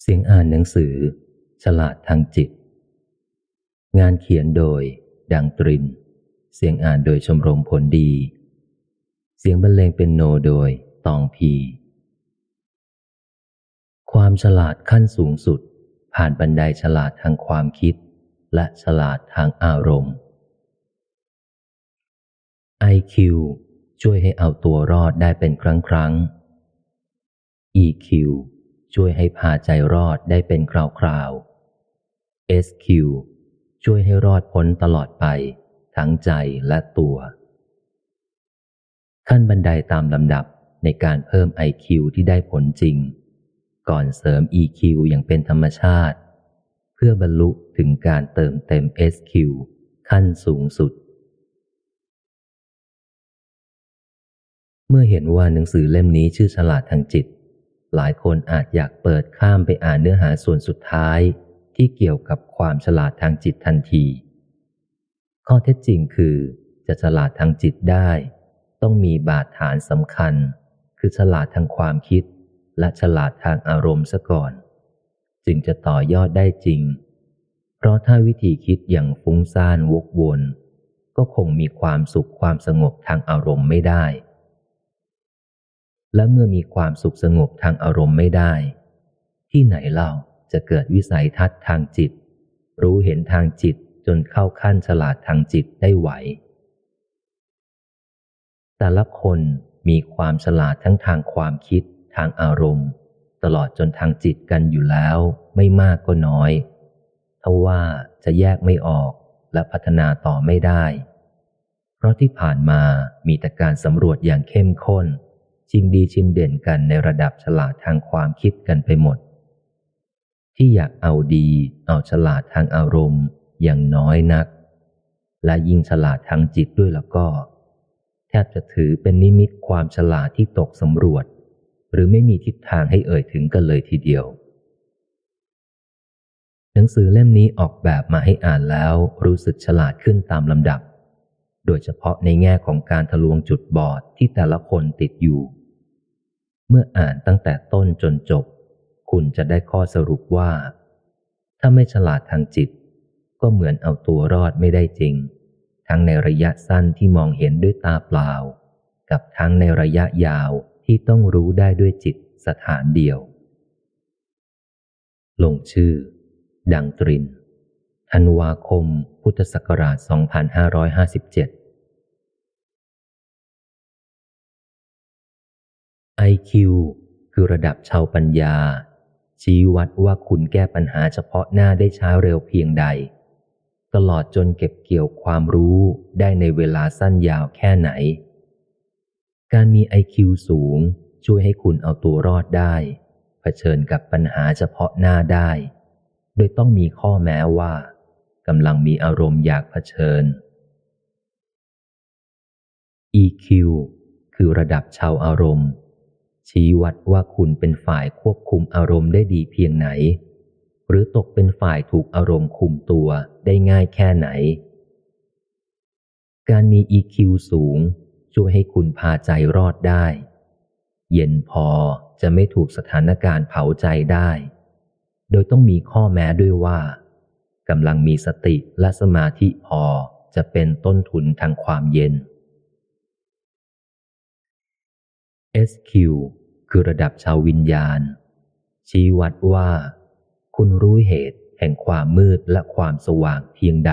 เสียงอ่านหนังสือ ฉลาดทางจิต งานเขียนโดย ดังตริน เสียงอ่านโดยชมรมผลดี เสียงบรรเลงเป็นโนโดยตองพี ความฉลาดขั้นสูงสุด ผ่านบันไดฉลาดทางความคิด และฉลาดทางอารมณ์ IQ ช่วยให้เอาตัวรอดได้เป็นครั้งครั้ง EQ ช่วยให้พาใจรอดได้เป็นคราวคราว SQ ช่วยให้รอดพ้นตลอดไป ทั้งใจและตัว ขั้นบันไดตามลำดับในการเพิ่ม IQ ที่ได้ผลจริง ก่อนเสริม EQ อย่างเป็นธรรมชาติ เพื่อบรรลุถึงการเติมเต็ม SQ ขั้นสูงสุด เมื่อเห็นว่าหนังสือเล่มนี้ชื่อฉลาดทางจิต หลายคนอาจอยากเปิดข้ามไปอ่านเนื้อหาส่วนสุดท้าย ที่เกี่ยวกับความฉลาดทางจิตทันที ข้อเท็จจริงคือจะฉลาดทางจิตได้ ต้องมีบาดฐานสำคัญ คือฉลาดทางความคิด และฉลาดทางอารมณ์ซะก่อน จึงจะต่อยอดได้จริง เพราะถ้าวิธีคิดอย่างฟุ้งซ่านวกวน ก็คงมีความสุขความสงบทางอารมณ์ไม่ได้ และเมื่อมีความสุขสงบทางอารมณ์ไม่ได้ ที่ไหนเล่าจะเกิดวิสัยทัศน์ทางจิต รู้เห็นทางจิตจนเข้าขั้นฉลาดทางจิตได้ไหว แต่ละคนมีความฉลาดทั้งทางความคิด ทางอารมณ์ ตลอดจนทางจิตกันอยู่แล้วไม่มากก็น้อยทว่าจะแยกไม่ออกและพัฒนาต่อไม่ได้ เพราะที่ผ่านมามีแต่การสำรวจอย่างเข้มข้น ชิงดีชิงเด่นกันในระดับฉลาดทางความคิดกันไปหมด ที่อยากเอาดีเอาฉลาดทางอารมณ์อย่างน้อยนัก และยิ่งฉลาดทางจิตด้วยแล้วก็ แทบจะถือเป็นนิมิตความฉลาดที่ตกสำรวจ หรือไม่มีทิศทางให้เอ่ยถึงกันเลยทีเดียว หนังสือเล่มนี้ออกแบบมาให้อ่านแล้วรู้สึกฉลาดขึ้นตามลำดับโดยเฉพาะในแง่ของการทะลวงจุดบอดที่แต่ละคนติดอยู่ เมื่ออ่านตั้งแต่ต้นจนจบ คุณจะได้ข้อสรุปว่า ถ้าไม่ฉลาดทางจิต ก็เหมือนเอาตัวรอดไม่ได้จริง ทั้งในระยะสั้นที่มองเห็นด้วยตาเปล่า กับทั้งในระยะยาวที่ต้องรู้ได้ด้วยจิตสถานเดียว ลงชื่อ ดังตรินธันวาคม พุทธศักราช 2557 IQ คือระดับชาวปัญญา ชี้วัดว่าคุณแก้ปัญหาเฉพาะหน้าได้ช้าเร็วเพียงใด ตลอดจนเก็บเกี่ยวความรู้ได้ในเวลาสั้นยาวแค่ไหน การมี IQ สูงช่วยให้คุณเอาตัวรอดได้ เผชิญกับปัญหาเฉพาะหน้าได้ โดยต้องมีข้อแม้ว่ากำลังมีอารมณ์อยากเผชิญ EQ คือระดับชาวอารมณ์ ชี้วัดว่าคุณเป็นฝ่ายควบคุมอารมณ์ได้ดีเพียงไหน หรือตกเป็นฝ่ายถูกอารมณ์คุมตัวได้ง่ายแค่ไหน การมี EQ สูง ช่วยให้คุณพาใจรอดได้ เย็นพอจะไม่ถูกสถานการณ์เผาใจได้ โดยต้องมีข้อแม้ด้วยว่ากำลังมีสติและสมาธิพอจะเป็นต้นทุนทางความเย็น SQ คือระดับชาววิญญาณ ชี้วัดว่า คุณรู้เหตุแห่งความมืดและความสว่างเพียงใด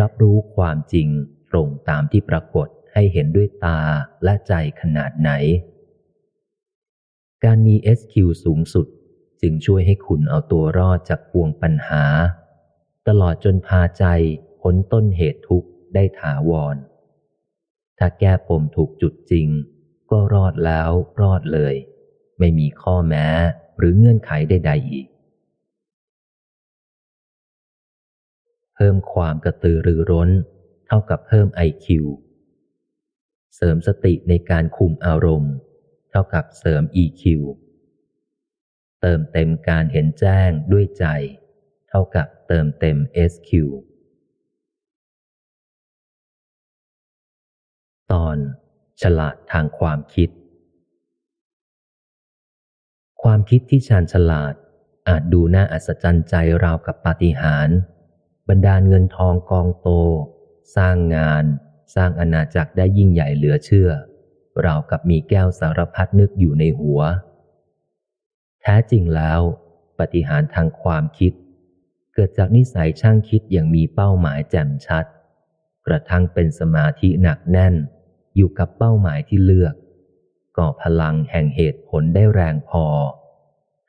รับรู้ความจริงตรงตามที่ปรากฏให้เห็นด้วยตาและใจขนาดไหน การมี SQ สูงสุดจึงช่วยให้คุณเอาตัวรอดจากพวงปัญหา ตลอดจนพาใจพ้นต้นเหตุทุกข์ได้ถาวร ถ้าแก้ปมถูกจุดจริง ก็รอดแล้วรอดเลย ไม่มีข้อแม้หรือเงื่อนไขใดๆอีก เพิ่มความกระตือรือร้น เท่ากับเพิ่มไอคิวเสริมสติในการคุมอารมณ์ เท่ากับเสริม EQ เติมเต็มการเห็นแจ้งด้วยใจ เท่ากับเติมเต็ม SQ ตอน ฉลาดทางความคิด ความคิดที่ชาญฉลาดอาจดูน่าอัศจรรย์ใจราวกับปาฏิหาริย์บรรดาเงินทองกองโต สร้างงาน สร้างอาณาจักรได้ยิ่งใหญ่เหลือเชื่อ ราวกับมีแก้วสารพัดนึกอยู่ในหัว แท้จริงแล้ว ปฏิหารทางความคิด เกิดจากนิสัยช่างคิดอย่างมีเป้าหมายแจ่มชัด กระทั่งเป็นสมาธิหนักแน่น อยู่กับเป้าหมายที่เลือก ก่อพลังแห่งเหตุผลได้แรงพอ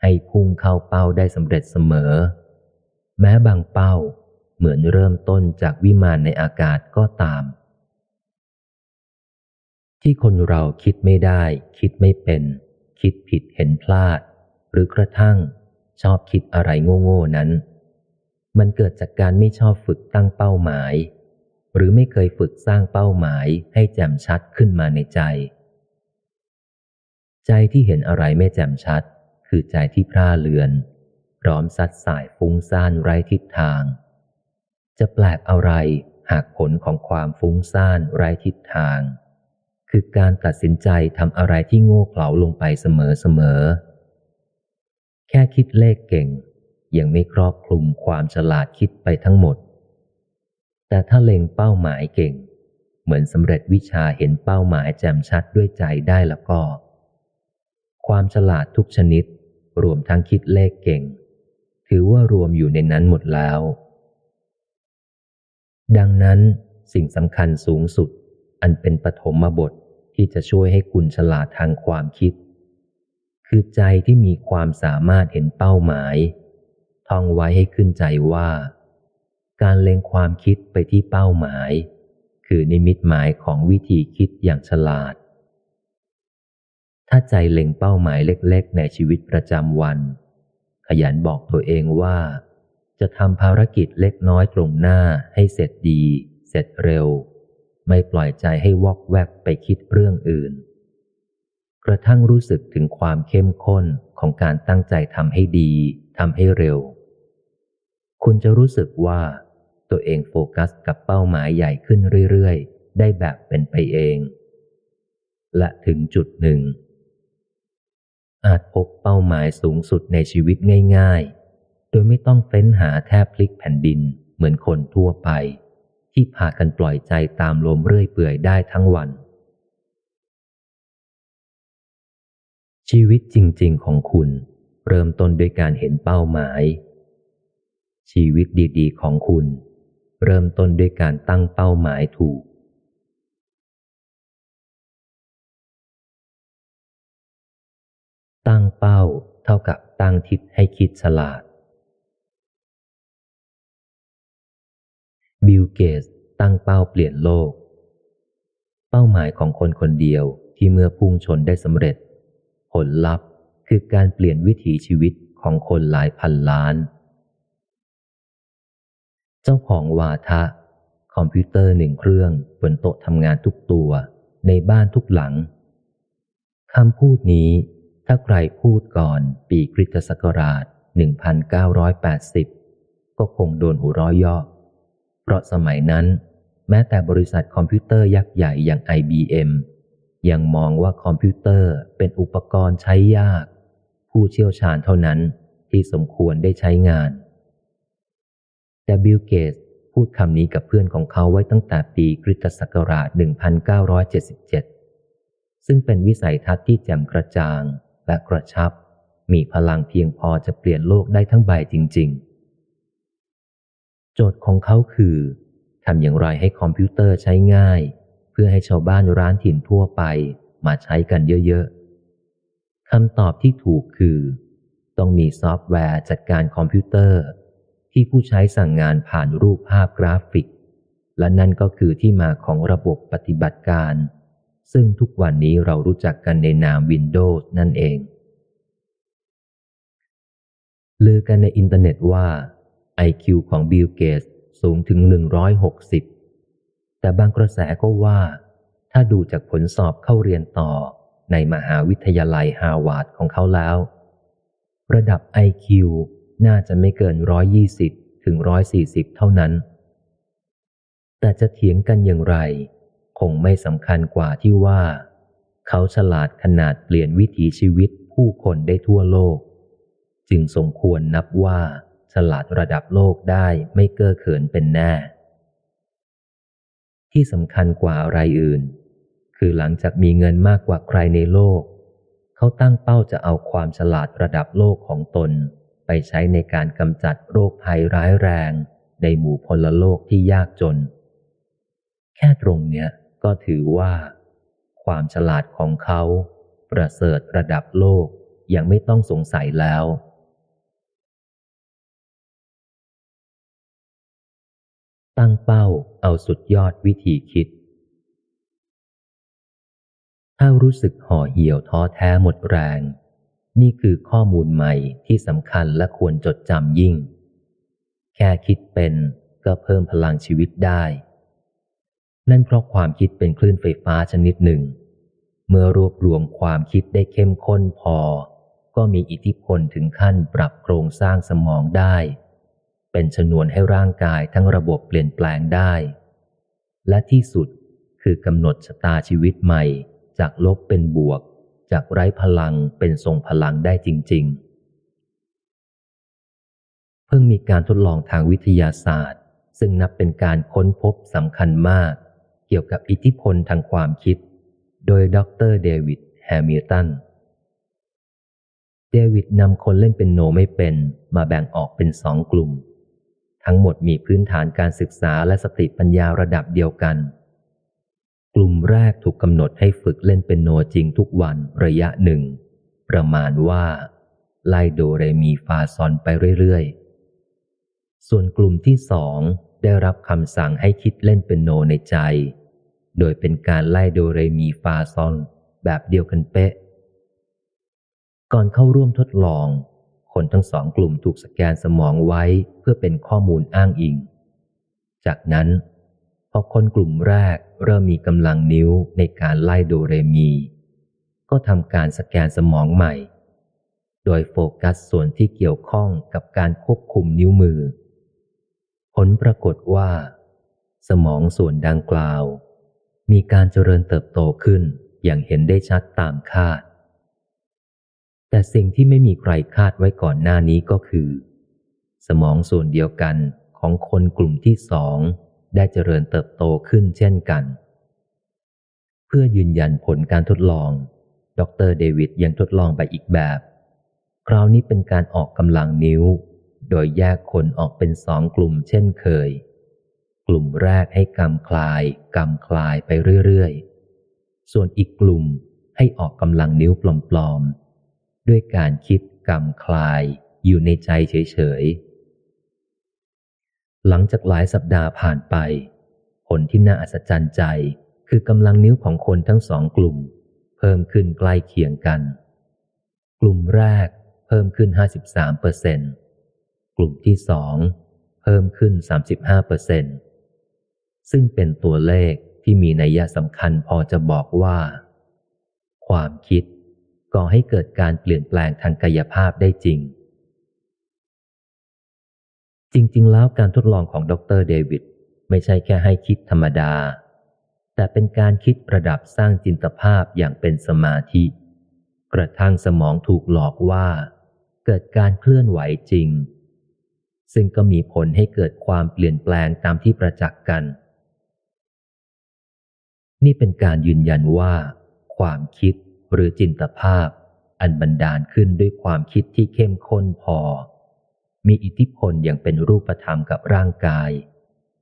ให้พุ่งเข้าเป้าได้สำเร็จเสมอ แม้บางเป้าเหมือนเริ่มต้นจากวิมานในอากาศก็ตาม ที่คนเราคิดไม่ได้ คิดไม่เป็น คิดผิดเห็นพลาด หรือกระทั่งชอบคิดอะไรโง่ๆนั้น มันเกิดจากการไม่ชอบฝึกตั้งเป้าหมาย หรือไม่เคยฝึกสร้างเป้าหมายให้แจ่มชัดขึ้นมาในใจ ใจที่เห็นอะไรไม่แจ่มชัด คือใจที่พร่าเลือน พร้อมสัดสายฟุ้งซ่านไร้ทิศทาง จะแปลกอะไรหากผลของความฟุ้งซ่านไร้ทิศทาง คือการตัดสินใจทำอะไรที่โง่เขลาลงไปเสมอเสมอ แค่คิดเลขเก่ง ยังไม่ครอบคลุมความฉลาดคิดไปทั้งหมด แต่ถ้าเล็งเป้าหมายเก่ง เหมือนสำเร็จวิชาเห็นเป้าหมายแจ่มชัดด้วยใจได้แล้วก็ ความฉลาดทุกชนิด รวมทั้งคิดเลขเก่ง ถือว่ารวมอยู่ในนั้นหมดแล้ว ดังนั้นสิ่งสำคัญสูงสุด อันเป็นปฐมบทที่จะช่วยให้คุณฉลาดทางความคิด คือใจที่มีความสามารถเห็นเป้าหมาย ท่องไว้ให้ขึ้นใจว่า การเล็งความคิดไปที่เป้าหมาย คือนิมิตหมายของวิธีคิดอย่างฉลาด ถ้าใจเล็งเป้าหมายเล็กๆ ในชีวิตประจำวัน ขยันบอกตัวเองว่า จะทำภารกิจเล็กน้อยตรงหน้าให้เสร็จดี เสร็จเร็ว ไม่ปล่อยใจให้วอกแวกไปคิดเรื่องอื่น กระทั่งรู้สึกถึงความเข้มข้นของการตั้งใจทำให้ดีทำให้เร็วคุณจะรู้สึกว่า ตัวเองโฟกัสกับเป้าหมายใหญ่ขึ้นเรื่อยๆ ได้แบบเป็นไปเอง และถึงจุดหนึ่ง อาจพบเป้าหมายสูงสุดในชีวิตง่ายๆ โดยไม่ต้องเฟ้นหาแทบพลิกแผ่นดินเหมือนคนทั่วไป ที่พากันปล่อยใจตามลมเรื่อยเปื่อยได้ทั้งวัน ชีวิตจริงๆของคุณ เริ่มต้นด้วยการเห็นเป้าหมายชีวิตดี ๆ ของคุณ เริ่มต้นด้วยการตั้งเป้าหมายถูก ตั้งเป้าเท่ากับตั้งทิศให้คิดฉลาด Bill Gates ตั้งเป้าเปลี่ยนโลก เป้าหมายของคนคนเดียวที่เมื่อพุ่งชนได้สำเร็จ ผลลัพธ์คือการเปลี่ยนวิถีชีวิตของคนหลายพันล้าน เจ้าของวาทะ คอมพิวเตอร์หนึ่งเครื่องบนโต๊ะทำงานทุกตัวในบ้านทุกหลังคำพูดนี้ ถ้าใครพูดก่อนปีคริสตศักราช 1980 ก็คงโดนหัวเราะเยาะเพราะสมัยนั้น แม้แต่บริษัทคอมพิวเตอร์ยักษ์ใหญ่อย่าง IBM ยังมองว่าคอมพิวเตอร์เป็นอุปกรณ์ใช้ยาก ผู้เชี่ยวชาญเท่านั้นที่สมควรได้ใช้งาน แต่ Bill Gates พูดคำนี้กับเพื่อนของเขาไว้ตั้งแต่ปีคริสตศักราช 1977 ซึ่งเป็นวิสัยทัศน์ที่แจ่มกระจ่างและกระชับ มีพลังเพียงพอจะเปลี่ยนโลกได้ทั้งใบจริง ๆ โจทย์ของเขาคือทำอย่างไรให้คอมพิวเตอร์ใช้ง่าย เพื่อให้ชาวบ้านร้านถิ่นทั่วไปมาใช้กันเยอะ ๆคำตอบที่ถูกคือ ต้องมีซอฟต์แวร์จัดการคอมพิวเตอร์ ที่ผู้ใช้สั่งงานผ่านรูปภาพกราฟิก และนั่นก็คือที่มาของระบบปฏิบัติการ ซึ่งทุกวันนี้เรารู้จักกันในนาม Windows นั่นเอง ลือกันในอินเทอร์เน็ตว่า IQ ของบิลเกตส์สูงถึง 160 แต่บางกระแสก็ว่า ถ้าดูจากผลสอบเข้าเรียนต่อในมหาวิทยาลัยฮาร์วาร์ดของเขาแล้ว ระดับ IQ น่าจะไม่เกิน120ถึง140เท่านั้น แต่จะเถียงกันอย่างไร คงไม่สำคัญกว่าที่ว่า เขาฉลาดขนาดเปลี่ยนวิถีชีวิตผู้คนได้ทั่วโลก จึงสมควรนับว่าฉลาดระดับโลกได้ไม่เก้อเขินเป็นแน่ ที่สำคัญกว่าอะไรอื่น คือหลังจากมีเงินมากกว่าใครในโลก เขาตั้งเป้าจะเอาความฉลาดระดับโลกของตน ไปใช้ในการกำจัดโรคภัยร้ายแรง ในหมู่พลโลกที่ยากจน แค่ตรงเนี้ยก็ถือว่า ความฉลาดของเขา ประเสริฐระดับโลกยังไม่ต้องสงสัยแล้วตั้งเป้าเอาสุดยอดวิธีคิด ถ้ารู้สึกห่อเหี่ยวท้อแท้หมดแรง นี่คือข้อมูลใหม่ที่สำคัญและควรจดจำยิ่ง แค่คิดเป็นก็เพิ่มพลังชีวิตได้ นั่นเพราะความคิดเป็นคลื่นไฟฟ้าชนิดหนึ่ง เมื่อรวบรวมความคิดได้เข้มข้นพอ ก็มีอิทธิพลถึงขั้นปรับโครงสร้างสมองได้ เป็นชนวนให้ร่างกายทั้งระบบเปลี่ยนแปลงได้ และที่สุดคือกำหนดชะตาชีวิตใหม่จากลบเป็นบวก จากไร้พลังเป็นทรงพลังได้จริง ๆ เพิ่งมีการทดลองทางวิทยาศาสตร์ ซึ่งนับเป็นการค้นพบสำคัญมาก เกี่ยวกับอิทธิพลทางความคิด โดยดร. เดวิดแฮมิลตันเดวิดนำคนเล่นเปียโนไม่เป็นมาแบ่งออกเป็นสองกลุ่ม ทั้งหมดมีพื้นฐานการศึกษาและสติปัญญาระดับเดียวกัน กลุ่มแรกถูกกำหนดให้ฝึกเล่นเป็นโนจริงทุกวันระยะหนึ่ง ประมาณว่า ไล่โดเรมีฟาซอนไปเรื่อยๆ ส่วนกลุ่มที่สองได้รับคำสั่งให้คิดเล่นเป็นโนในใจ โดยเป็นการไล่โดเรมีฟาซอนแบบเดียวกันเป๊ะ ก่อนเข้าร่วมทดลอง คนทั้งสองกลุ่มถูกสแกนสมองไว้เพื่อเป็นข้อมูลอ้างอิง จากนั้น พอคนกลุ่มแรกเริ่มมีกำลังนิ้วในการไล่โดเรมี ก็ทำการสแกนสมองใหม่ โดยโฟกัสส่วนที่เกี่ยวข้องกับการควบคุมนิ้วมือ ผลปรากฏว่า สมองส่วนดังกล่าว มีการเจริญเติบโตขึ้นอย่างเห็นได้ชัดตามคาด แต่สิ่งที่ไม่มีใครคาดไว้ก่อนหน้านี้ก็คือ สมองส่วนเดียวกันของคนกลุ่มที่สอง ได้เจริญเติบโตขึ้นเช่นกัน เพื่อยืนยันผลการทดลอง ดรเดวิดยังทดลองไปอีกแบบ คราวนี้เป็นการออกกำลังนิ้ว โดยแยกคนออกเป็นสองกลุ่มเช่นเคย กลุ่มแรกให้กำคลายกำคลายไปเรื่อยๆ ส่วนอีกกลุ่มให้ออกกำลังนิ้วปลอมๆ ด้วยการคิดกำคลายอยู่ในใจเฉยๆ หลังจากหลายสัปดาห์ผ่านไป ผลที่น่าอัศจรรย์ใจคือกำลังนิ้วของคนทั้งสองกลุ่ม เพิ่มขึ้นใกล้เคียงกัน กลุ่มแรกเพิ่มขึ้น 53เปอร์เซนกลุ่มที่สองเพิ่มขึ้น 35เปอร์เซนซึ่งเป็นตัวเลขที่มีนัยสำคัญพอจะบอกว่า ความคิดก่อให้เกิดการเปลี่ยนแปลงทางกายภาพได้จริง จริง ๆ แล้วการทดลองของดรเดวิดไม่ใช่แค่ให้คิดธรรมดา แต่เป็นการคิดประดับสร้างจินตภาพอย่างเป็นสมาธิ กระทั่งสมองถูกหลอกว่า เกิดการเคลื่อนไหวจริง ซึ่งก็มีผลให้เกิดความเปลี่ยนแปลงตามที่ประจักษ์กัน นี่เป็นการยืนยันว่า ความคิดหรือจินตภาพ อันบันดาลขึ้นด้วยความคิดที่เข้มข้นพอ มีอิทธิพลอย่างเป็นรูปธรรมกับร่างกาย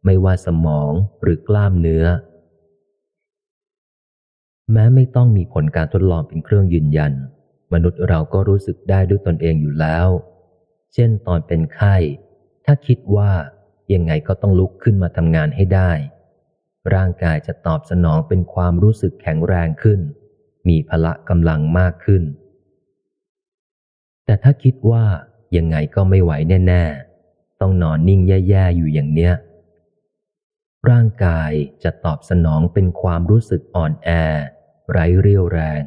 ไม่ว่าสมองหรือกล้ามเนื้อ แม้ไม่ต้องมีผลการทดลองเป็นเครื่องยืนยัน มนุษย์เราก็รู้สึกได้ด้วยตนเองอยู่แล้ว เช่นตอนเป็นไข้ ถ้าคิดว่ายังไงก็ต้องลุกขึ้นมาทำงานให้ได้ ร่างกายจะตอบสนองเป็นความรู้สึกแข็งแรงขึ้น มีพละกำลังมากขึ้น แต่ถ้าคิดว่า ยังไงก็ไม่ไหวแน่ ๆ ต้องนอนนิ่งแย่ๆอยู่อย่างเนี้ย ร่างกายจะตอบสนองเป็นความรู้สึกอ่อนแอ ไร้เรี่ยวแรง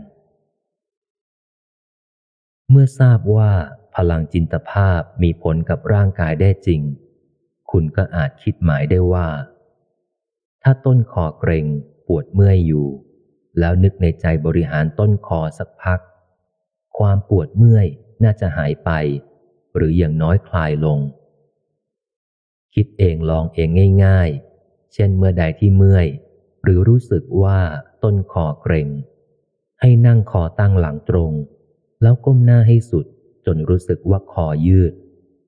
เมื่อทราบว่าพลังจินตภาพมีผลกับร่างกายได้จริง คุณก็อาจคิดหมายได้ว่า ถ้าต้นคอเกร็งปวดเมื่อยอยู่ แล้วนึกในใจบริหารต้นคอสักพัก ความปวดเมื่อยน่าจะหายไป หรืออย่างน้อยคลายลง คิดเองลองเองง่าย ๆ เช่นเมื่อใดที่เมื่อย หรือรู้สึกว่าต้นคอเกร็ง ให้นั่งคอตั้งหลังตรง แล้วก้มหน้าให้สุดจนรู้สึกว่าคอยืด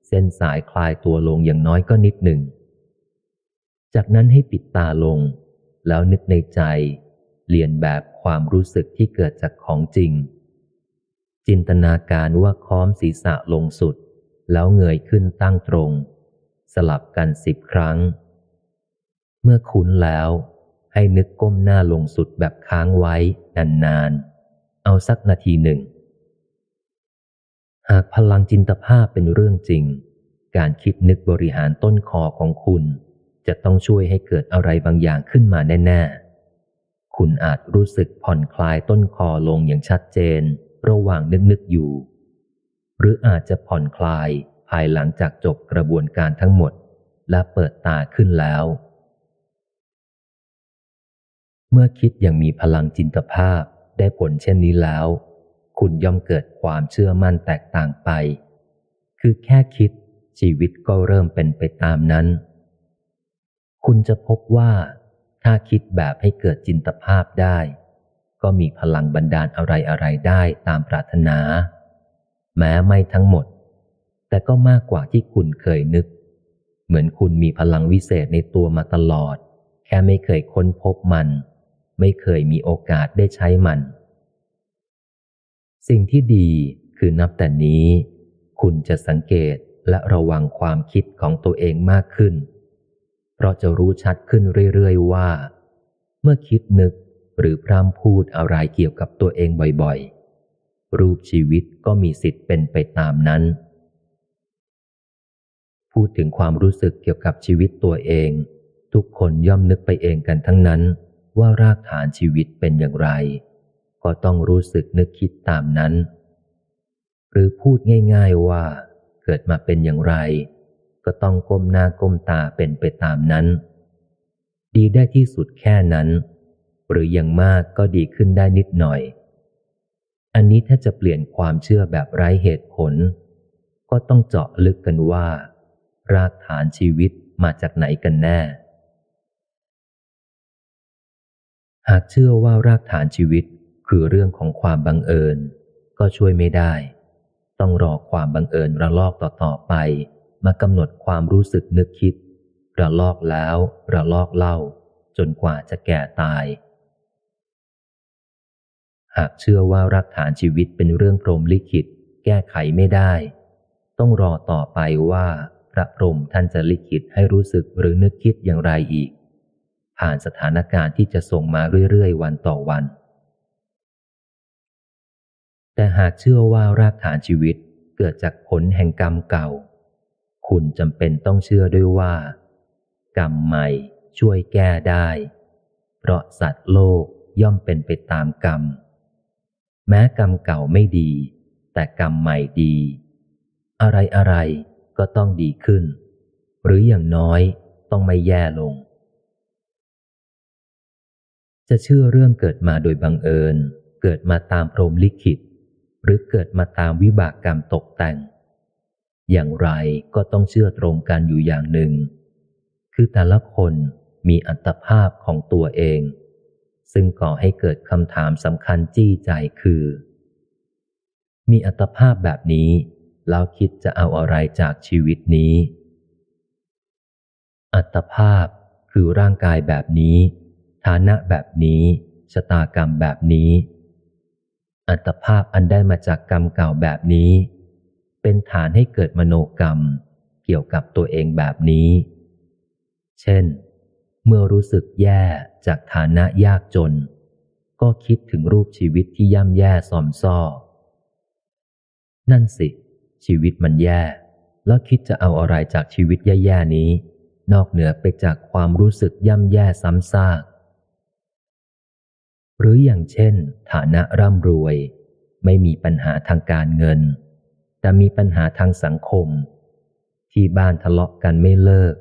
เส้นสายคลายตัวลงอย่างน้อยก็นิดหนึ่ง จากนั้นให้ปิดตาลง แล้วนึกในใจ เรียนแบบความรู้สึกที่เกิดจากของจริงจินตนาการว่าค้อมศีรษะลงสุด แล้วเงยขึ้นตั้งตรง สลับกันสิบครั้ง เมื่อคุ้นแล้ว ให้นึกก้มหน้าลงสุดแบบค้างไว้นานๆ เอาสักนาทีหนึ่ง หากพลังจินตภาพเป็นเรื่องจริง การคิดนึกบริหารต้นคอของคุณ จะต้องช่วยให้เกิดอะไรบางอย่างขึ้นมาแน่ๆ คุณอาจรู้สึกผ่อนคลายต้นคอลงอย่างชัดเจน ระหว่างนึกนึกอยู่ หรืออาจจะผ่อนคลายภายหลังจากจบกระบวนการทั้งหมด และเปิดตาขึ้นแล้ว เมื่อคิดอย่างมีพลังจินตภาพได้ผลเช่นนี้แล้ว คุณย่อมเกิดความเชื่อมั่นแตกต่างไป คือแค่คิดชีวิตก็เริ่มเป็นไปตามนั้น คุณจะพบว่า ถ้าคิดแบบให้เกิดจินตภาพได้ ก็มีพลังบันดาลอะไรอะไรได้ตามปรารถนา แม้ไม่ทั้งหมด แต่ก็มากกว่าที่คุณเคยนึก เหมือนคุณมีพลังวิเศษในตัวมาตลอด แค่ไม่เคยค้นพบมัน ไม่เคยมีโอกาสได้ใช้มัน สิ่งที่ดีคือนับแต่นี้ คุณจะสังเกตและระวังความคิดของตัวเองมากขึ้น เพราะจะรู้ชัดขึ้นเรื่อยๆว่า เมื่อคิดนึกหรือพร่ำพูดอะไรเกี่ยวกับตัวเองบ่อยๆ รูปชีวิตก็มีสิทธิ์เป็นไปตามนั้น พูดถึงความรู้สึกเกี่ยวกับชีวิตตัวเอง ทุกคนย่อมนึกไปเองกันทั้งนั้น ว่ารากฐานชีวิตเป็นอย่างไร ก็ต้องรู้สึกนึกคิดตามนั้น หรือพูดง่าย ๆว่า เกิดมาเป็นอย่างไร ก็ต้องก้มหน้าก้มตาเป็นไปตามนั้น ดีได้ที่สุดแค่นั้น หรืออย่างมากก็ดีขึ้นได้นิดหน่อย อันนี้ถ้าจะเปลี่ยนความเชื่อแบบไร้เหตุผล ก็ต้องเจาะลึกกันว่า รากฐานชีวิตมาจากไหนกันแน่ หากเชื่อว่ารากฐานชีวิตคือเรื่องของความบังเอิญ ก็ช่วยไม่ได้ ต้องรอความบังเอิญระลอกต่อๆไป มากำหนดความรู้สึกนึกคิด ระลอกแล้ว ระลอกเล่า จนกว่าจะแก่ตาย หากเชื่อว่ารักฐานชีวิตเป็นเรื่องพรมลิขิต แก้ไขไม่ได้ ต้องรอต่อไปว่า พระพรหมท่านจะลิขิตให้รู้สึกหรือนึกคิดอย่างไรอีก ผ่านสถานการณ์ที่จะส่งมาเรื่อยๆ วันต่อวัน แต่หากเชื่อว่ารากฐานชีวิตเกิดจากผลแห่งกรรมเก่า คุณจำเป็นต้องเชื่อด้วยว่า กรรมใหม่ช่วยแก้ได้ เพราะสัตว์โลกย่อมเป็นไปตามกรรม แม้กรรมเก่าไม่ดี แต่กรรมใหม่ดี อะไรอะไรก็ต้องดีขึ้น หรืออย่างน้อยต้องไม่แย่ลง จะเชื่อเรื่องเกิดมาโดยบังเอิญ เกิดมาตามพรหมลิขิต หรือเกิดมาตามวิบากกรรมตกแต่ง อย่างไรก็ต้องเชื่อตรงกันอยู่อย่างหนึ่ง คือแต่ละคนมีอัตภาพของตัวเอง ซึ่งก่อให้เกิดคำถามสำคัญจี้ใจคือ มีอัตภาพแบบนี้ แล้วคิดจะเอาอะไรจากชีวิตนี้ อัตภาพคือร่างกายแบบนี้ ฐานะแบบนี้ชะตากรรมแบบนี้ อัตภาพอันได้มาจากกรรมเก่าแบบนี้ เป็นฐานให้เกิดมโนกรรม เกี่ยวกับตัวเองแบบนี้ เช่น เมื่อรู้สึกแย่จากฐานะยากจน ก็คิดถึงรูปชีวิตที่ย่ำแย่ซอมซ้อ นั่นสิ ชีวิตมันแย่ แล้วคิดจะเอาอะไรจากชีวิตแย่ๆนี้ นอกเหนือไปจากความรู้สึกย่ำแย่ซ้ำซากหรืออย่างเช่น ฐานะร่ำรวย ไม่มีปัญหาทางการเงิน แต่มีปัญหาทางสังคม ที่บ้านทะเลาะกันไม่เลิก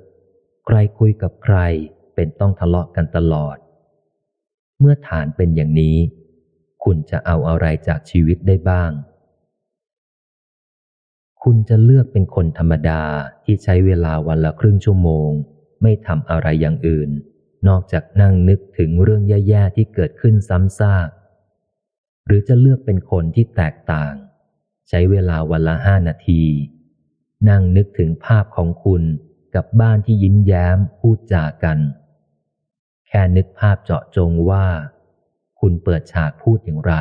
ใครคุยกับใคร เป็นต้องทะเลาะกันตลอด เมื่อฐานเป็นอย่างนี้ คุณจะเอาอะไรจากชีวิตได้บ้าง คุณจะเลือกเป็นคนธรรมดาที่ใช้เวลาวันละครึ่งชั่วโมง ไม่ทำอะไรอย่างอื่น นอกจากนั่งนึกถึงเรื่องแย่ๆที่เกิดขึ้นซ้ำซาก หรือจะเลือกเป็นคนที่แตกต่าง ใช้เวลาวันละห้านาที นั่งนึกถึงภาพของคุณกับบ้านที่ยิ้มแย้มพูดจากัน แค่นึกภาพเจาะจงว่า คุณเปิดฉากพูดอย่างไร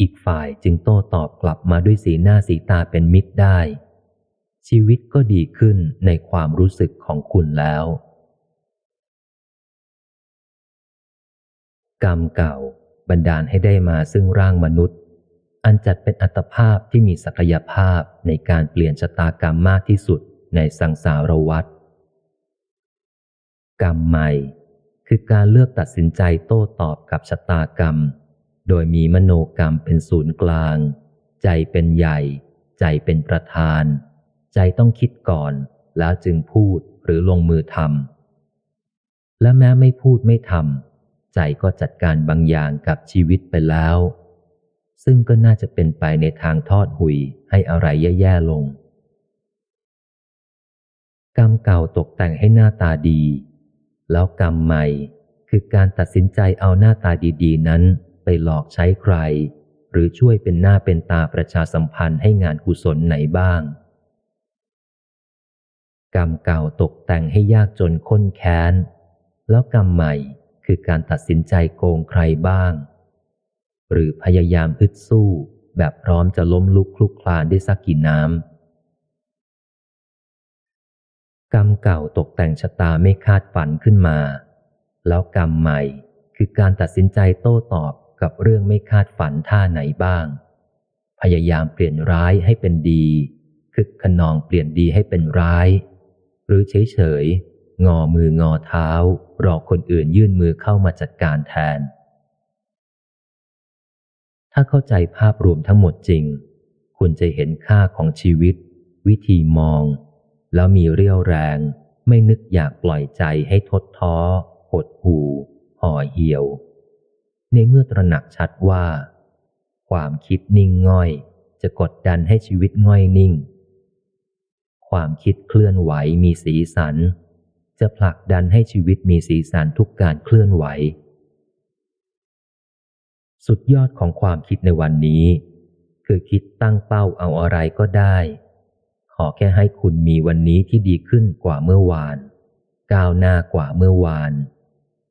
อีกฝ่ายจึงโต้ตอบกลับมาด้วยสีหน้าสีตาเป็นมิตรได้ ชีวิตก็ดีขึ้นในความรู้สึกของคุณแล้ว กรรมเก่าบันดาลให้ได้มาซึ่งร่างมนุษย์ อันจัดเป็นอัตภาพที่มีศักยภาพในการเปลี่ยนชะตากรรมมากที่สุดในสังสารวัฏกรรมใหม่ คือการเลือกตัดสินใจโต้ตอบกับชะตากรรม โดยมีมโนกรรมเป็นศูนย์กลาง ใจเป็นใหญ่ ใจเป็นประธาน ใจต้องคิดก่อน แล้วจึงพูดหรือลงมือทำและแม้ไม่พูดไม่ทำใจก็จัดการบางอย่างกับชีวิตไปแล้ว ซึ่งก็น่าจะเป็นไปในทางทอดหุยให้อะไรแย่ๆลง กรรมเก่าตกแต่งให้หน้าตาดี แล้วกรรมใหม่ คือการตัดสินใจเอาหน้าตาดีๆ นั้นไปหลอกใช้ใคร หรือช่วยเป็นหน้าเป็นตาประชาสัมพันธ์ให้งานกุศลไหนบ้าง กรรมเก่าตกแต่งให้ยากจนค้นแค้น แล้วกรรมใหม่คือการตัดสินใจโกงใครบ้าง หรือพยายามฮึดสู้แบบพร้อมจะล้มลุกคลุกคลานได้สักกี่น้ำ กรรมเก่าตกแต่งชะตาไม่คาดฝันขึ้นมา แล้วกรรมใหม่คือการตัดสินใจโต้ตอบกับเรื่องไม่คาดฝันท่าไหนบ้าง พยายามเปลี่ยนร้ายให้เป็นดี คึกขนองเปลี่ยนดีให้เป็นร้าย หรือเฉยเฉยงอมืองอเท้า รอคนอื่นยื่นมือเข้ามาจัดการแทน ถ้าเข้าใจภาพรวมทั้งหมดจริง คุณจะเห็นค่าของชีวิต วิธีมอง แล้วมีเรี่ยวแรง ไม่นึกอยากปล่อยใจให้ทดท้อ หดหูห่อเหี่ยว ในเมื่อตระหนักชัดว่า ความคิดนิ่งง่อย จะกดดันให้ชีวิตง่อยนิ่ง ความคิดเคลื่อนไหวมีสีสัน จะผลักดันให้ชีวิตมีสีสันทุกการเคลื่อนไหว สุดยอดของความคิดในวันนี้ คือคิดตั้งเป้าเอาอะไรก็ได้ ขอแค่ให้คุณมีวันนี้ที่ดีขึ้นกว่าเมื่อวาน ก้าวหน้ากว่าเมื่อวาน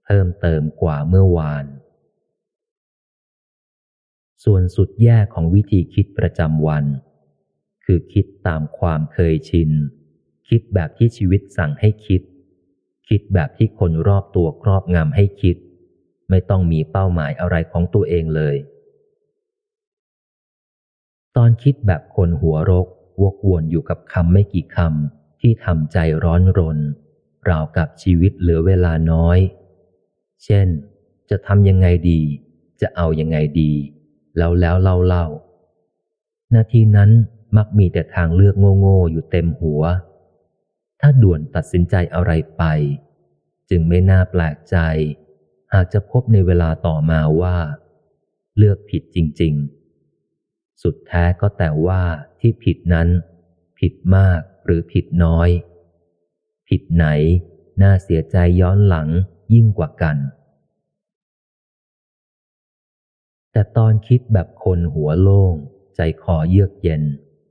เพิ่มเติมกว่าเมื่อวาน ส่วนสุดแย่ของวิธีคิดประจำวัน คือคิดตามความเคยชิน คิดแบบที่ชีวิตสั่งให้คิด คิดแบบที่คนรอบตัวครอบงำให้คิด ไม่ต้องมีเป้าหมายอะไรของตัวเองเลย ตอนคิดแบบคนหัวรก วกวนอยู่กับคำไม่กี่คำที่ทำใจร้อนรน ราวกับชีวิตเหลือเวลาน้อย เช่น จะทำยังไงดี จะเอายังไงดี แล้วแล้วเล่าเล่านาทีนั้นมักมีแต่ทางเลือกโง่ๆอยู่เต็มหัว ถ้าด่วนตัดสินใจอะไรไป จึงไม่น่าแปลกใจ หากจะพบในเวลาต่อมาว่า เลือกผิดจริง ๆ สุดแท้ก็แต่ว่าที่ผิดนั้น ผิดมากหรือผิดน้อย ผิดไหน น่าเสียใจย้อนหลังยิ่งกว่ากัน แต่ตอนคิดแบบคนหัวโล่ง ใจคอเยือกเย็น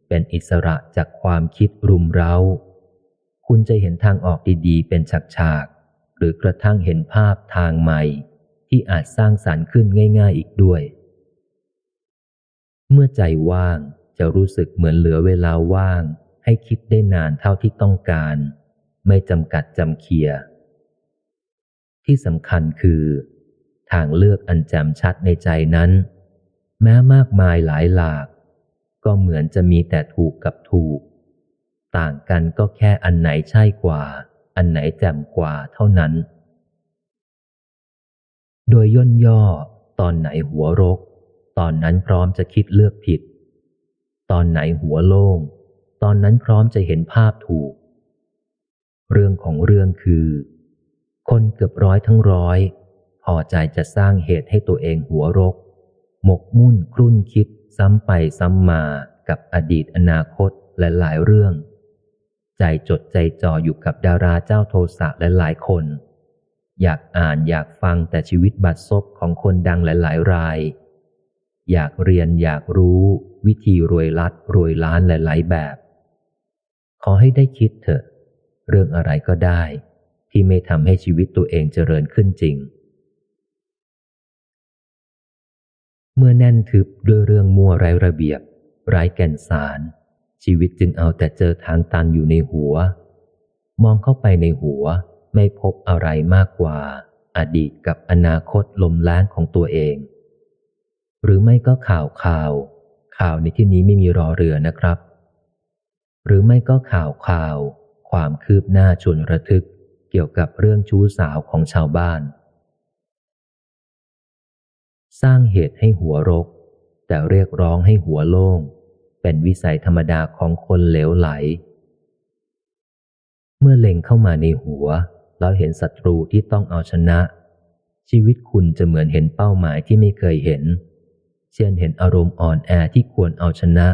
เป็นอิสระจากความคิดรุมเร้า คุณจะเห็นทางออกดีๆ เป็นฉากๆ หรือกระทั่งเห็นภาพทางใหม่ ที่อาจสร้างสารรค์ขึ้นง่าย ๆ อีกด้วย มื่อใจว่างจะรู้สึกเหมือนเหลือเวลาว่าง ให้คิดได้นานเท่าที่ต้องการ ไม่จำกัดจำเคีย ที่สำคัญคือ ทางเลือกอันแจ่มชัดในใจนั้น แม้มากมายหลายหลาก ก็เหมือนจะมีแต่ถูกกับถูก ต่างกันก็แค่อันไหนใช่กว่า อันไหนแจ่มกว่าเท่านั้น โดยย่นย่อตอนไหนหัวรก ตอนนั้นพร้อมจะคิดเลือกผิด ตอนไหนหัวโล่ง ตอนนั้นพร้อมจะเห็นภาพถูก เรื่องของเรื่องคือ คนเกือบร้อยทั้งร้อยพอใจจะสร้างเหตุให้ตัวเองหัวรก หมกมุ่นครุ่นคิดซ้ำไปซ้ำมากับอดีตอนาคตและหลายเรื่อง ใจจดใจจ่ออยู่กับดาราเจ้าโทสะหลายคน อยากอ่านอยากฟังแต่ชีวิตบัดซบของคนดังหลายๆราย อยากเรียนอยากรู้วิธีรวยลัดรวยล้านหลายๆแบบ ขอให้ได้คิดเถอะ เรื่องอะไรก็ได้ ที่ไม่ทำให้ชีวิตตัวเองเจริญขึ้นจริง เมื่อแน่นทึบด้วยเรื่องมั่วไร้ระเบียบ ไร้แก่นสาร ชีวิตจึงเอาแต่เจอทางตันอยู่ในหัว มองเข้าไปในหัวไม่พบอะไรมากกว่า อดีตกับอนาคตลมล้างของตัวเอง หรือไม่ก็ข่าวข่าว ข่าวในที่นี้ไม่มีรอเรือนะครับ หรือไม่ก็ข่าวข่าว ความคืบหน้าชวนระทึกเกี่ยวกับเรื่องชู้สาวของชาวบ้าน สร้างเหตุให้หัวรก แต่เรียกร้องให้หัวโล่ง เป็นวิสัยธรรมดาของคนเหลวไหล เมื่อเล็งเข้ามาในหัว แล้วเห็นศัตรูที่ต้องเอาชนะชีวิตคุณจะเหมือนเห็นเป้าหมายที่ไม่เคยเห็น เช่นเห็นอารมณ์อ่อนแอที่ควรเอาชนะ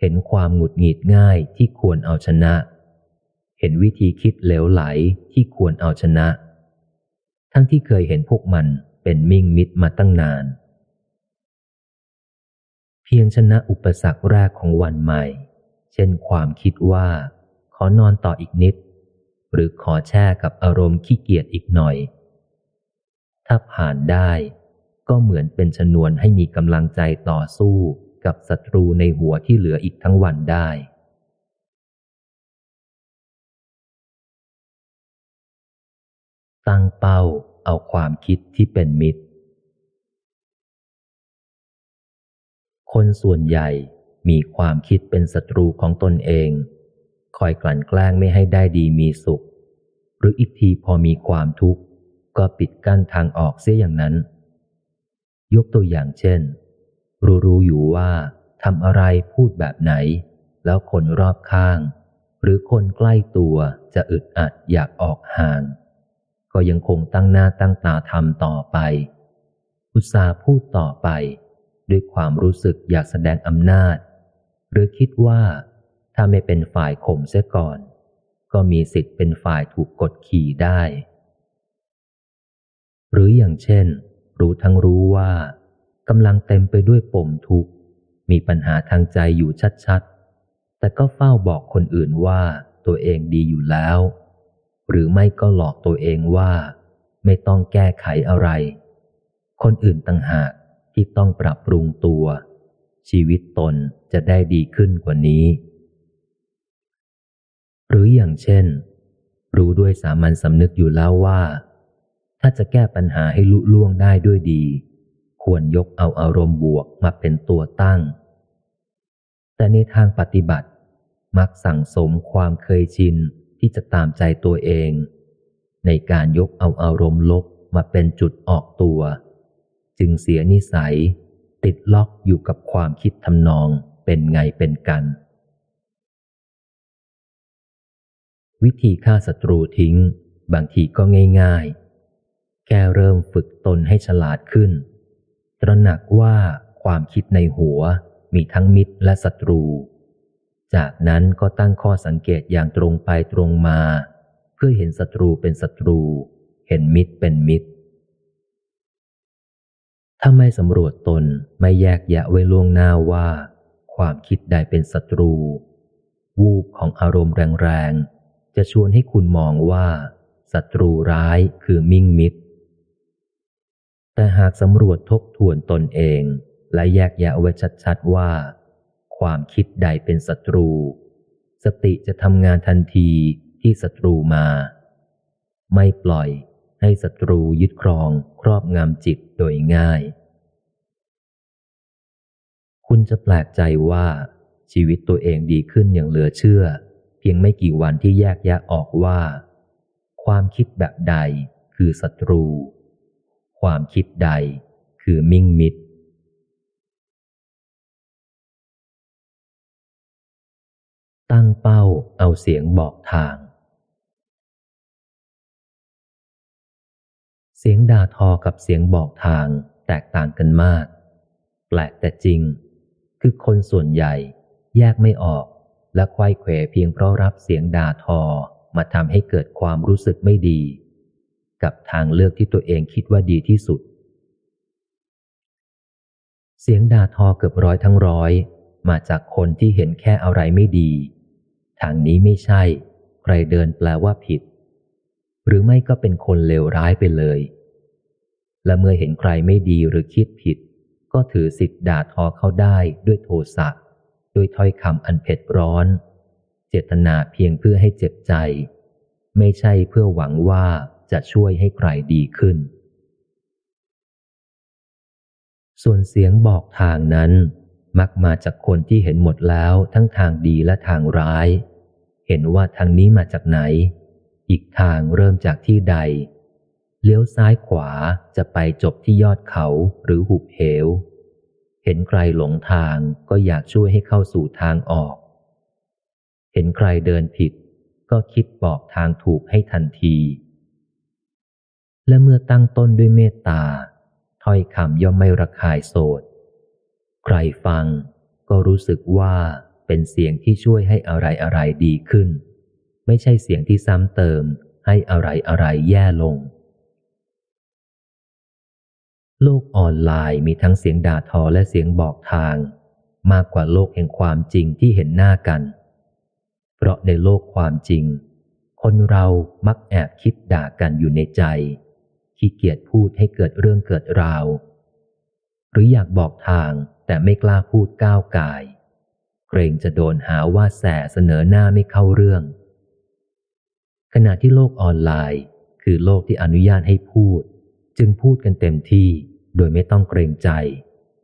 เห็นความหงุดหงิดง่ายที่ควรเอาชนะ เห็นวิธีคิดเหลวไหลที่ควรเอาชนะ ทั้งที่เคยเห็นพวกมันเป็นมิ่งมิดมาตั้งนาน เพียงชนะอุปสรรคแรกของวันใหม่ เช่นความคิดว่า ขอนอนต่ออีกนิด หรือขอแช่กับอารมณ์ขี้เกียจอีกหน่อย ถ้าผ่านได้ ก็เหมือนเป็นชนวนให้มีกำลังใจต่อสู้กับศัตรูในหัวที่เหลืออีกทั้งวันได้ ตั้งเป้าเอาความคิดที่เป็นมิตร คนส่วนใหญ่มีความคิดเป็นศัตรูของตนเอง คอยกลั่นแกล้งไม่ให้ได้ดีมีสุข หรืออีกทีพอมีความทุกข์ ก็ปิดกั้นทางออกเสียอย่างนั้น ยกตัวอย่างเช่น รู้รู้อยู่ว่าทำอะไรพูดแบบไหน แล้วคนรอบข้าง หรือคนใกล้ตัวจะอึดอัดอยากออกห่าง ก็ยังคงตั้งหน้าตั้งตาทำต่อไป อุตสาห์พูดต่อไป ด้วยความรู้สึกอยากแสดงอำนาจ หรือคิดว่าถ้าไม่เป็นฝ่ายข่มเสียก่อน ก็มีสิทธิ์เป็นฝ่ายถูกกดขี่ได้ หรืออย่างเช่น รู้ทั้งรู้ว่ากำลังเต็มไปด้วยปมทุกข์มีปัญหาทางใจอยู่ชัดๆ แต่ก็เฝ้าบอกคนอื่นว่าตัวเองดีอยู่แล้ว หรือไม่ก็หลอกตัวเองว่า ไม่ต้องแก้ไขอะไร คนอื่นต่างหากที่ต้องปรับปรุงตัว ชีวิตตนจะได้ดีขึ้นกว่านี้ หรืออย่างเช่น รู้ด้วยสามัญสำนึกอยู่แล้วว่า ถ้าจะแก้ปัญหาให้ลุล่วงได้ด้วยดี ควรยกเอาอารมณ์บวกมาเป็นตัวตั้ง แต่ในทางปฏิบัติ มักสั่งสมความเคยชินที่จะตามใจตัวเอง ในการยกเอาอารมณ์ลบมาเป็นจุดออกตัว จึงเสียนิสัย ติดล็อกอยู่กับความคิดทำนองเป็นไงเป็นกัน วิธีฆ่าศัตรูทิ้ง บางทีก็ง่ายๆ แค่เริ่มฝึกตนให้ฉลาดขึ้น ตระหนักว่าความคิดในหัวมีทั้งมิตรและศัตรู จากนั้นก็ตั้งข้อสังเกตอย่างตรงไปตรงมา เพื่อเห็นศัตรูเป็นศัตรู เห็นมิตรเป็นมิตร ถ้าไม่สำรวจตนไม่แยกแยะไว้ล่วงหน้าว่า ความคิดใดเป็นศัตรู วูบของอารมณ์แรงๆ จะชวนให้คุณมองว่าศัตรูร้ายคือมิ่งมิตร แต่หากสำรวจทบทวนตนเอง และแยกแยะไว้ชัดๆว่า ความคิดใดเป็นศัตรู สติจะทำงานทันทีที่ศัตรูมา ไม่ปล่อยให้ศัตรูยึดครองครอบงำจิตโดยง่าย คุณจะแปลกใจว่า ชีวิตตัวเองดีขึ้นอย่างเหลือเชื่อ เพียงไม่กี่วันที่แยกแยะออกว่า ความคิดแบบใดคือศัตรู ความคิดใดคือมิ่งมิตร ตั้งเป้าเอาเสียงบอกทาง เสียงด่าทอกับเสียงบอกทางแตกต่างกันมาก แปลกแต่จริง คือคนส่วนใหญ่แยกไม่ออกและควายเขวเพียงเพราะรับเสียงด่าทอมาทำให้เกิดความรู้สึกไม่ดี กับทางเลือกที่ตัวเองคิดว่าดีที่สุด เสียงด่าทอเกือบร้อยทั้งร้อย มาจากคนที่เห็นแค่อะไรไม่ดี ทางนี้ไม่ใช่ ใครเดินแปลว่าผิด หรือไม่ก็เป็นคนเลวร้ายไปเลย และเมื่อเห็นใครไม่ดีหรือคิดผิด ก็ถือสิทธิ์ด่าทอเขาได้ด้วยโทสะด้วยถ้อยคำอันเผ็ดร้อน เจตนาเพียงเพื่อให้เจ็บใจ ไม่ใช่เพื่อหวังว่า จะช่วยให้ใครดีขึ้น ส่วนเสียงบอกทางนั้น มักมาจากคนที่เห็นหมดแล้วทั้งทางดีและทางร้าย เห็นว่าทางนี้มาจากไหน อีกทางเริ่มจากที่ใด เลี้ยวซ้ายขวาจะไปจบที่ยอดเขาหรือหุบเหว เห็นใครหลงทางก็อยากช่วยให้เข้าสู่ทางออก เห็นใครเดินผิดก็คิดบอกทางถูกให้ทันที และเมื่อตั้งต้นด้วยเมตตาถ้อยคำย่อมไม่ระคายโสด ใครฟังก็รู้สึกว่าเป็นเสียงที่ช่วยให้อะไรอะไรดีขึ้น ไม่ใช่เสียงที่ซ้ำเติมให้อะไรอะไรแย่ลง โลกออนไลน์มีทั้งเสียงด่าทอและเสียงบอกทาง มากกว่าโลกแห่งความจริงที่เห็นหน้ากัน เพราะในโลกความจริง คนเรามักแอบคิดด่ากันอยู่ในใจ ขี้เกียจพูดให้เกิดเรื่องเกิดราว หรืออยากบอกทางแต่ไม่กล้าพูดก้าวกาย เกรงจะโดนหาว่าแสเสนอหน้าไม่เข้าเรื่อง ขณะที่โลกออนไลน์ คือโลกที่อนุญาตให้พูด จึงพูดกันเต็มที่โดยไม่ต้องเกรงใจ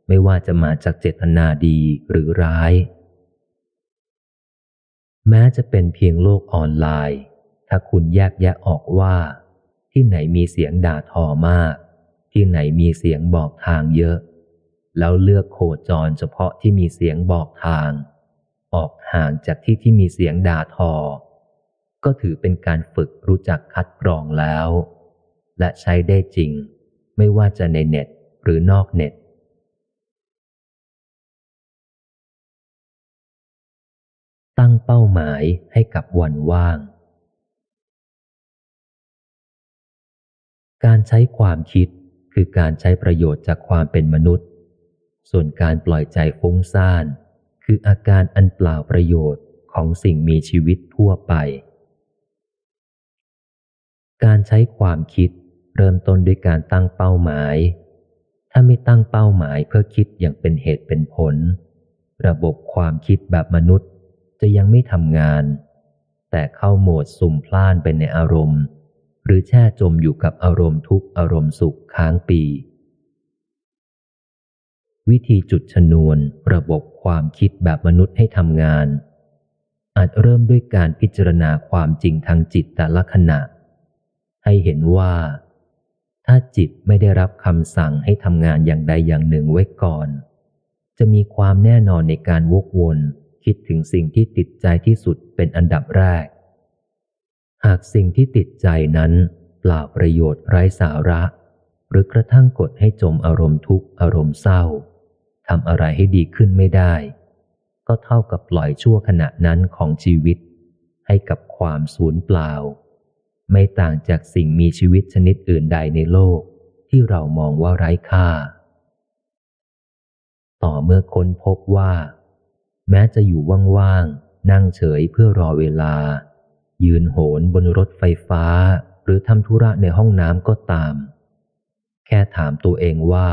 ไม่ว่าจะมาจากเจตนาดีหรือร้าย แม้จะเป็นเพียงโลกออนไลน์ ถ้าคุณแยกแยะออกว่า ที่ไหนมีเสียงด่าทอมาก ที่ไหนมีเสียงบอกทางเยอะ แล้วเลือกโคจรเฉพาะที่มีเสียงบอกทาง ออกห่างจากที่ที่มีเสียงด่าทอ ก็ถือเป็นการฝึกรู้จักคัดกรองแล้ว และใช้ได้จริง ไม่ว่าจะในเน็ตหรือนอกเน็ตตั้งเป้าหมายให้กับวันว่าง การใช้ความคิดคือการใช้ประโยชน์จากความเป็นมนุษย์ ส่วนการปล่อยใจฟุ้งซ่าน คืออาการอันเปล่าประโยชน์ของสิ่งมีชีวิตทั่วไป การใช้ความคิดเริ่มต้นด้วยการตั้งเป้าหมาย ถ้าไม่ตั้งเป้าหมายเพื่อคิดอย่างเป็นเหตุเป็นผล ระบบความคิดแบบมนุษย์จะยังไม่ทำงาน แต่เข้าโหมดสุ่มพล่านไปในอารมณ์ หรือแช่จมอยู่กับอารมณ์ทุกอารมณ์สุขค้างปี วิธีจุดชนวนระบบความคิดแบบมนุษย์ให้ทำงาน อาจเริ่มด้วยการพิจารณาความจริงทางจิตแต่ละขณะ ให้เห็นว่า ถ้าจิตไม่ได้รับคำสั่งให้ทำงานอย่างใดอย่างหนึ่งไว้ก่อน จะมีความแน่นอนในการวกวนคิดถึงสิ่งที่ติดใจที่สุดเป็นอันดับแรก หากสิ่งที่ติดใจนั้นเปล่าประโยชน์ไร้สาระ หรือกระทั่งกดให้จมอารมณ์ทุกข์อารมณ์เศร้าทำอะไรให้ดีขึ้นไม่ได้ ก็เท่ากับปล่อยชั่วขณะนั้นของชีวิต ให้กับความสูญเปล่า ไม่ต่างจากสิ่งมีชีวิตชนิดอื่นใดในโลกที่เรามองว่าไร้ค่า ต่อเมื่อค้นพบว่า แม้จะอยู่ว่างๆนั่งเฉยเพื่อรอเวลา ยืนโหนบนรถไฟฟ้า หรือทำธุระในห้องน้ำก็ตาม แค่ถามตัวเองว่า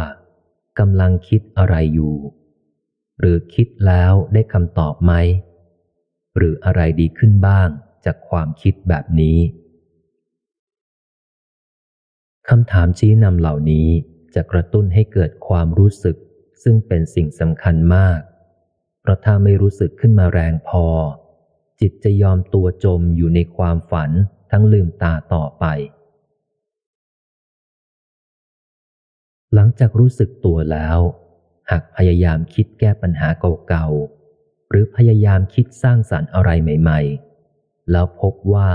กำลังคิดอะไรอยู่ หรือคิดแล้วได้คำตอบไหม หรืออะไรดีขึ้นบ้างจากความคิดแบบนี้คำถามชี้นำเหล่านี้จะกระตุ้นให้เกิดความรู้สึก ซึ่งเป็นสิ่งสำคัญมาก เพราะถ้าไม่รู้สึกขึ้นมาแรงพอ จิตจะยอมตัวจมอยู่ในความฝันทั้งลืมตาต่อไป หลังจากรู้สึกตัวแล้ว หากพยายามคิดแก้ปัญหาเก่าๆ หรือพยายามคิดสร้างสรรค์อะไรใหม่ ๆ แล้วพบว่า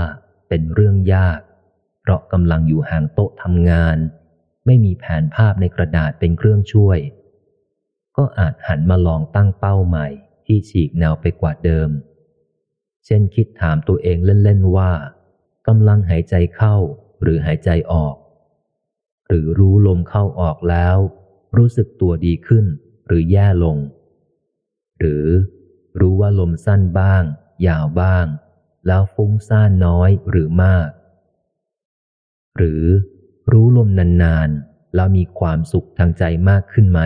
เป็นเรื่องยาก เพราะกำลังอยู่ห่างโต๊ะทำงาน ไม่มีแผนภาพในกระดาษเป็นเครื่องช่วย ก็อาจหันมาลองตั้งเป้าใหม่ที่ฉีกแนวไปกว่าเดิม ช่นคิดถามตัวเองเล่น ๆ ว่ากำลังหายใจเข้าหรือหายใจออก หรือรู้ลมเข้าออกแล้ว รู้สึกตัวดีขึ้นหรือแย่ลง หรือรู้ว่าลมสั้นบ้าง ยาวบ้าง แล้วฟุ้งซ่านน้อยหรือมาก หรือรู้ลมนานๆ แล้วมีความสุขทางใจมากขึ้นไหม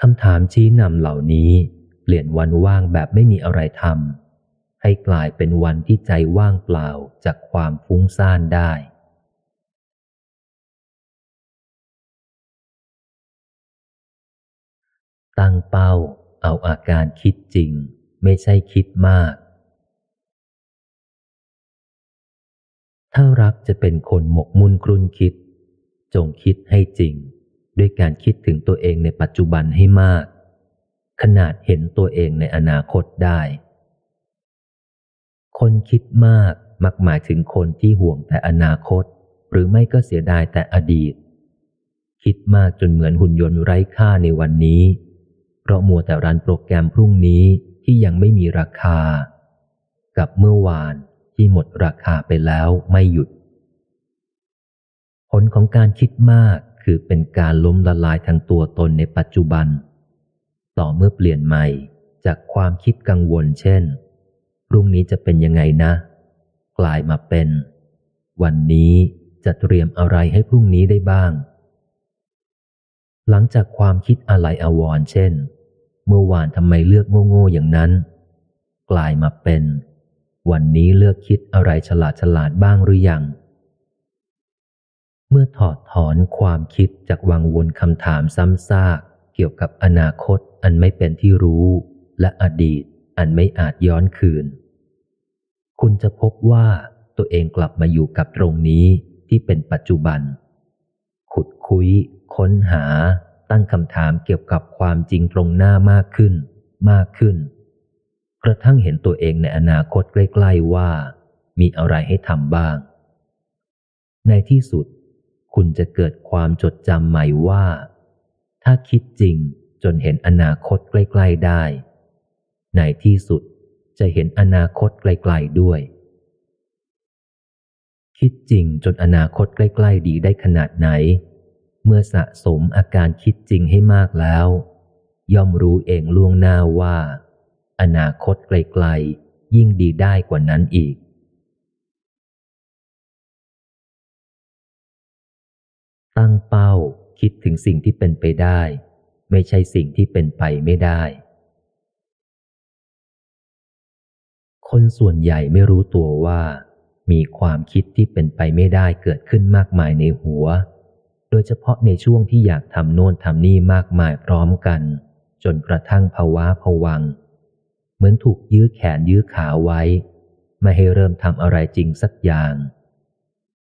คำถามชี้นำเหล่านี้ ปลี่ยนวันว่างแบบไม่มีอะไรทำให้กลายเป็นวันที่ใจว่างเปล่าจากความฟุ้งซ่านได้ ตั้งเป้า เอาอาการคิดจริง ไม่ใช่คิดมาก ถ้ารักจะเป็นคนหมกมุ่นครุ่นคิด จงคิดให้จริง ด้วยการคิดถึงตัวเองในปัจจุบันให้มาก ขนาดเห็นตัวเองในอนาคตได้ คนคิดมากมักหมายถึงคนที่ห่วงแต่อนาคต หรือไม่ก็เสียดายแต่อดีต คิดมากจนเหมือนหุ่นยนต์ไร้ค่าในวันนี้ เพราะมัวแต่รันโปรแกรมพรุ่งนี้ที่ยังไม่มีราคา กับเมื่อวานที่หมดราคาไปแล้วไม่หยุด ผลของการคิดมากคือเป็นการล้มละลายทางตัวตนในปัจจุบัน ต่อเมื่อเปลี่ยนใหม่จากความคิดกังวลเช่น พรุ่งนี้จะเป็นยังไงนะ กลายมาเป็น วันนี้จะเตรียมอะไรให้พรุ่งนี้ได้บ้าง หลังจากความคิดอะไรอาวรเช่น เมื่อวานทำไมเลือกโง่ๆอย่างนั้น กลายมาเป็น วันนี้เลือกคิดอะไรฉลาดฉลาดบ้างหรือยัง เมื่อถอดถอนความคิดจากวังวนคำถามซ้ำซากเกี่ยวกับอนาคต อันไม่เป็นที่รู้ และอดีต อันไม่อาจย้อนคืน คุณจะพบว่าตัวเองกลับมาอยู่กับตรงนี้ที่เป็นปัจจุบัน ขุดคุย ค้นหา ตั้งคำถามเกี่ยวกับความจริงตรงหน้ามากขึ้น มากขึ้น กระทั่งเห็นตัวเองในอนาคตใกล้ๆว่า มีอะไรให้ทำบ้าง ในที่สุด คุณจะเกิดความจดจำใหม่ว่า ถ้าคิดจริง จนเห็นอนาคตใกล้ ๆได้ ในที่สุดจะเห็นอนาคตไกลๆด้วย คิดจริงจนอนาคตใกล้ๆดีได้ขนาดไหน เมื่อสะสมอาการคิดจริงให้มากแล้ว ย่อมรู้เองล่วงหน้าว่า อนาคตไกลๆยิ่งดีได้กว่านั้นอีกตั้งเป้าคิดถึงสิ่งที่เป็นไปได้ ไม่ใช่สิ่งที่เป็นไปไม่ได้ คนส่วนใหญ่ไม่รู้ตัวว่า มีความคิดที่เป็นไปไม่ได้เกิดขึ้นมากมายในหัว โดยเฉพาะในช่วงที่อยากทำโน่นทำนี่มากมายพร้อมกัน จนกระทั่งภาวะผวัง เหมือนถูกยื้อแขนยื้อขาไว้ ไม่ให้เริ่มทำอะไรจริงสักอย่าง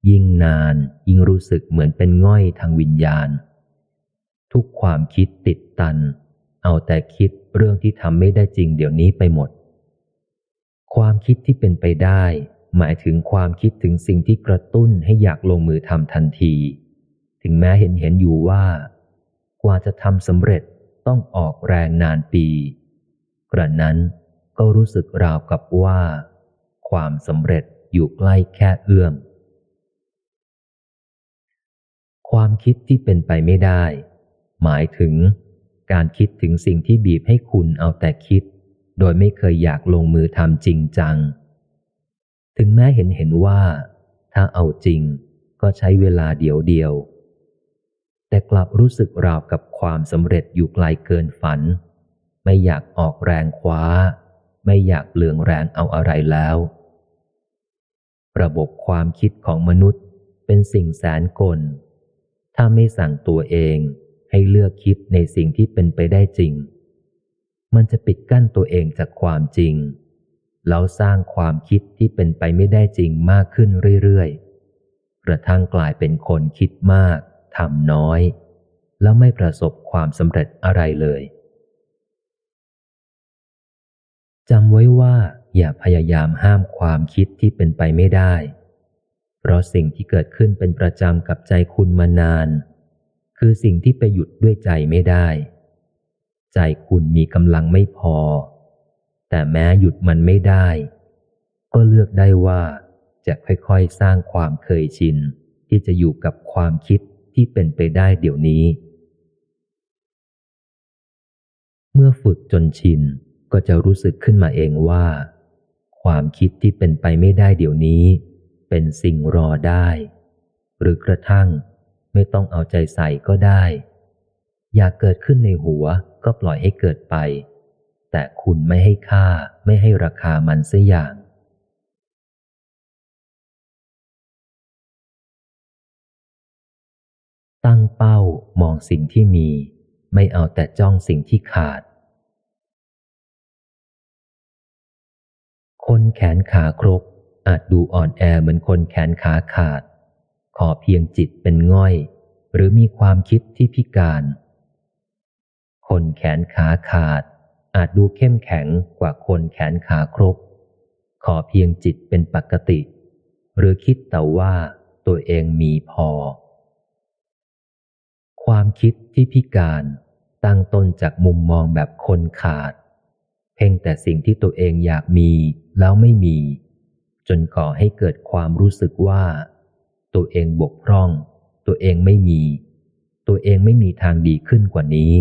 ยิ่งนานยิ่งรู้สึกเหมือนเป็นง่อยทางวิญญาณ ทุกความคิดติดตัน เอาแต่คิดเรื่องที่ทำไม่ได้จริงเดี๋ยวนี้ไปหมด ความคิดที่เป็นไปได้ หมายถึงความคิดถึงสิ่งที่กระตุ้นให้อยากลงมือทำทันที ถึงแม้เห็นเห็นอยู่ว่า กว่าจะทำสำเร็จต้องออกแรงนานปี กระนั้นก็รู้สึกราวกับว่า ความสำเร็จอยู่ใกล้แค่เอื้อม ความคิดที่เป็นไปไม่ได้ หมายถึง การคิดถึงสิ่งที่บีบให้คุณเอาแต่คิด โดยไม่เคยอยากลงมือทำจริงจัง ถึงแม้เห็นเห็นว่า ถ้าเอาจริงก็ใช้เวลาเดียวเดียว แต่กลับรู้สึกราวกับความสำเร็จอยู่ไกลเกินฝัน ไม่อยากออกแรงคว้า ไม่อยากเลืองแรงเอาอะไรแล้ว ระบบความคิดของมนุษย์เป็นสิ่งแสนกลถ้าไม่สั่งตัวเอง ให้เลือกคิดในสิ่งที่เป็นไปได้จริง มันจะปิดกั้นตัวเองจากความจริง แล้วสร้างความคิดที่เป็นไปไม่ได้จริงมากขึ้นเรื่อยๆ กระทั่งกลายเป็นคนคิดมากทำน้อย แล้วไม่ประสบความสำเร็จอะไรเลยจำไว้ว่าอย่าพยายามห้ามความคิดที่เป็นไปไม่ได้ เพราะสิ่งที่เกิดขึ้นเป็นประจำกับใจคุณมานาน คือสิ่งที่ไปหยุดด้วยใจไม่ได้ ใจคุณมีกำลังไม่พอ แต่แม้หยุดมันไม่ได้ ก็เลือกได้ว่าจะค่อยๆสร้างความเคยชิน ที่จะอยู่กับความคิดที่เป็นไปได้เดี๋ยวนี้ เมื่อฝึกจนชินก็จะรู้สึกขึ้นมาเองว่า ความคิดที่เป็นไปไม่ได้เดี๋ยวนี้ เป็นสิ่งรอได้ หรือกระทั่ง ไม่ต้องเอาใจใส่ก็ได้ อยากเกิดขึ้นในหัวก็ปล่อยให้เกิดไป แต่คุณไม่ให้ค่าไม่ให้ราคามันเสียอย่าง ตั้งเป้ามองสิ่งที่มี ไม่เอาแต่จ้องสิ่งที่ขาด คนแขนขาครบอาจดูอ่อนแอเหมือนคนแขนขาขาด ขอเพียงจิตเป็นง่อย หรือมีความคิดที่พิการ คนแขนขาขาด อาจดูเข้มแข็งกว่าคนแขนขาครบ ขอเพียงจิตเป็นปกติ หรือคิดแต่ว่าตัวเองมีพอ ความคิดที่พิการตั้งต้นจากมุมมองแบบคนขาด เพ่งแต่สิ่งที่ตัวเองอยากมีแล้วไม่มี จนก่อให้เกิดความรู้สึกว่า ตัวเองบกพร่อง ตัวเองไม่มี ตัวเองไม่มีทางดีขึ้นกว่านี้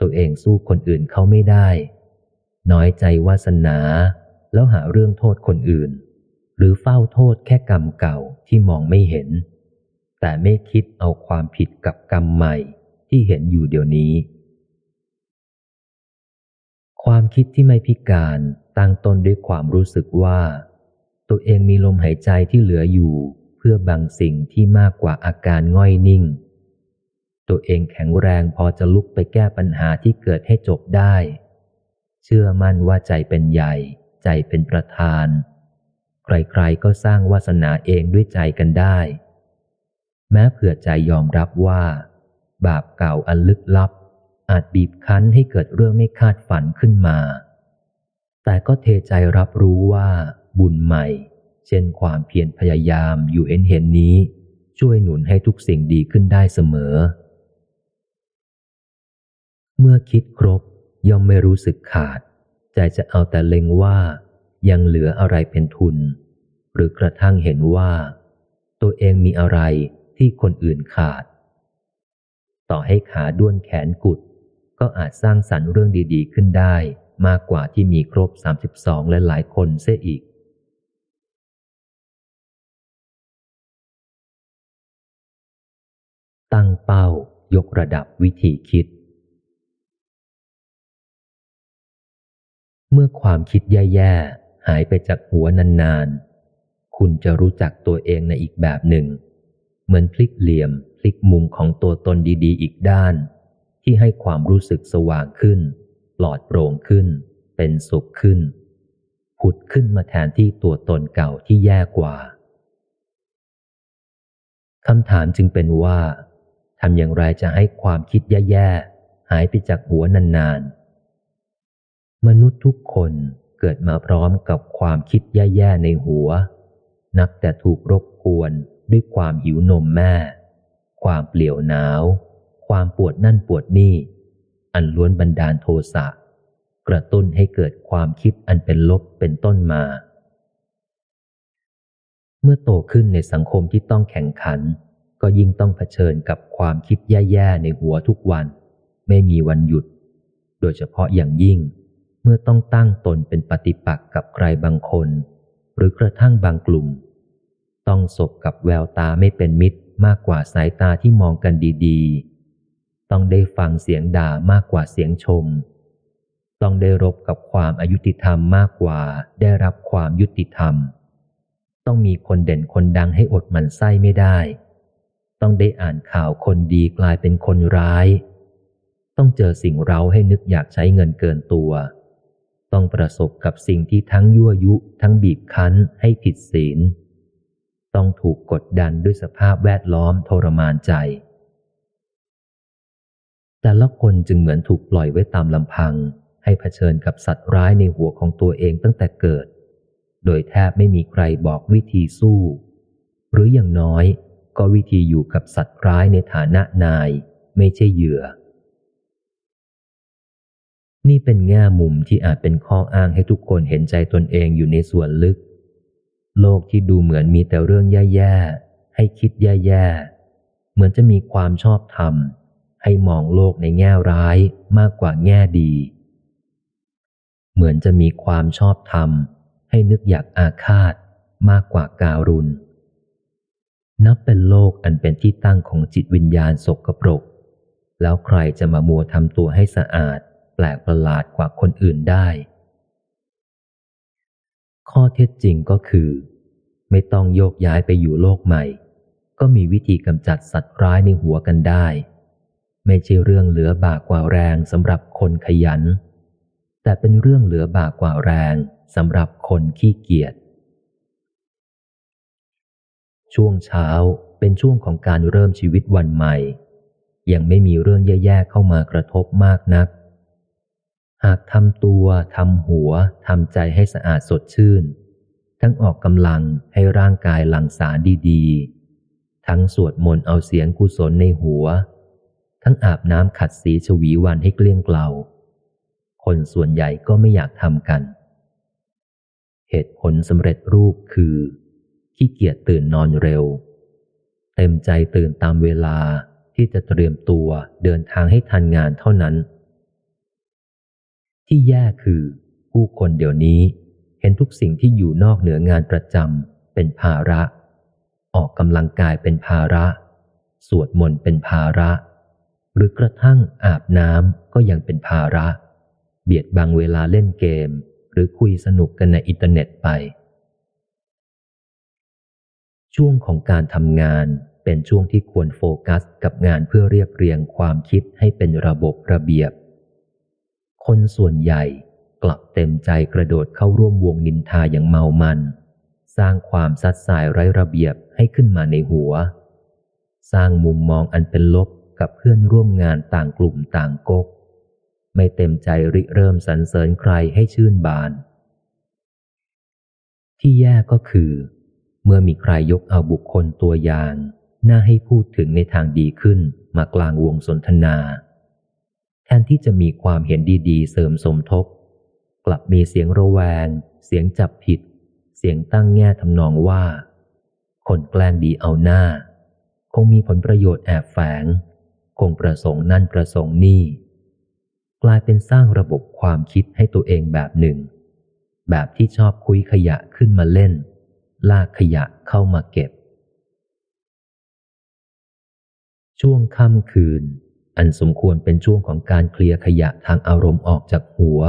ตัวเองสู้คนอื่นเขาไม่ได้ น้อยใจวาสนา แล้วหาเรื่องโทษคนอื่น หรือเฝ้าโทษแค่กรรมเก่าที่มองไม่เห็น แต่ไม่คิดเอาความผิดกับกรรมใหม่ที่เห็นอยู่เดี๋ยวนี้ ความคิดที่ไม่พิการตั้งต้นด้วยความรู้สึกว่า ตัวเองมีลมหายใจที่เหลืออยู่ เพื่อบางสิ่งที่มากกว่าอาการง่อยนิ่ง ตัวเองแข็งแรงพอจะลุกไปแก้ปัญหาที่เกิดให้จบได้ เชื่อมั่นว่าใจเป็นใหญ่ ใจเป็นประธาน ใครๆก็สร้างวาสนาเองด้วยใจกันได้ แม้เผื่อใจยอมรับว่า บาปเก่าอันลึกลับ อาจบีบคั้นให้เกิดเรื่องไม่คาดฝันขึ้นมา แต่ก็เทใจรับรู้ว่าบุญใหม่ เช่นความเพียรพยายามอยู่เห็นเห็นนี้ ช่วยหนุนให้ทุกสิ่งดีขึ้นได้เสมอ เมื่อคิดครบย่อมไม่รู้สึกขาด ใจจะเอาแต่เล็งว่า ยังเหลืออะไรเป็นทุน หรือกระทั่งเห็นว่า ตัวเองมีอะไรที่คนอื่นขาด ต่อให้ขาด้วนแขนกุด ก็อาจสร้างสรรค์เรื่องดีๆ ขึ้นได้มากกว่าที่มีครบ 32 และหลายคนเสียอีก ตั้งเป้ายกระดับวิธีคิด เมื่อความคิดแย่ๆ หายไปจากหัวนานๆ คุณจะรู้จักตัวเองในอีกแบบหนึ่ง เหมือนพลิกเหลี่ยมพลิกมุมของตัวตนดีๆ อีกด้าน ที่ให้ความรู้สึกสว่างขึ้น ปลอดโปร่งขึ้น เป็นสุขขึ้น ผุดขึ้นมาแทนที่ตัวตนเก่าที่แย่กว่าคำถามจึงเป็นว่า ทำอย่างไรจะให้ความคิดแย่ๆ หายไปจากหัวนานๆ มนุษย์ทุกคนเกิดมาพร้อมกับความคิดแย่ๆ ในหัว นับแต่ถูกรบกวนด้วยความหิวนมแม่ ความเปลี่ยวหนาว ความปวดนั่นปวดนี่ อันล้วนบันดาลโทสะ กระตุ้นให้เกิดความคิดอันเป็นลบเป็นต้นมา เมื่อโตขึ้นในสังคมที่ต้องแข่งขัน ก็ยิ่งต้องเผชิญกับความคิดแย่ๆในหัวทุกวัน ไม่มีวันหยุด โดยเฉพาะอย่างยิ่ง เมื่อต้องตั้งตนเป็นปฏิปักษ์กับใครบางคน หรือกระทั่งบางกลุ่ม ต้องสบกับแววตาไม่เป็นมิตรมากกว่าสายตาที่มองกันดีๆ ต้องได้ฟังเสียงด่ามากกว่าเสียงชม ต้องได้รบกับความอายุติธรรมมากกว่าได้รับความยุติธรรม ต้องมีคนเด่นคนดังให้อดหมันไส้ไม่ได้ ต้องได้อ่านข่าวคนดีกลายเป็นคนร้าย ต้องเจอสิ่งเร้าให้นึกอยากใช้เงินเกินตัว ต้องประสบกับสิ่งที่ทั้งยั่วยุ ทั้งบีบคั้นให้ผิดศีล ต้องถูกกดดันด้วยสภาพแวดล้อมทรมานใจ แต่ละคนจึงเหมือนถูกปล่อยไว้ตามลำพัง ให้เผชิญกับสัตว์ร้ายในหัวของตัวเองตั้งแต่เกิด โดยแทบไม่มีใครบอกวิธีสู้ หรืออย่างน้อย ก็วิธีอยู่กับสัตว์ร้ายในฐานะนายไม่ใช่เหยื่อ นี่เป็นแง่มุมที่อาจเป็นข้ออ้างให้ทุกคนเห็นใจตนเองอยู่ในส่วนลึก โลกที่ดูเหมือนมีแต่เรื่องแย่ๆ ให้คิดแย่ๆ เหมือนจะมีความชอบธรรม ให้มองโลกในแง่ร้ายมากกว่าแง่ดี เหมือนจะมีความชอบธรรม ให้นึกอยากอาฆาตมากกว่าการุณ นับเป็นโลกอันเป็นที่ตั้งของจิตวิญญาณสกปรก แล้วใครจะมามัวทำตัวให้สะอาด แปลกประหลาดกว่าคนอื่นได้ ข้อเท็จจริงก็คือ ไม่ต้องโยกย้ายไปอยู่โลกใหม่ ก็มีวิธีกำจัดสัตว์ร้ายในหัวกันได้ ไม่ใช่เรื่องเหลือบากกว่าแรงสำหรับคนขยัน แต่เป็นเรื่องเหลือบากกว่าแรงสำหรับคนขี้เกียจ ช่วงเช้าเป็นช่วงของการเริ่มชีวิตวันใหม่ ยังไม่มีเรื่องแย่ๆเข้ามากระทบมากนัก หากทำตัวทำหัวทำใจให้สะอาดสดชื่น ทั้งออกกำลังให้ร่างกายหลั่งสารดีๆ ทั้งสวดมนต์เอาเสียงกุศลในหัว ทั้งอาบน้ำขัดสีชวีวันให้เกลี้ยงเกลาคนส่วนใหญ่ก็ไม่อยากทำกัน เหตุผลสำเร็จรูปคือ ขี้เกียจตื่นนอนเร็ว เต็มใจตื่นตามเวลาที่จะเตรียมตัวเดินทางให้ทันงานเท่านั้น ที่แย่คือ ผู้คนเดี๋ยวนี้เห็นทุกสิ่งที่อยู่นอกเหนืองานประจำเป็นภาระ ออกกำลังกายเป็นภาระ สวดมนต์เป็นภาระ หรือกระทั่งอาบน้ำก็ยังเป็นภาระ เบียดบังเวลาเล่นเกม หรือคุยสนุกกันในอินเทอร์เน็ตไป ช่วงของการทำงานเป็นช่วงที่ควรโฟกัสกับงานเพื่อเรียบเรียงความคิดให้เป็นระบบระเบียบ คนส่วนใหญ่กลับเต็มใจกระโดดเข้าร่วมวงนินทาอย่างเมามัน สร้างความซัดสายไร้ระเบียบให้ขึ้นมาในหัว สร้างมุมมองอันเป็นลบกับเพื่อนร่วมงานต่างกลุ่มต่างกกไม่เต็มใจริเริ่มสรรเสริญใครให้ชื่นบาน ที่แย่ก็คือ เมื่อมีใครยกเอาบุคคลตัวอย่าง น่าให้พูดถึงในทางดีขึ้นมากลางวงสนทนา แทนที่จะมีความเห็นดีๆ เสริมสมทบ กลับมีเสียงระแวง เสียงจับผิด เสียงตั้งแง่ทำนองว่า คนแกล้งดีเอาหน้า คงมีผลประโยชน์แอบแฝง คงประสงค์นั่นประสงค์นี่ กลายเป็นสร้างระบบความคิดให้ตัวเองแบบหนึ่ง แบบที่ชอบคุยขยะขึ้นมาเล่น ลากขยะเข้ามาเก็บ ช่วงค่ำคืน อันสมควรเป็นช่วงของการเคลียร์ขยะทางอารมณ์ออกจากหัว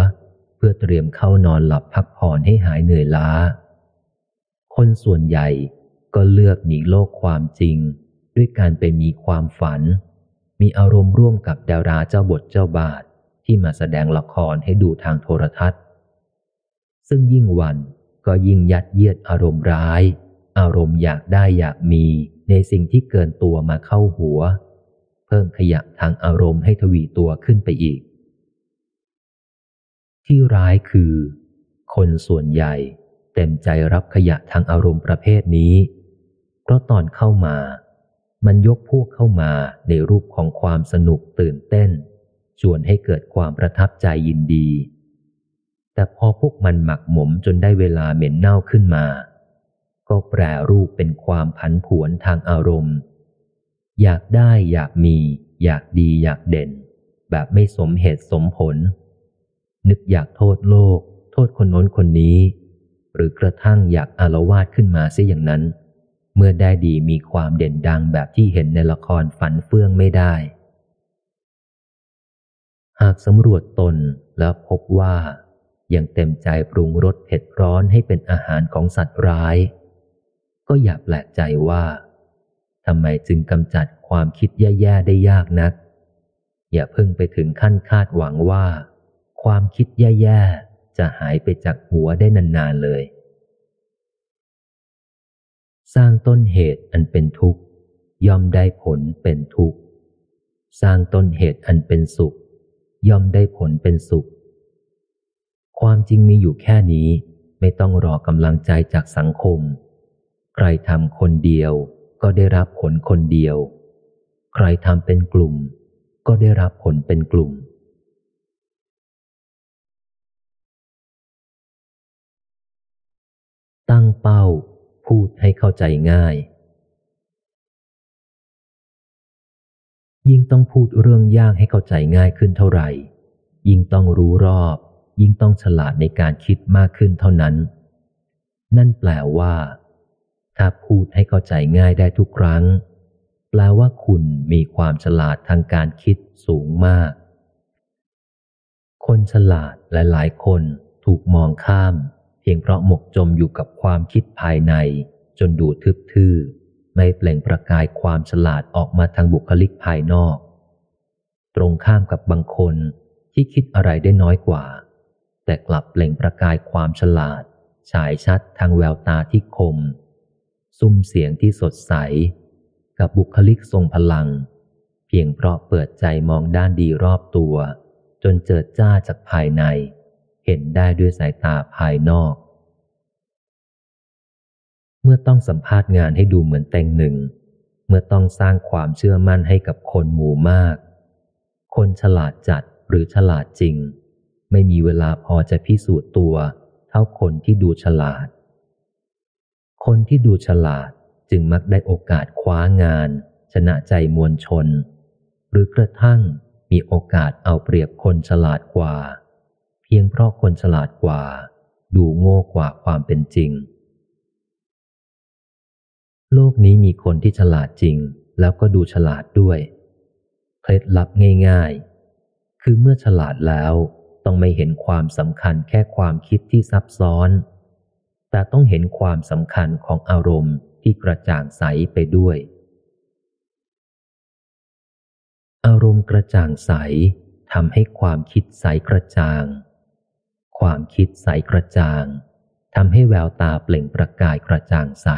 เพื่อเตรียมเข้านอนหลับพักผ่อนให้หายเหนื่อยล้า คนส่วนใหญ่ก็เลือกหนีโลกความจริง ด้วยการไปมีความฝัน มีอารมณ์ร่วมกับดาราเจ้าบทเจ้าบาทที่มาแสดงละครให้ดูทางโทรทัศน์ ซึ่งยิ่งวัน ก็ยิ่งยัดเยียดอารมณ์ร้าย อารมณ์อยากได้อยากมีในสิ่งที่เกินตัวมาเข้าหัว เพิ่มขยะทางอารมณ์ให้ทวีตัวขึ้นไปอีก ที่ร้ายคือ คนส่วนใหญ่ เต็มใจรับขยะทางอารมณ์ประเภทนี้ เพราะตอนเข้ามา มันยกพวกเข้ามาในรูปของความสนุกตื่นเต้น ชวนให้เกิดความประทับใจยินดี แต่พอพวกมันหมักหมมจนได้เวลาเหม็นเน่าขึ้นมา ก็แปรรูปเป็นความผันผวนทางอารมณ์ อยากได้อยากมี อยากดีอยากเด่น แบบไม่สมเหตุสมผล นึกอยากโทษโลก โทษคนโน้นคนนี้ หรือกระทั่งอยากอารวาสขึ้นมาเสียอย่างนั้น เมื่อได้ดีมีความเด่นดังแบบที่เห็นในละครฝันเฟื่องไม่ได้ หากสำรวจตนแล้วพบว่า ยังเต็มใจปรุงรสเผ็ดร้อนให้เป็นอาหารของสัตว์ร้าย ก็อย่าแปลกใจว่าทำไมจึงกำจัดความคิดแย่ๆได้ยากนัก อย่าเพิ่งไปถึงขั้นคาดหวังว่า ความคิดแย่ๆจะหายไปจากหัวได้นานๆเลย สร้างต้นเหตุอันเป็นทุกข์ย่อมได้ผลเป็นทุกข์ สร้างต้นเหตุอันเป็นสุข ย่อมได้ผลเป็นสุข ความจริงมีอยู่แค่นี้ ไม่ต้องรอกำลังใจจากสังคม ใครทำคนเดียวก็ได้รับผลคนเดียว ใครทำเป็นกลุ่ม ก็ได้รับผลเป็นกลุ่ม ตั้งเป้า พูดให้เข้าใจง่าย ยิ่งต้องพูดเรื่องยากให้เข้าใจง่ายขึ้นเท่าไหร่ ยิ่งต้องรู้รอบ ยิ่งต้องฉลาดในการคิดมากขึ้นเท่านั้น นั่นแปลว่า ถ้าพูดให้เข้าใจง่ายได้ทุกครั้ง แปลว่าคุณมีความฉลาดทางการคิดสูงมาก คนฉลาดหลายๆ คนถูกมองข้าม เพียงเพราะหมกจมอยู่กับความคิดภายใน จนดูทึบทื่อ ไม่เปล่งประกายความฉลาดออกมาทางบุคลิกภายนอก ตรงข้ามกับบางคนที่คิดอะไรได้น้อยกว่า แต่กลับเปล่งประกายความฉลาด ฉายชัดทางแววตาที่คม ซุ้มเสียงที่สดใส กับบุคลิกทรงพลัง เพียงเพราะเปิดใจมองด้านดีรอบตัว จนเจิดจ้าจากภายใน เห็นได้ด้วยสายตาภายนอก เมื่อต้องสัมภาษณ์งานให้ดูเหมือนแต่งหนึ่ง เมื่อต้องสร้างความเชื่อมั่นให้กับคนหมู่มาก คนฉลาดจัดหรือฉลาดจริง ไม่มีเวลาพอจะพิสูจน์ตัวเท่าคนที่ดูฉลาด คนที่ดูฉลาดจึงมักได้โอกาสคว้างาน ชนะใจมวลชน หรือกระทั่งมีโอกาสเอาเปรียบคนฉลาดกว่า เพียงเพราะคนฉลาดกว่า ดูโง่กว่าความเป็นจริง โลกนี้มีคนที่ฉลาดจริง แล้วก็ดูฉลาดด้วย เคล็ดลับง่าย ๆ คือเมื่อฉลาดแล้ว ต้องไม่เห็นความสำคัญแค่ความคิดที่ซับซ้อน แต่ต้องเห็นความสำคัญของอารมณ์ที่กระจ่างใสไปด้วย อารมณ์กระจ่างใสทำให้ความคิดใสกระจ่าง ความคิดใสกระจ่างทำให้แววตาเปล่งประกายกระจ่างใส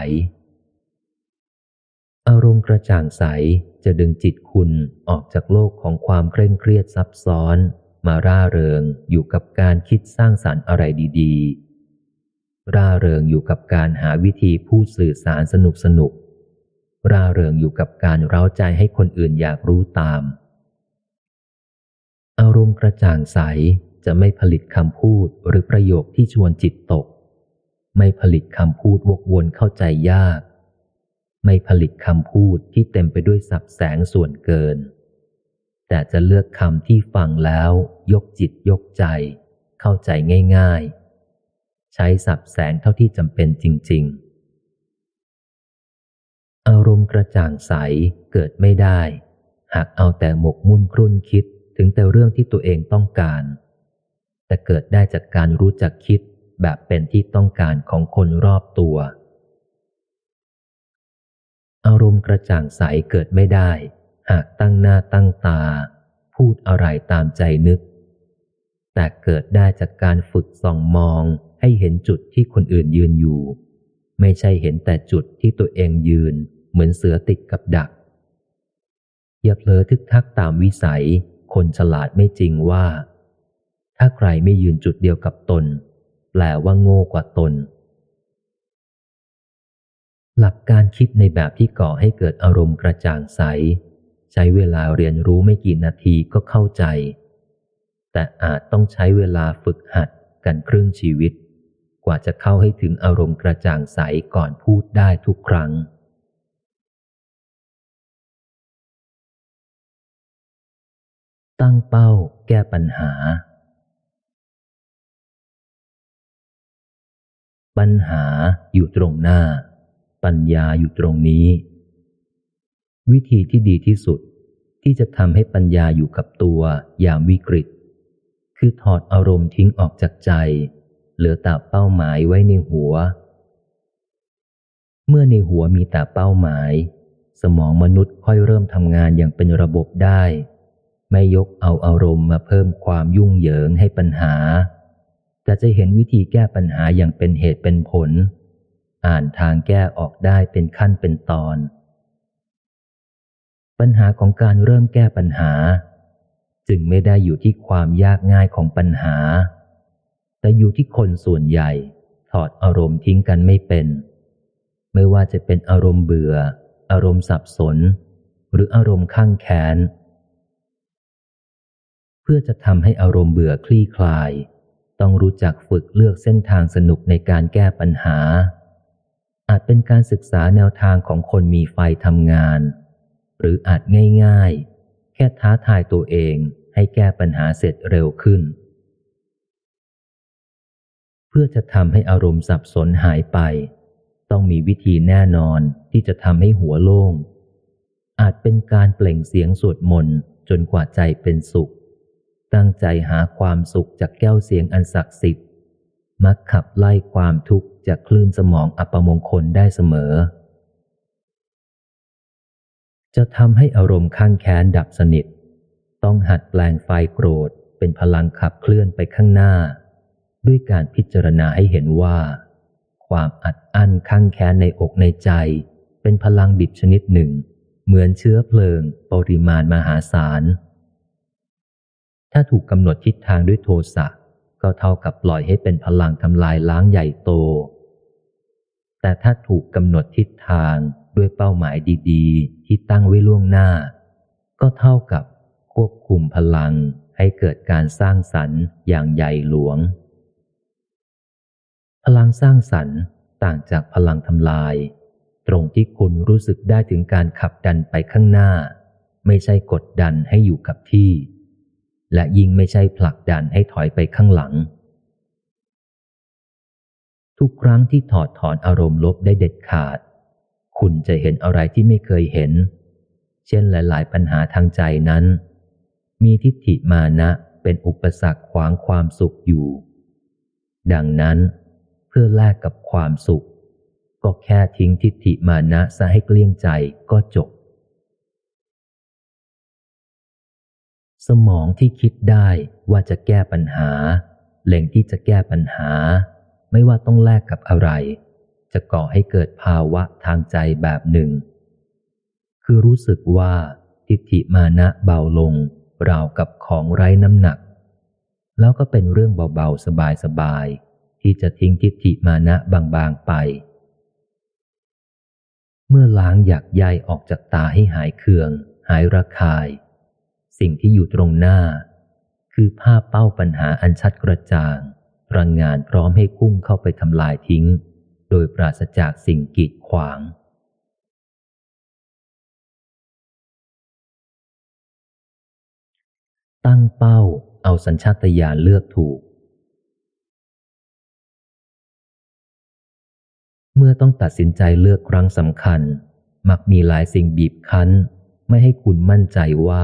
อารมณ์กระจ่างใสจะดึงจิตคุณออกจากโลกของความเคร่งเครียดซับซ้อน มาร่าเริงอยู่กับการคิดสร้างสารรค์อะไรดี ๆ ร่าเริงอยู่กับการหาวิธีพูดสื่อสารสนุกสนุก ร่าเริงอยู่กับการเร้าใจให้คนอื่นอยากรู้ตาม อารมณ์กระจ่างใสจะไม่ผลิตคำพูดหรือประโยคที่ชวนจิตตก ไม่ผลิตคำพูดวกวนเข้าใจยาก ไม่ผลิตคำพูดที่เต็มไปด้วยสับแสงส่วนเกิน แต่จะเลือกคำที่ฟังแล้วยกจิตยกใจ เข้าใจง่าย ๆ ใช้สับแสงเท่าที่จำเป็นจริง ๆ อารมณ์กระจ่างใสเกิดไม่ได้ หากเอาแต่หมกมุ่นครุ่นคิดถึงแต่เรื่องที่ตัวเองต้องการ แต่เกิดได้จากการรู้จักคิดแบบเป็นที่ต้องการของคนรอบตัว อารมณ์กระจ่างใสเกิดไม่ได้ หากตั้งหน้าตั้งตา พูดอะไรตามใจนึก แต่เกิดได้จากการฝึกส่องมองให้เห็นจุดที่คนอื่นยืนอยู่ ไม่ใช่เห็นแต่จุดที่ตัวเองยืน เหมือนเสือติดกับดัก อย่าเผลอทึกทักตามวิสัย คนฉลาดไม่จริงว่า ถ้าใครไม่ยืนจุดเดียวกับตน แปลว่าโง่กว่าตนหลักการคิดในแบบที่ก่อให้เกิดอารมณ์กระจ่างใส ใช้เวลาเรียนรู้ไม่กี่นาทีก็เข้าใจ แต่อาจต้องใช้เวลาฝึกหัดกันครึ่งชีวิต กว่าจะเข้าให้ถึงอารมณ์กระจ่างใสก่อนพูดได้ทุกครั้ง ตั้งเป้าแก้ปัญหา ปัญหาอยู่ตรงหน้า ปัญญาอยู่ตรงนี้ วิธีที่ดีที่สุดที่จะทำให้ปัญญาอยู่กับตัวอย่างวิกฤต คือถอดอารมณ์ทิ้งออกจากใจ เหลือแต่เป้าหมายไว้ในหัว เมื่อในหัวมีแต่เป้าหมาย สมองมนุษย์ค่อยเริ่มทำงานอย่างเป็นระบบได้ ไม่ยกเอาอารมณ์มาเพิ่มความยุ่งเหยิงให้ปัญหา แต่จะเห็นวิธีแก้ปัญหาอย่างเป็นเหตุเป็นผล อ่านทางแก้ออกได้เป็นขั้นเป็นตอน ปัญหาของการเริ่มแก้ปัญหา จึงไม่ได้อยู่ที่ความยากง่ายของปัญหา แต่อยู่ที่คนส่วนใหญ่ ถอดอารมณ์ทิ้งกันไม่เป็น ไม่ว่าจะเป็นอารมณ์เบื่อ อารมณ์สับสน หรืออารมณ์ข้างแค้นเพื่อจะทำให้อารมณ์เบื่อคลี่คลาย ต้องรู้จักฝึกเลือกเส้นทางสนุกในการแก้ปัญหา อาจเป็นการศึกษาแนวทางของคนมีไฟทำงาน หรืออาจง่ายๆ แค่ท้าทายตัวเองให้แก้ปัญหาเสร็จเร็วขึ้น เพื่อจะทำให้อารมณ์สับสนหายไป ต้องมีวิธีแน่นอนที่จะทำให้หัวโล่ง อาจเป็นการเปล่งเสียงสวดมนต์จนกว่าใจเป็นสุข ตั้งใจหาความสุขจากแก้วเสียงอันศักดิ์สิทธิ์มักขับไล่ความทุกข์จากคลื่นสมองอัปมงคลได้เสมอ จะทำให้อารมณ์ข้างแค้นดับสนิท ต้องหัดแปลงไฟโกรธเป็นพลังขับเคลื่อนไปข้างหน้า ด้วยการพิจารณาให้เห็นว่า ความอัดอั้นข้างแค้นในอกในใจ เป็นพลังดิบชนิดหนึ่ง เหมือนเชื้อเพลิง ปริมาณมหาศาล ถ้าถูกกำหนดทิศทางด้วยโทสะก็เท่ากับปล่อยให้เป็นพลังทำลายล้างใหญ่โต แต่ถ้าถูกกำหนดทิศทาง ด้วยเป้าหมายดีๆ ที่ตั้งไว้ล่วงหน้า ก็เท่ากับควบคุมพลังให้เกิดการสร้างสรรค์อย่างใหญ่หลวง พลังสร้างสรรค์ต่างจากพลังทำลาย ตรงที่คุณรู้สึกได้ถึงการขับดันไปข้างหน้า ไม่ใช่กดดันให้อยู่กับที่ และยิ่งไม่ใช่ผลักดันให้ถอยไปข้างหลัง ทุกครั้งที่ถอดถอนอารมณ์ลบได้เด็ดขาด คุณจะเห็นอะไรที่ไม่เคยเห็น เช่นหลาย ๆ ปัญหาทางใจนั้น มีทิฏฐิมานะเป็นอุปสรรคขวางความสุขอยู่ ดังนั้น เพื่อแลกกับความสุข ก็แค่ทิ้งทิฏฐิมานะซะให้เกลี้ยงใจก็จบ สมองที่คิดได้ว่าจะแก้ปัญหาเล็งที่จะแก้ปัญหา ไม่ว่าต้องแลกกับอะไร จะก่อให้เกิดภาวะทางใจแบบหนึ่ง คือรู้สึกว่าทิฏฐิมานะเบาลง ราวกับของไร้น้ำหนัก แล้วก็เป็นเรื่องเบาๆสบายๆที่จะทิ้งทิฏฐิมานะบางๆไป เมื่อล้างอยากใยออกจากตาให้หายเคือง หายระคาย สิ่งที่อยู่ตรงหน้า คือภาพเป้าปัญหาอันชัดกระจ่างรังงานพร้อมให้พุ่งเข้าไปทำลายทิ้ง โดยปราศจากสิ่งกีดขวาง ตั้งเป้าเอาสัญชาตญาณเลือกถูก เมื่อต้องตัดสินใจเลือกครั้งสำคัญ มักมีหลายสิ่งบีบคั้น ไม่ให้คุณมั่นใจว่า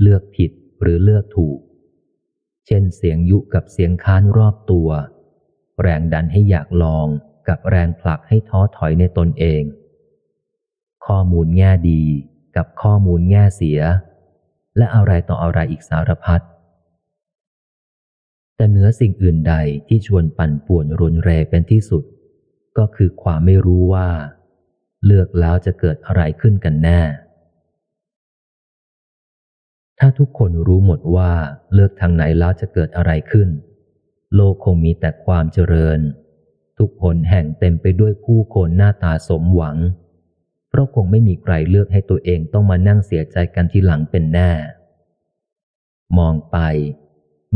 เลือกผิดหรือเลือกถูก เช่นเสียงยุกับเสียงค้านรอบตัว แรงดันให้อยากลอง กับแรงผลักให้ท้อถอยในตนเอง ข้อมูลแง่ดีกับข้อมูลแง่เสีย และอะไรต่ออะไรอีกสารพัดแต่เหนือสิ่งอื่นใดที่ชวนปั่นป่วนรุนแรงเป็นที่สุด ก็คือความไม่รู้ว่า เลือกแล้วจะเกิดอะไรขึ้นกันแน่ ถ้าทุกคนรู้หมดว่าเลือกทางไหนแล้วจะเกิดอะไรขึ้น โลกคงมีแต่ความเจริญ ทุกผลแห่งเต็มไปด้วยผู้คนหน้าตาสมหวัง เพราะคงไม่มีใครเลือกให้ตัวเองต้องมานั่งเสียใจกันทีหลังเป็นแน่ มองไป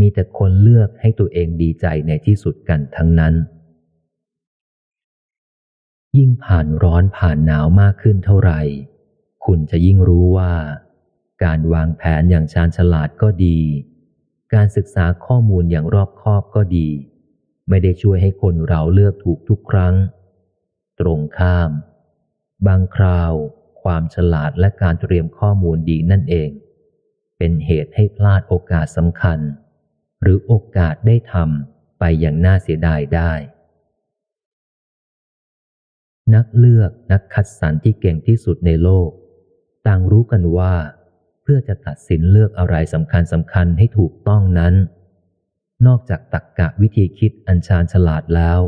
มีแต่คนเลือกให้ตัวเองดีใจในที่สุดกันทั้งนั้น ยิ่งผ่านร้อนผ่านหนาวมากขึ้นเท่าไหร่ คุณจะยิ่งรู้ว่า การวางแผนอย่างชาญฉลาดก็ดี การศึกษาข้อมูลอย่างรอบคอบก็ดี ไม่ได้ช่วยให้คนเราเลือกถูกทุกครั้ง ตรงข้าม บางคราว ความฉลาดและการเตรียมข้อมูลดีนั่นเอง เป็นเหตุให้พลาดโอกาสสำคัญ หรือโอกาสได้ทำไปอย่างน่าเสียดายได้ นักเลือกนักคัดสรรที่เก่งที่สุดในโลก ต่างรู้กันว่า เพื่อจะตัดสินเลือกอะไรสำคัญสำคัญให้ถูกต้องนั้น นอกจากตักกะวิธีคิดอัญชานฉลาดแล้ว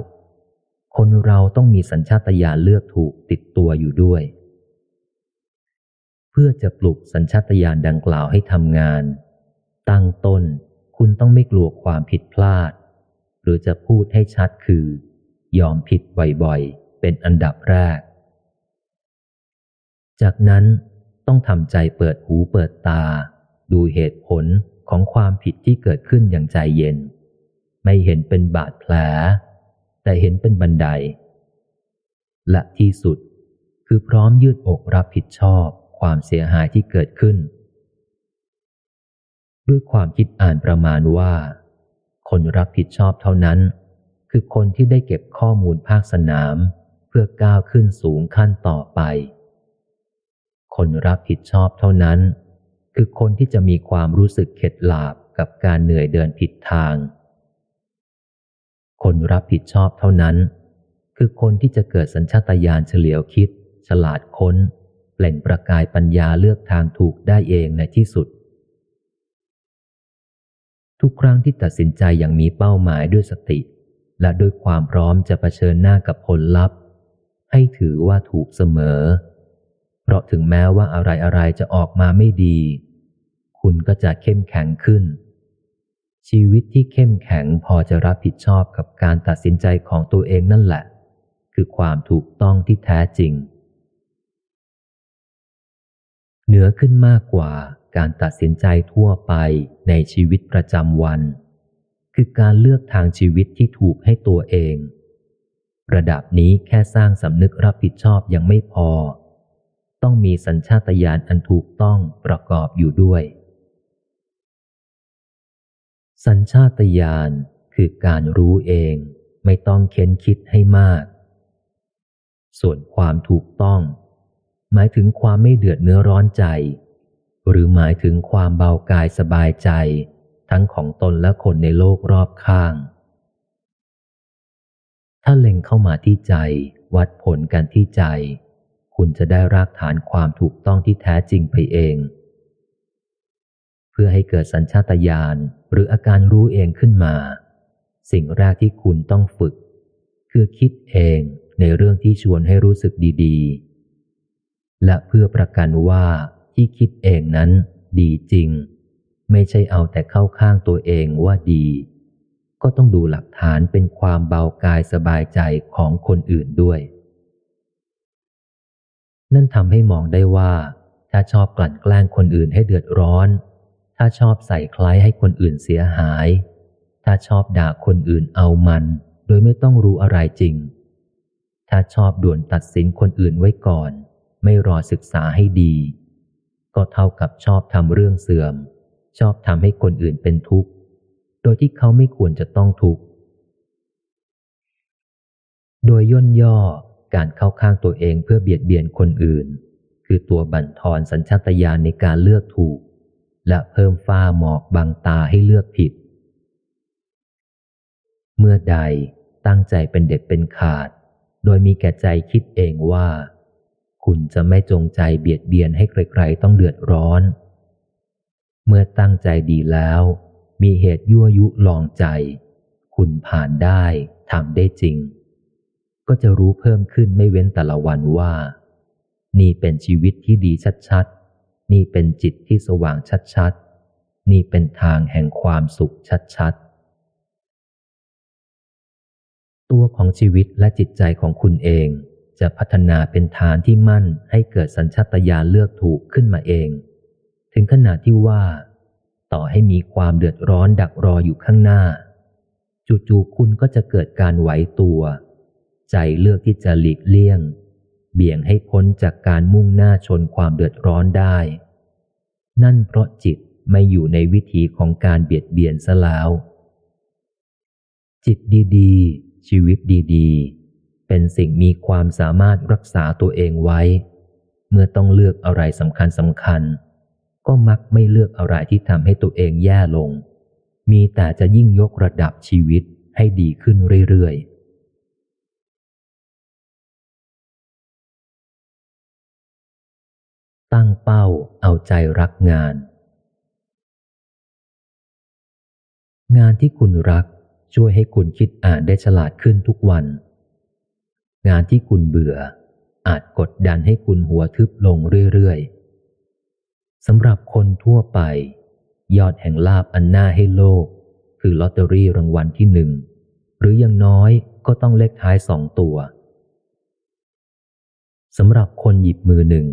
คนเราต้องมีสัญชาตญาณเลือกถูกติดตัวอยู่ด้วย เพื่อจะปลุกสัญชาตญาณดังกล่าวให้ทำงาน ตั้งต้นคุณต้องไม่กลัวความผิดพลาด หรือจะพูดให้ชัดคือ ยอมผิดบ่อยๆ เป็นอันดับแรก จากนั้นต้องทำใจเปิดหูเปิดตา ดูเหตุผล ของความผิดที่เกิดขึ้นอย่างใจเย็น ไม่เห็นเป็นบาดแผล แต่เห็นเป็นบันได และที่สุดคือพร้อมยืดอกรับผิดชอบความเสียหายที่เกิดขึ้น ด้วยความคิดอ่านประมาณว่า คนรับผิดชอบเท่านั้น คือคนที่ได้เก็บข้อมูลภาคสนาม เพื่อก้าวขึ้นสูงขั้นต่อไป คนรับผิดชอบเท่านั้น คือคนที่จะมีความรู้สึกเข็ดหลาบกับการเหนื่อยเดินผิดทาง คนรับผิดชอบเท่านั้น คือคนที่จะเกิดสัญชาตญาณเฉลียวคิด ฉลาดค้นเปล่งประกายปัญญาเลือกทางถูกได้เองในที่สุด ทุกครั้งที่ตัดสินใจอย่างมีเป้าหมายด้วยสติ และด้วยความพร้อมจะะเผชิญหน้ากับผลลัพธ์ ให้ถือว่าถูกเสมอ เพราะถึงแม้ว่าอะไรอะไรจะออกมาไม่ดี คุณก็จะเข้มแข็งขึ้น ชีวิตที่เข้มแข็งพอจะรับผิดชอบกับการตัดสินใจของตัวเองนั่นแหละ คือความถูกต้องที่แท้จริง เหนือขึ้นมากกว่าการตัดสินใจทั่วไปในชีวิตประจำวัน คือการเลือกทางชีวิตที่ถูกให้ตัวเอง ระดับนี้แค่สร้างสำนึกรับผิดชอบยังไม่พอ ต้องมีสัญชาตญาณอันถูกต้องประกอบอยู่ด้วย สัญชาตญาณคือการรู้เองไม่ต้องเค้นคิดให้มาก ส่วนความถูกต้อง หมายถึงความไม่เดือดเนื้อร้อนใจ หรือหมายถึงความเบากายสบายใจ ทั้งของตนและคนในโลกรอบข้าง ถ้าเล็งเข้ามาที่ใจ วัดผลกันที่ใจ คุณจะได้รากฐานความถูกต้องที่แท้จริงไปเอง พื่อให้เกิดสัญชาตญาณหรืออาการรู้เองขึ้นมา สิ่งแรกที่คุณต้องฝึก คือคิดเองในเรื่องที่ชวนให้รู้สึกดีๆ และเพื่อประกันว่าที่คิดเองนั้นดีจริง ไม่ใช่เอาแต่เข้าข้างตัวเองว่าดี ก็ต้องดูหลักฐานเป็นความเบากายสบายใจของคนอื่นด้วย นั่นทำให้มองได้ว่า ถ้าชอบกลั่นแกล้งคนอื่นให้เดือดร้อน ถ้าชอบใส่คล้ายให้คนอื่นเสียหาย ถ้าชอบด่าคนอื่นเอามัน โดยไม่ต้องรู้อะไรจริง ถ้าชอบด่วนตัดสินคนอื่นไว้ก่อน ไม่รอศึกษาให้ดี ก็เท่ากับชอบทำเรื่องเสื่อม ชอบทำให้คนอื่นเป็นทุกข์ โดยที่เขาไม่ควรจะต้องทุกข์ โดยย่นย่อการเข้าข้างตัวเองเพื่อเบียดเบียนคนอื่น คือตัวบั่นทอนสัญชาตญาณในการเลือกถูก และเพิ่มฝ้าหมอกบางตาให้เลือกผิด เมื่อใดตั้งใจเป็นเด็ดเป็นขาด โดยมีแก่ใจคิดเองว่า คุณจะไม่จงใจเบียดเบียนให้ใครๆต้องเดือดร้อน เมื่อตั้งใจดีแล้ว มีเหตุยั่วยุลองใจ คุณผ่านได้ทำได้จริง ก็จะรู้เพิ่มขึ้นไม่เว้นแต่ละวันว่า นี่เป็นชีวิตที่ดีชัดๆ นี่เป็นจิตที่สว่างชัดๆ นี่เป็นทางแห่งความสุขชัดๆ ตัวของชีวิตและจิตใจของคุณเอง จะพัฒนาเป็นฐานที่มั่นให้เกิดสัญชาตญาณเลือกถูกขึ้นมาเอง ถึงขนาดที่ว่า ต่อให้มีความเดือดร้อนดักรออยู่ข้างหน้า จู่ๆคุณก็จะเกิดการไหวตัว ใจเลือกที่จะหลีกเลี่ยง เบี่ยงให้พ้นจากการมุ่งหน้าชนความเดือดร้อนได้ นั่นเพราะจิตไม่อยู่ในวิถีของการเบียดเบียนซะแล้ว จิตดีๆ ชีวิตดีๆ เป็นสิ่งมีความสามารถรักษาตัวเองไว้ เมื่อต้องเลือกอะไรสำคัญสำคัญ ก็มักไม่เลือกอะไรที่ทำให้ตัวเองแย่ลง มีแต่จะยิ่งยกระดับชีวิตให้ดีขึ้นเรื่อยๆ ตั้งเป้าเอาใจรักงาน งานที่คุณรักช่วยให้คุณคิดอ่านได้ฉลาดขึ้นทุกวัน งานที่คุณเบื่อ อาจกดดันให้คุณหัวทึบลงเรื่อยๆสำหรับคนทั่วไป ยอดแห่งลาบอันน่าให้โลก คือลอตเตอรี่รางวัลที่หนึ่ง หรือยังน้อยก็ต้องเลขท้ายสองตัวสำหรับคนหยิบมือหนึ่ง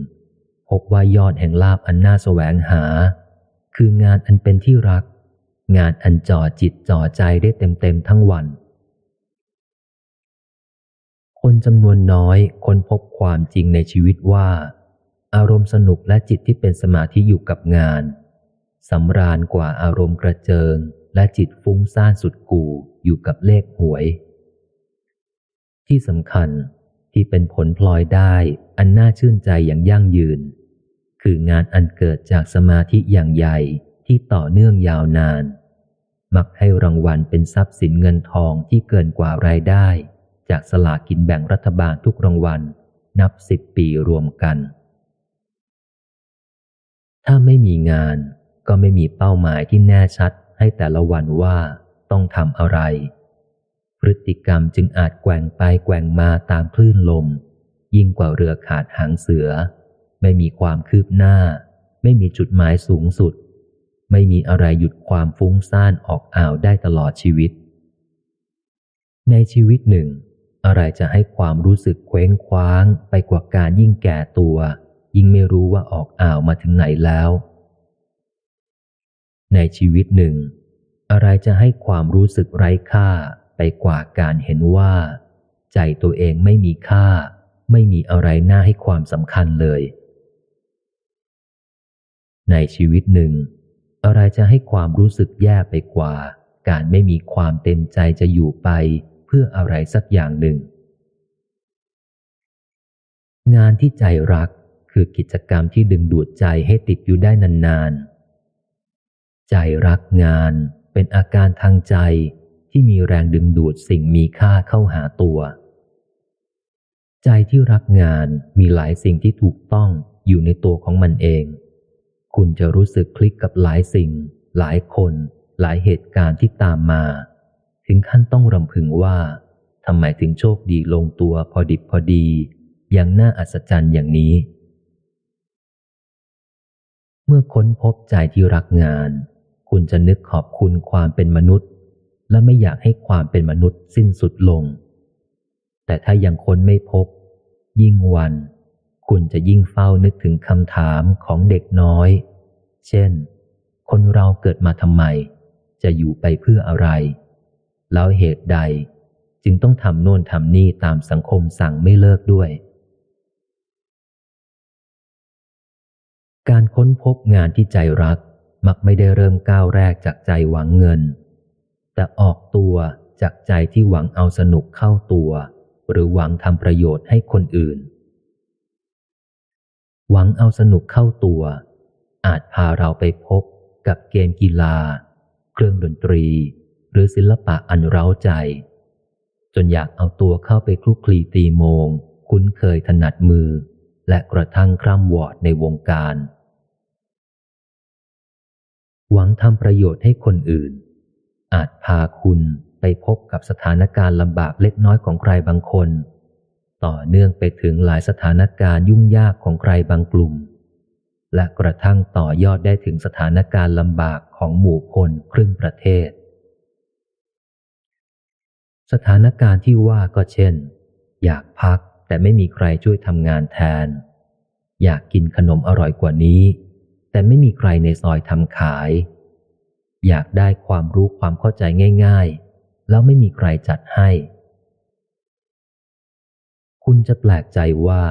พบว่ายอดแห่งลาบอันน่าแสวงหา คืองานอันเป็นที่รัก งานอันจ่อจิตจ่อใจได้เต็มๆทั้งวัน คนจำนวนน้อยคนพบความจริงในชีวิตว่า อารมณ์สนุกและจิตที่เป็นสมาธิอยู่กับงานสำราญกว่าอารมณ์กระเจิง และจิตฟุ้งซ่านสุดกู่อยู่กับเลขหวย ที่สำคัญ ที่เป็นผลพลอยได้อันน่าชื่นใจอย่างยั่งยืน คืองานอันเกิดจากสมาธิอย่างใหญ่ที่ต่อเนื่องยาวนาน มักให้รางวัลเป็นทรัพย์สินเงินทองที่เกินกว่ารายได้ จากสลากินแบ่งรัฐบาลทุกรางวัล นับสิบปีรวมกัน ถ้าไม่มีงานก็ไม่มีเป้าหมายที่แน่ชัดให้แต่ละวันว่าต้องทำอะไร พฤติกรรมจึงอาจแกว่งไปแกว่งมาตามคลื่นลม ยิ่งกว่าเรือขาดหางเสือ ไม่มีความคืบหน้า ไม่มีจุดหมายสูงสุด ไม่มีอะไรหยุดความฟุ้งซ่านออกอ่าวได้ตลอดชีวิต ในชีวิตหนึ่ง อะไรจะให้ความรู้สึกเคว้งคว้าง ไปกว่าการยิ่งแก่ตัว ยิ่งไม่รู้ว่าออกอ่าวมาถึงไหนแล้ว ในชีวิตหนึ่ง อะไรจะให้ความรู้สึกไร้ค่า ไปกว่าการเห็นว่า ใจตัวเองไม่มีค่า ไม่มีอะไรน่าให้ความสำคัญเลย ในชีวิตหนึ่ง อะไรจะให้ความรู้สึกแย่ไปกว่า การไม่มีความเต็มใจจะอยู่ไปเพื่ออะไรสักอย่างหนึ่ง งานที่ใจรักคือกิจกรรมที่ดึงดูดใจให้ติดอยู่ได้นานๆ ใจรักงานเป็นอาการทางใจ ที่มีแรงดึงดูดสิ่งมีค่าเข้าหาตัว ใจที่รักงานมีหลายสิ่งที่ถูกต้องอยู่ในตัวของมันเอง คุณจะรู้สึกคลิกกับหลายสิ่ง หลายคน หลายเหตุการณ์ที่ตามมา ถึงขั้นต้องรำพึงว่าทำไมถึงโชคดีลงตัวพอดิบพอดี อย่างน่าอัศจรรย์อย่างนี้ เมื่อค้นพบใจที่รักงาน คุณจะนึกขอบคุณความเป็นมนุษย์ และไม่อยากให้ความเป็นมนุษย์สิ้นสุดลง แต่ถ้ายังค้นไม่พบ ยิ่งวัน คุณจะยิ่งเฝ้านึกถึงคำถามของเด็กน้อย เช่น คนเราเกิดมาทำไม จะอยู่ไปเพื่ออะไร แล้วเหตุใดจึงต้องทำโน่นทำนี่ตามสังคมสั่งไม่เลิกด้วย การค้นพบงานที่ใจรักมักไม่ได้เริ่มก้าวแรกจากใจหวังเงิน แต่ออกตัวจากใจที่หวังเอาสนุกเข้าตัว หรือหวังทำประโยชน์ให้คนอื่น หวังเอาสนุกเข้าตัว อาจพาเราไปพบกับเกมกีฬา เครื่องดนตรี หรือศิลปะอันเร้าใจ จนอยากเอาตัวเข้าไปคลุกคลีตีโมง คุ้นเคยถนัดมือ และกระทั่งคร่ำวอดในวงการ หวังทำประโยชน์ให้คนอื่น อาจพาคุณไปพบกับสถานการณ์ลำบากเล็กน้อยของใครบางคน ต่อเนื่องไปถึงหลายสถานการณ์ยุ่งยากของใครบางกลุ่ม และกระทั่งต่อยอดได้ถึงสถานการณ์ลำบากของหมู่คนครึ่งประเทศ สถานการณ์ที่ว่าก็เช่น อยากพักแต่ไม่มีใครช่วยทำงานแทน อยากกินขนมอร่อยกว่านี้ แต่ไม่มีใครในซอยทำขาย อยากได้ความรู้ความเข้าใจง่าย ๆ แล้วไม่มีใครจัดให้ คุณจะแปลกใจว่า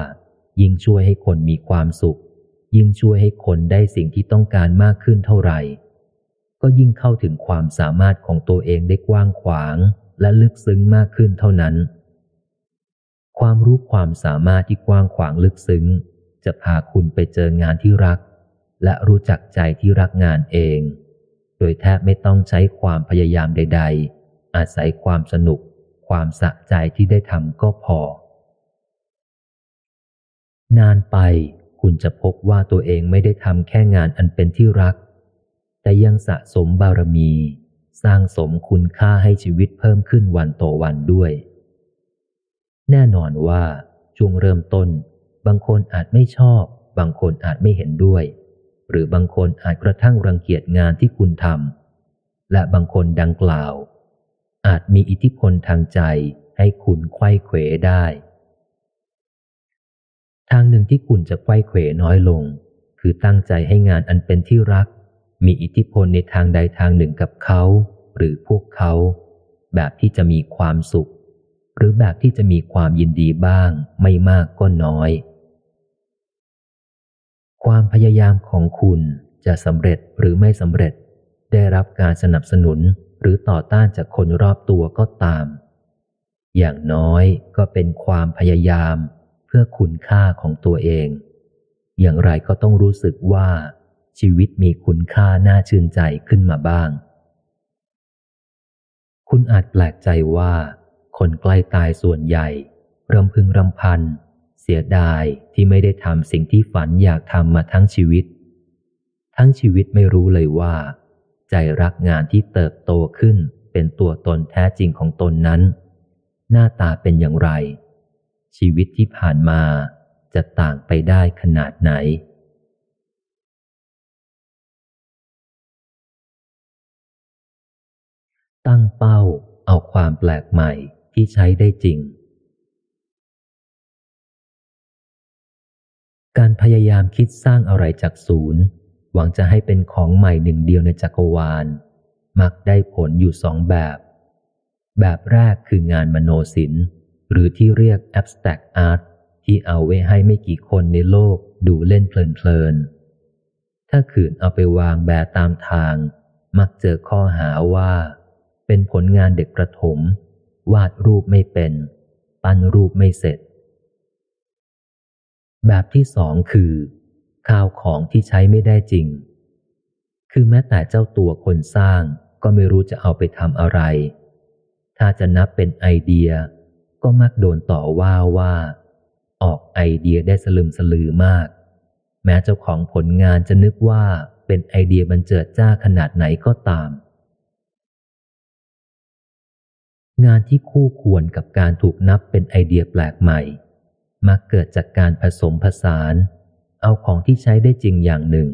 ยิ่งช่วยให้คนมีความสุข ยิ่งช่วยให้คนได้สิ่งที่ต้องการมากขึ้นเท่าไหร่ ก็ยิ่งเข้าถึงความสามารถของตัวเองได้กว้างขวางและลึกซึ้งมากขึ้นเท่านั้น ความรู้ความสามารถที่กว้างขวางลึกซึ้ง จะพาคุณไปเจองานที่รัก และรู้จักใจที่รักงานเอง โดยแทบไม่ต้องใช้ความพยายามใด ๆ อาศัยความสนุก ความสะใจที่ได้ทำก็พอ นานไปคุณจะพบว่าตัวเองไม่ได้ทำแค่งานอันเป็นที่รัก แต่ยังสะสมบารมี สร้างสมคุณค่าให้ชีวิตเพิ่มขึ้นวันต่อวันด้วย แน่นอนว่าช่วงเริ่มต้น บางคนอาจไม่ชอบ บางคนอาจไม่เห็นด้วย หรือบางคนอาจกระทั่งรังเกียจงานที่คุณทำและบางคนดังกล่าว อาจมีอิทธิพลทางใจให้คุณไข้เขวได้ ทางหนึ่งที่คุณจะไข้เขวน้อยลง คือตั้งใจให้งานอันเป็นที่รัก มีอิทธิพลในทางใดทางหนึ่งกับเขา หรือพวกเขา แบบที่จะมีความสุข หรือแบบที่จะมีความยินดีบ้าง ไม่มากก็น้อย ความพยายามของคุณจะสำเร็จหรือไม่สำเร็จ ได้รับการสนับสนุนหรือต่อต้านจากคนรอบตัวก็ตาม อย่างน้อยก็เป็นความพยายามเพื่อคุณค่าของตัวเอง อย่างไรก็ต้องรู้สึกว่า ชีวิตมีคุณค่าน่าชื่นใจขึ้นมาบ้าง คุณอาจแปลกใจว่า คนใกล้ตายส่วนใหญ่รำพึงรำพัน เสียดายที่ไม่ได้ทำสิ่งที่ฝันอยากทำมาทั้งชีวิต ทั้งชีวิตไม่รู้เลยว่า ใจรักงานที่เติบโตขึ้นเป็นตัวตนแท้จริงของตนนั้น หน้าตาเป็นอย่างไร ชีวิตที่ผ่านมาจะต่างไปได้ขนาดไหน ตั้งเป้าเอาความแปลกใหม่ที่ใช้ได้จริง การพยายามคิดสร้างอะไรจากศูนย์ หวังจะให้เป็นของใหม่หนึ่งเดียวในจักรวาล มักได้ผลอยู่สองแบบ แบบแรกคืองานมโนศิลป์ หรือที่เรียก abstract art ที่เอาไว้ให้ไม่กี่คนในโลกดูเล่นเพลินๆ ถ้าขืนเอาไปวางแบบตามทาง มักเจอข้อหาว่า เป็นผลงานเด็กประถม วาดรูปไม่เป็น ปั้นรูปไม่เสร็จ แบบที่สองคือ ข้าวของที่ใช้ไม่ได้จริง คือแม้แต่เจ้าตัวคนสร้างก็ไม่รู้จะเอาไปทำอะไร ถ้าจะนับเป็นไอเดีย ก็มักโดนต่อว่าว่า ออกไอเดียได้สลึมสลือมาก แม้เจ้าของผลงานจะนึกว่าเป็นไอเดียบันเจิดจ้าขนาดไหนก็ตาม งานที่คู่ควรกับการถูกนับเป็นไอเดียแปลกใหม่ มักเกิดจากการผสมผสาน เอาของที่ใช้ได้จริงอย่างหนึ่ง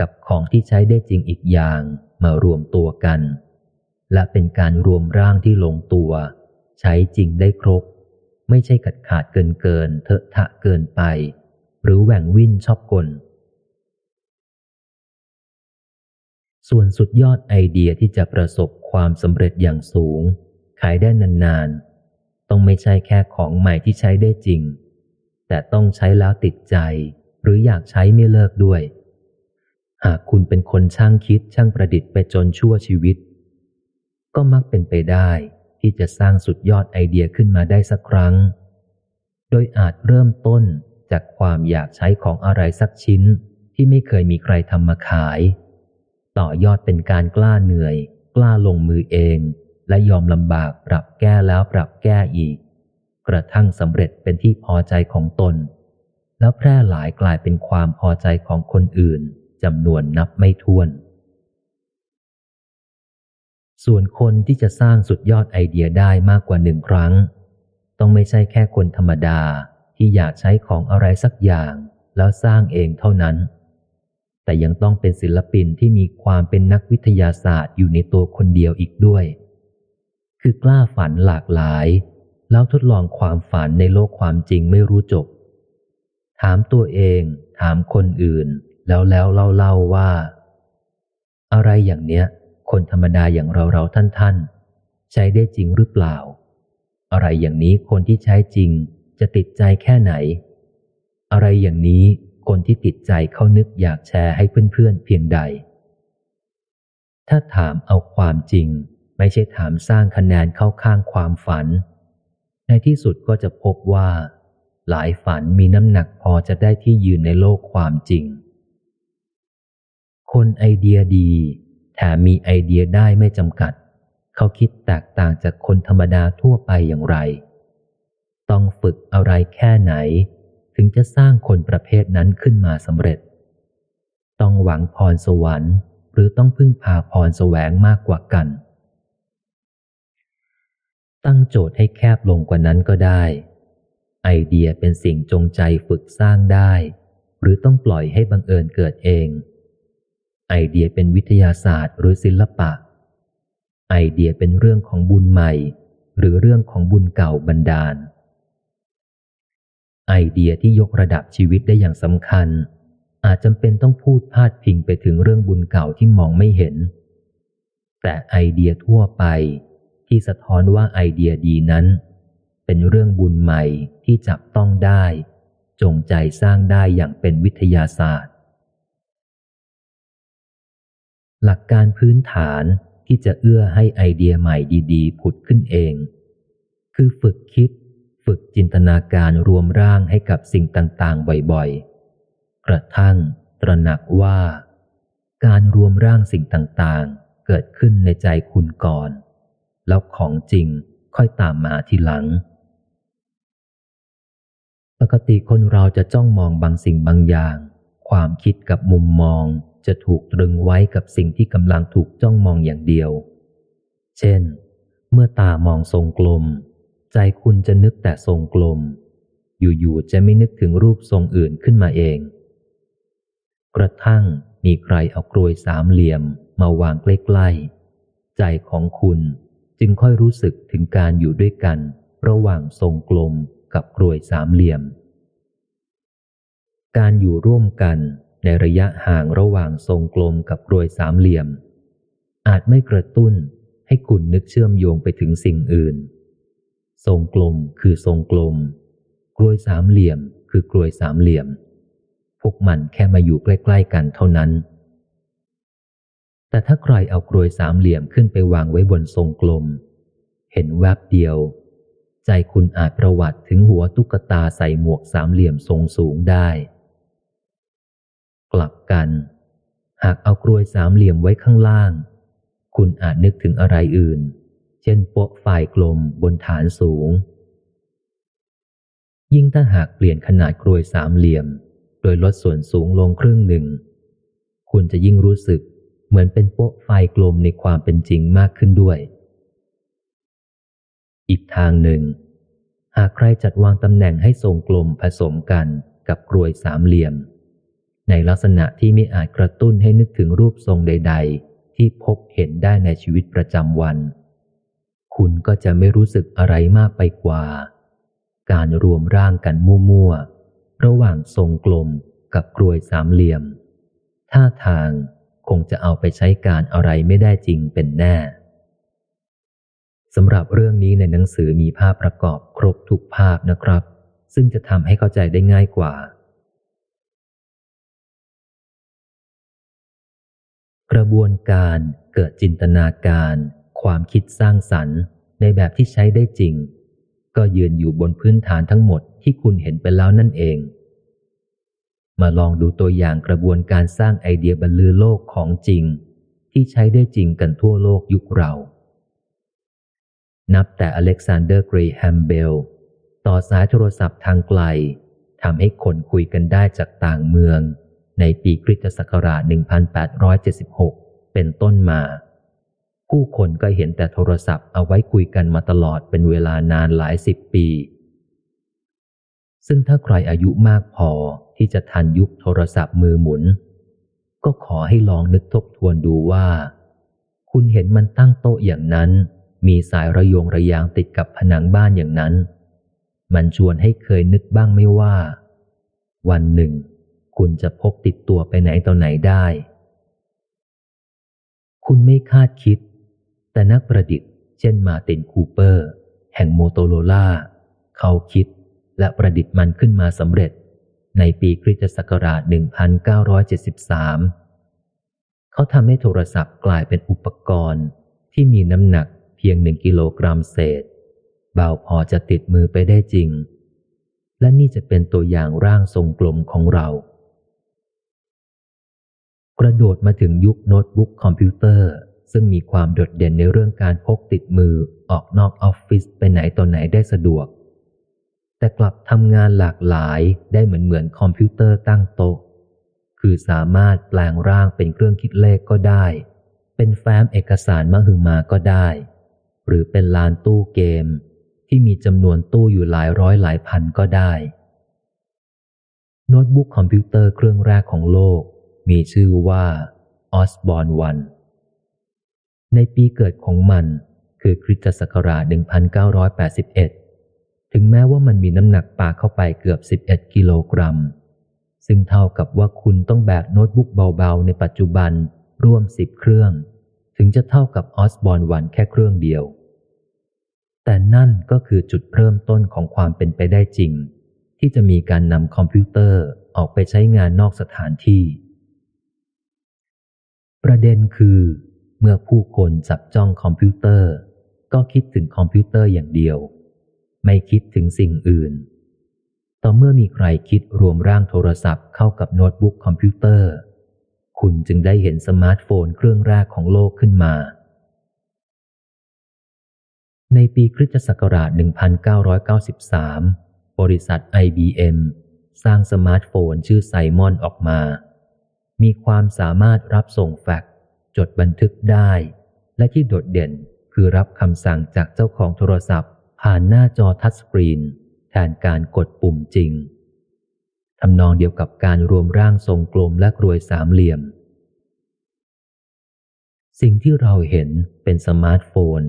กับของที่ใช้ได้จริงอีกอย่างมารวมตัวกัน และเป็นการรวมร่างที่ลงตัว ใช้จริงได้ครบ ไม่ใช่กัดขาดเกินเกินเถอะทะเกินไป หรือแหว่งวิ่นชอบกลส่วนสุดยอดไอเดียที่จะประสบความสำเร็จอย่างสูง ขายได้นานๆ ต้องไม่ใช่แค่ของใหม่ที่ใช้ได้จริง แต่ต้องใช้แล้วติดใจ หรืออยากใช้ไม่เลิกด้วย หากคุณเป็นคนช่างคิดช่างประดิษฐ์ไปจนชั่วชีวิต ก็มักเป็นไปได้ที่จะสร้างสุดยอดไอเดียขึ้นมาได้สักครั้ง โดยอาจเริ่มต้นจากความอยากใช้ของอะไรสักชิ้นที่ไม่เคยมีใครทำมาขาย ต่อยอดเป็นการกล้าเหนื่อย กล้าลงมือเอง และยอมลำบากปรับแก้แล้วปรับแก้อีก กระทั่งสำเร็จเป็นที่พอใจของตน แล้วแพร่หลายกลายเป็นความพอใจของคนอื่นจำนวนนับไม่ถ้วน ส่วนคนที่จะสร้างสุดยอดไอเดียได้มากกว่าหนึ่งครั้ง ต้องไม่ใช่แค่คนธรรมดาที่อยากใช้ของอะไรสักอย่าง แล้วสร้างเองเท่านั้น แต่ยังต้องเป็นศิลปินที่มีความเป็นนักวิทยาศาสตร์อยู่ในตัวคนเดียวอีกด้วย คือกล้าฝันหลากหลาย แล้วทดลองความฝันในโลกความจริงไม่รู้จบ ถามตัวเอง ถามคนอื่น แล้วแล้วเล่าเล่าว่า อะไรอย่างเนี้ย คนธรรมดาอย่างเราเราท่านท่านใช้ได้จริงหรือเปล่า อะไรอย่างนี้คนที่ใช้จริงจะติดใจแค่ไหน อะไรอย่างนี้คนที่ติดใจเขานึกอยากแชร์ให้เพื่อนๆเพียงใด ถ้าถามเอาความจริง ไม่ใช่ถามสร้างคะแนนเข้าข้างความฝัน ในที่สุดก็จะพบว่า หลายฝันมีน้ำหนักพอจะได้ที่ยืนในโลกความจริง คนไอเดียดี แถมมีไอเดียได้ไม่จำกัด เขาคิดแตกต่างจากคนธรรมดาทั่วไปอย่างไร ต้องฝึกอะไรแค่ไหน ถึงจะสร้างคนประเภทนั้นขึ้นมาสำเร็จ ต้องหวังพรสวรรค์ หรือต้องพึ่งพาพรแสวงมากกว่ากัน ตั้งโจทย์ให้แคบลงกว่านั้นก็ได้ ไอเดียเป็นสิ่งจงใจฝึกสร้างได้ หรือต้องปล่อยให้บังเอิญเกิดเอง ไอเดียเป็นวิทยาศาสตร์หรือศิลปะ ไอเดียเป็นเรื่องของบุญใหม่ หรือเรื่องของบุญเก่าบันดาล ไอเดียที่ยกระดับชีวิตได้อย่างสำคัญ อาจจำเป็นต้องพูดพาดพิงไปถึงเรื่องบุญเก่าที่มองไม่เห็น แต่ไอเดียทั่วไป ที่สะท้อนว่าไอเดียดีนั้น เป็นเรื่องบุญใหม่ที่จับต้องได้ จงใจสร้างได้อย่างเป็นวิทยาศาสตร์ หลักการพื้นฐานที่จะเอื้อให้ไอเดียใหม่ดีๆ ผุดขึ้นเอง คือฝึกคิด ฝึกจินตนาการรวมร่างให้กับสิ่งต่างๆ บ่อยๆ กระทั่งตระหนักว่า การรวมร่างสิ่งต่างๆ เกิดขึ้นในใจคุณก่อน แล้วของจริงค่อยตามมาทีหลัง ปกติคนเราจะจ้องมองบางสิ่งบางอย่าง ความคิดกับมุมมองจะถูกตรึงไว้กับสิ่งที่กำลังถูกจ้องมองอย่างเดียว เช่น เมื่อตามองทรงกลม ใจคุณจะนึกแต่ทรงกลม อยู่ๆจะไม่นึกถึงรูปทรงอื่นขึ้นมาเอง กระทั่งมีใครเอากรวยสามเหลี่ยมมาวางใกล้ๆใจของคุณ จึงค่อยรู้สึกถึงการอยู่ด้วยกัน ระหว่างทรงกลมกับกรวยสามเหลี่ยม การอยู่ร่วมกันในระยะห่างระหว่างทรงกลมกับกรวยสามเหลี่ยม อาจไม่กระตุ้นให้คุณนึกเชื่อมโยงไปถึงสิ่งอื่น ทรงกลมคือทรงกลม กรวยสามเหลี่ยมคือกรวยสามเหลี่ยม พวกมันแค่มาอยู่ใกล้ ๆ กันเท่านั้น แต่ถ้าใครเอากรวยสามเหลี่ยมขึ้นไปวางไว้บนทรงกลม เห็นแวบเดียว ใจคุณอาจประวัติถึงหัวตุ๊กตาใส่หมวกสามเหลี่ยมทรงสูงได้ กลับกัน หากเอากรวยสามเหลี่ยมไว้ข้างล่าง คุณอาจนึกถึงอะไรอื่น เช่นโป๊ะไฟกลมบนฐานสูง ยิ่งถ้าหากเปลี่ยนขนาดกรวยสามเหลี่ยม โดยลดส่วนสูงลงครึ่งหนึ่ง คุณจะยิ่งรู้สึก มือนเป็นโป๊ะไฟกลมในความเป็นจริงมากขึ้นด้วย อีกทางหนึ่ง หากใครจัดวางตำแหน่งให้ทรงกลมผสมกันกับกรวยสามเหลี่ยม ในลักษณะที่ไม่อาจกระตุ้นให้นึกถึงรูปทรงใด ๆ ที่พบเห็นได้ในชีวิตประจำวัน คุณก็จะไม่รู้สึกอะไรมากไปกว่า การรวมร่างกันมั่วๆระหว่างทรงกลมกับกรวยสามเหลี่ยม ท่าทาง คงจะเอาไปใช้การอะไรไม่ได้จริงเป็นแน่สำหรับเรื่องนี้ในหนังสือมีภาพประกอบครบทุกภาพนะครับ ซึ่งจะทำให้เข้าใจได้ง่ายกว่า กระบวนการเกิดจินตนาการ ความคิดสร้างสรรค์ ในแบบที่ใช้ได้จริง ก็ยืนอยู่บนพื้นฐานทั้งหมดที่คุณเห็นไปแล้วนั่นเอง มาลองดูตัวอย่างกระบวนการสร้างไอเดียบรรลือโลกของจริง ที่ใช้ได้จริงกันทั่วโลกยุคเรา นับแต่อเล็กซานเดอร์เกรแฮมเบลล์ ต่อสายโทรศัพท์ทางไกลทำให้คนคุยกันได้จากต่างเมือง ในปีคริสตศักราช 1876 เป็นต้นมา ผู้คนก็เห็นแต่โทรศัพท์เอาไว้คุยกันมาตลอดเป็นเวลานานหลายสิบปี ซึ่งถ้าใครอายุมากพอ ที่จะทันยุคโทรศัพท์มือหมุน ก็ขอให้ลองนึกทบทวนดูว่า คุณเห็นมันตั้งโต๊ะอย่างนั้น มีสายระยงระยางติดกับผนังบ้านอย่างนั้น มันชวนให้เคยนึกบ้างไหมว่า วันหนึ่ง คุณจะพกติดตัวไปไหนต่อไหนได้ คุณไม่คาดคิด แต่นักประดิษฐ์ เช่นมาร์ตินคูเปอร์ แห่งโมโตโรล่าเขาคิดและประดิษฐ์มันขึ้นมาสำเร็จ ในปีคริสตศักราช 1973 เขาทำให้โทรศัพท์กลายเป็นอุปกรณ์ที่มีน้ำหนักเพียงหนึ่งกิโลกรัมเศษ เบาพอจะติดมือไปได้จริง และนี่จะเป็นตัวอย่างร่างทรงกลมของเรา กระโดดมาถึงยุคโน้ตบุ๊กคอมพิวเตอร์ ซึ่งมีความโดดเด่นในเรื่องการพกติดมือออกนอกออฟฟิศไปไหนต่อไหนได้สะดวก แต่กลับทำงานหลากหลายได้เหมือนเหมือนคอมพิวเตอร์ตั้งโต๊ะ คือสามารถแปลงร่างเป็นเครื่องคิดเลขก็ได้ เป็นแฟ้มเอกสารมหึมาก็ได้ หรือเป็นลานตู้เกม ที่มีจำนวนตู้อยู่หลายร้อยหลายพันก็ได้ โน้ตบุ๊กคอมพิวเตอร์เครื่องแรกของโลก มีชื่อว่า Osborne One ในปีเกิดของมันคือคริสตศักราช 1981 ถึงแม้ว่ามันมีน้ำหนักปาเข้าไปเกือบ 11 กิโลกรัม ซึ่งเท่ากับว่าคุณต้องแบกโน้ตบุ๊กเบาๆ ในปัจจุบันร่วม 10 เครื่อง ถึงจะเท่ากับ Osborne One แค่เครื่องเดียว แต่นั่นก็คือจุดเริ่มต้นของความเป็นไปได้จริง ที่จะมีการนำคอมพิวเตอร์ออกไปใช้งานนอกสถานที่ ประเด็นคือ เมื่อผู้คนจับจ้องคอมพิวเตอร์ ก็คิดถึงคอมพิวเตอร์อย่างเดียว ไม่คิดถึงสิ่งอื่น ต่อเมื่อมีใครคิดรวมร่างโทรศัพท์เข้ากับโน้ตบุ๊กคอมพิวเตอร์ คุณจึงได้เห็นสมาร์ทโฟนเครื่องแรกของโลกขึ้นมา ในปีคริสตศักราช 1993 บริษัท IBM สร้างสมาร์ทโฟนชื่อ Simon ออกมา มีความสามารถรับส่งแฟกซ์จดบันทึกได้ และที่โดดเด่นคือรับคำสั่งจากเจ้าของโทรศัพท์ ผ่านหน้าจอทัชสกรีน แทนการกดปุ่มจริงทำนองเดียวกับการรวมร่างทรงกลมและกรวยสามเหลี่ยม สิ่งที่เราเห็นเป็นสมาร์ทโฟน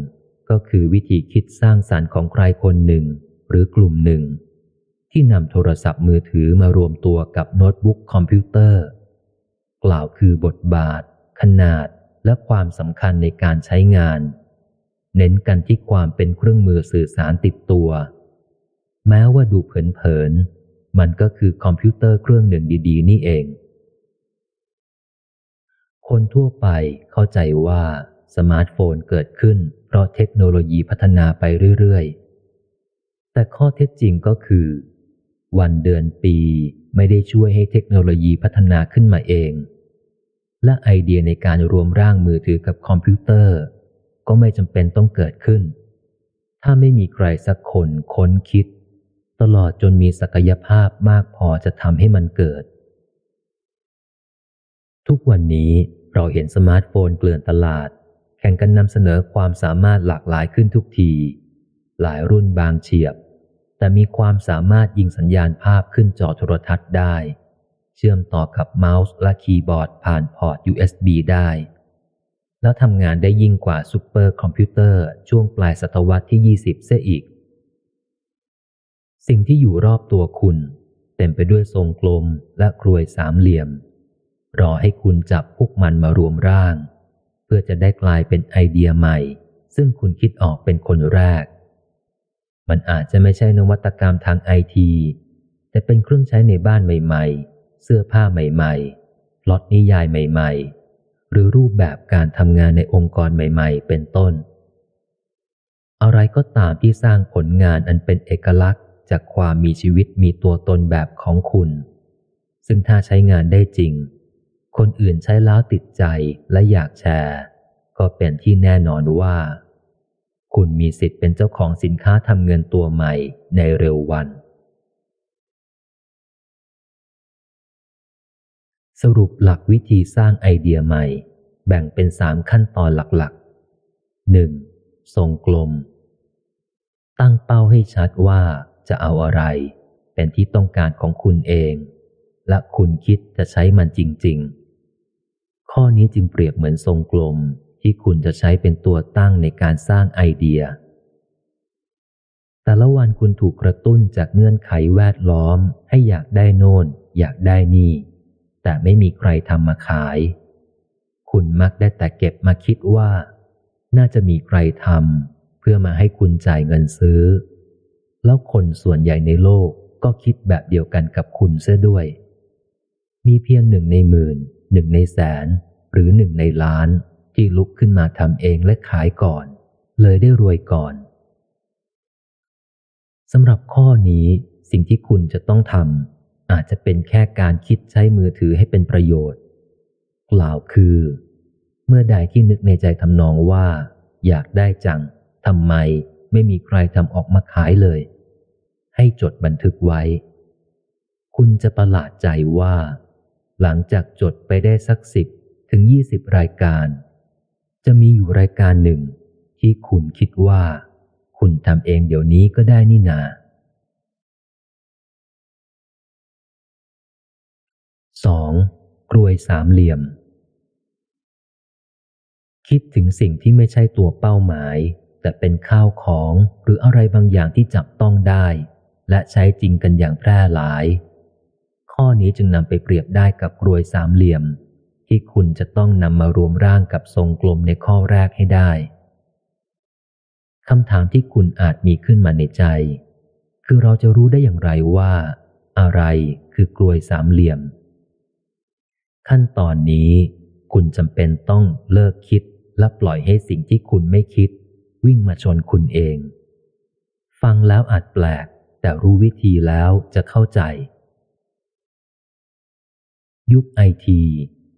ก็คือวิธีคิดสร้างสรรค์ของใครคนหนึ่ง หรือกลุ่มหนึ่ง ที่นำโทรศัพท์มือถือมารวมตัวกับโน้ตบุ๊กคอมพิวเตอร์ กล่าวคือบทบาท ขนาดและความสำคัญในการใช้งาน เน้นกันที่ความเป็นเครื่องมือสื่อสารติดตัว แม้ว่าดูเผินๆ มันก็คือคอมพิวเตอร์เครื่องหนึ่งดี ๆ นี่เอง คนทั่วไปเข้าใจว่าสมาร์ทโฟนเกิดขึ้น เพราะเทคโนโลยีพัฒนาไปเรื่อย ๆ แต่ข้อเท็จจริงก็คือ วันเดือนปีไม่ได้ช่วยให้เทคโนโลยีพัฒนาขึ้นมาเอง และไอเดียในการรวมร่างมือถือกับคอมพิวเตอร์ ก็ไม่จำเป็นต้องเกิดขึ้น ถ้าไม่มีใครสักคนค้นคิด ตลอดจนมีศักยภาพมากพอจะทำให้มันเกิด ทุกวันนี้เราเห็นสมาร์ทโฟนเกลื่อนตลาด แข่งกันนำเสนอความสามารถหลากหลายขึ้นทุกที หลายรุ่นบางเฉียบ แต่มีความสามารถยิงสัญญาณภาพขึ้นจอโทรทัศน์ได้ เชื่อมต่อกับเมาส์และคีย์บอร์ดผ่านพอร์ต USB ได้ แล้วทำงานได้ยิ่งกว่าซูเปอร์คอมพิวเตอร์ช่วงปลายศตวรรษที่ 20 เสียอีก สิ่งที่อยู่รอบตัวคุณ เต็มไปด้วยทรงกลมและกรวยสามเหลี่ยม รอให้คุณจับพวกมันมารวมร่าง เพื่อจะได้กลายเป็นไอเดียใหม่ ซึ่งคุณคิดออกเป็นคนแรก มันอาจจะไม่ใช่นวัตกรรมทางไอทีแต่เป็นเครื่องใช้ในบ้านใหม่ ๆ เสื้อผ้าใหม่ ๆ พล็อตนิยายใหม่ ๆ หรือรูปแบบการทำงานในองค์กรใหม่ ๆ เป็นต้น อะไรก็ตามที่สร้างผลงานอันเป็นเอกลักษณ์ จากความมีชีวิตมีตัวตนแบบของคุณ ซึ่งถ้าใช้งานได้จริง คนอื่นใช้แล้วติดใจและอยากแชร์ ก็เป็นที่แน่นอนว่า คุณมีสิทธิ์เป็นเจ้าของสินค้าทำเงินตัวใหม่ในเร็ววัน สรุปหลักวิธีสร้างไอเดียใหม่ แบ่งเป็นสามขั้นตอนหลักๆ 1. ทรงกลม ตั้งเป้าให้ชัดว่าจะเอาอะไร เป็นที่ต้องการของคุณเอง และคุณคิดจะใช้มันจริง ๆ ข้อนี้จึงเปรียบเหมือนทรงกลมที่คุณจะใช้เป็นตัวตั้งในการสร้างไอเดีย แต่ละวันคุณถูกกระตุ้นจากเงื่อนไขแวดล้อมให้อยากได้โน่น อยากได้นี่ แต่ไม่มีใครทำมาขาย คุณมักได้แต่เก็บมาคิดว่า น่าจะมีใครทำเพื่อมาให้คุณจ่ายเงินซื้อ แล้วคนส่วนใหญ่ในโลกก็คิดแบบเดียวกันกับคุณเสียด้วย มีเพียงหนึ่งในหมื่นหนึ่งในแสน หรือหนึ่งในล้านที่ลุกขึ้นมาทำเองและขายก่อน เลยได้รวยก่อนสำหรับข้อนี้สิ่งที่คุณจะต้องทำ อาจจะเป็นแค่การคิดใช้มือถือให้เป็นประโยชน์ กล่าวคือ เมื่อใดที่นึกในใจทำนองว่า อยากได้จังทำไมไม่มีใครทำออกมาขายเลย ให้จดบันทึกไว้ คุณจะประหลาดใจว่า หลังจากจดไปได้สักสิบถึงยี่สิบรายการ จะมีอยู่รายการหนึ่ง ที่คุณคิดว่า คุณทำเองเดี๋ยวนี้ก็ได้นี่นา สองกรวยสามเหลี่ยม คิดถึงสิ่งที่ไม่ใช่ตัวเป้าหมาย แต่เป็นข้าวของหรืออะไรบางอย่างที่จับต้องได้ และใช้จริงกันอย่างแพร่หลาย ข้อนี้จึงนำไปเปรียบได้กับกรวยสามเหลี่ยม ที่คุณจะต้องนำมารวมร่างกับทรงกลมในข้อแรกให้ได้คำถามที่คุณอาจมีขึ้นมาในใจ คือเราจะรู้ได้อย่างไรว่า อะไรคือกรวยสามเหลี่ยม ขั้นตอนนี้คุณจำเป็นต้องเลิกคิดและปล่อยให้สิ่งที่คุณไม่คิด วิ่งมาชนคุณเอง ฟังแล้วอาจแปลก แต่รู้วิธีแล้วจะเข้าใจ ยุคไอที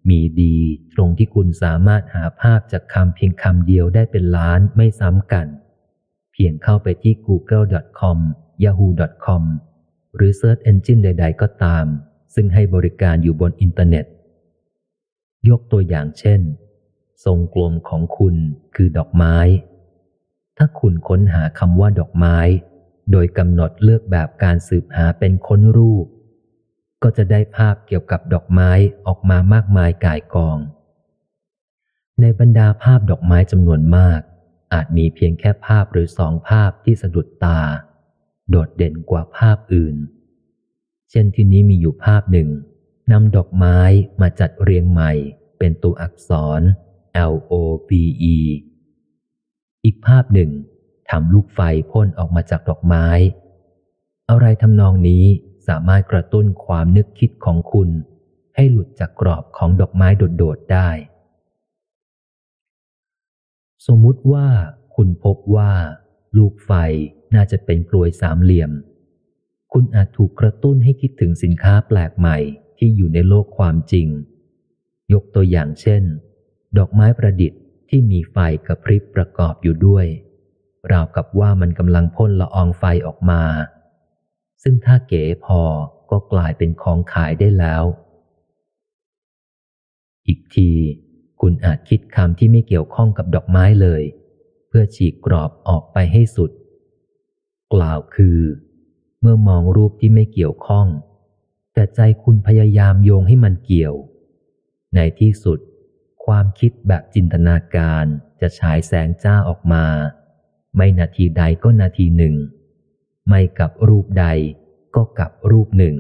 มีดีตรงที่คุณสามารถหาภาพจากคำเพียงคำเดียวได้เป็นล้านไม่ซ้ำกัน เพียงเข้าไปที่ google.com yahoo.com หรือ Search Engine ใด ๆ ก็ตาม ซึ่งให้บริการอยู่บนอินเทอร์เน็ต ยกตัวอย่างเช่น ทรงกลมของคุณคือดอกไม้ ถ้าคุณค้นหาคำว่าดอกไม้ โดยกำหนดเลือกแบบการสืบหาเป็นค้นรูป ก็จะได้ภาพเกี่ยวกับดอกไม้ออกมามากมายก่ายกอง ในบรรดาภาพดอกไม้จำนวนมาก อาจมีเพียงแค่ภาพหรือสองภาพที่สะดุดตา โดดเด่นกว่าภาพอื่น เช่นที่นี้มีอยู่ภาพหนึ่ง นำดอกไม้มาจัดเรียงใหม่เป็นตัวอักษร L O V E อีกภาพหนึ่งทำลูกไฟพ่นออกมาจากดอกไม้ อะไรทำนองนี้สามารถกระตุ้นความนึกคิดของคุณ ให้หลุดจากกรอบของดอกไม้โดดๆได้ สมมุติว่าคุณพบว่า ลูกไฟน่าจะเป็นกลวยสามเหลี่ยม คุณอาจถูกกระตุ้นให้คิดถึงสินค้าแปลกใหม่ ที่อยู่ในโลกความจริง ยกตัวอย่างเช่น ดอกไม้ประดิษฐ์ที่มีไฟกระพริบประกอบอยู่ด้วย ราวกับว่ามันกำลังพ่นละอองไฟออกมา ซึ่งถ้าเก๋พอก็กลายเป็นของขายได้แล้ว อีกที คุณอาจคิดคำที่ไม่เกี่ยวข้องกับดอกไม้เลย เพื่อฉีกกรอบออกไปให้สุด กล่าวคือ เมื่อมองรูปที่ไม่เกี่ยวข้อง แต่ใจคุณพยายามโยงให้มันเกี่ยว ในที่สุด ความคิดแบบจินตนาการจะฉายแสงจ้าออกมา ไม่นาทีใดก็นาทีหนึ่ง ไม่กับรูปใดก็กับรูปหนึ่ง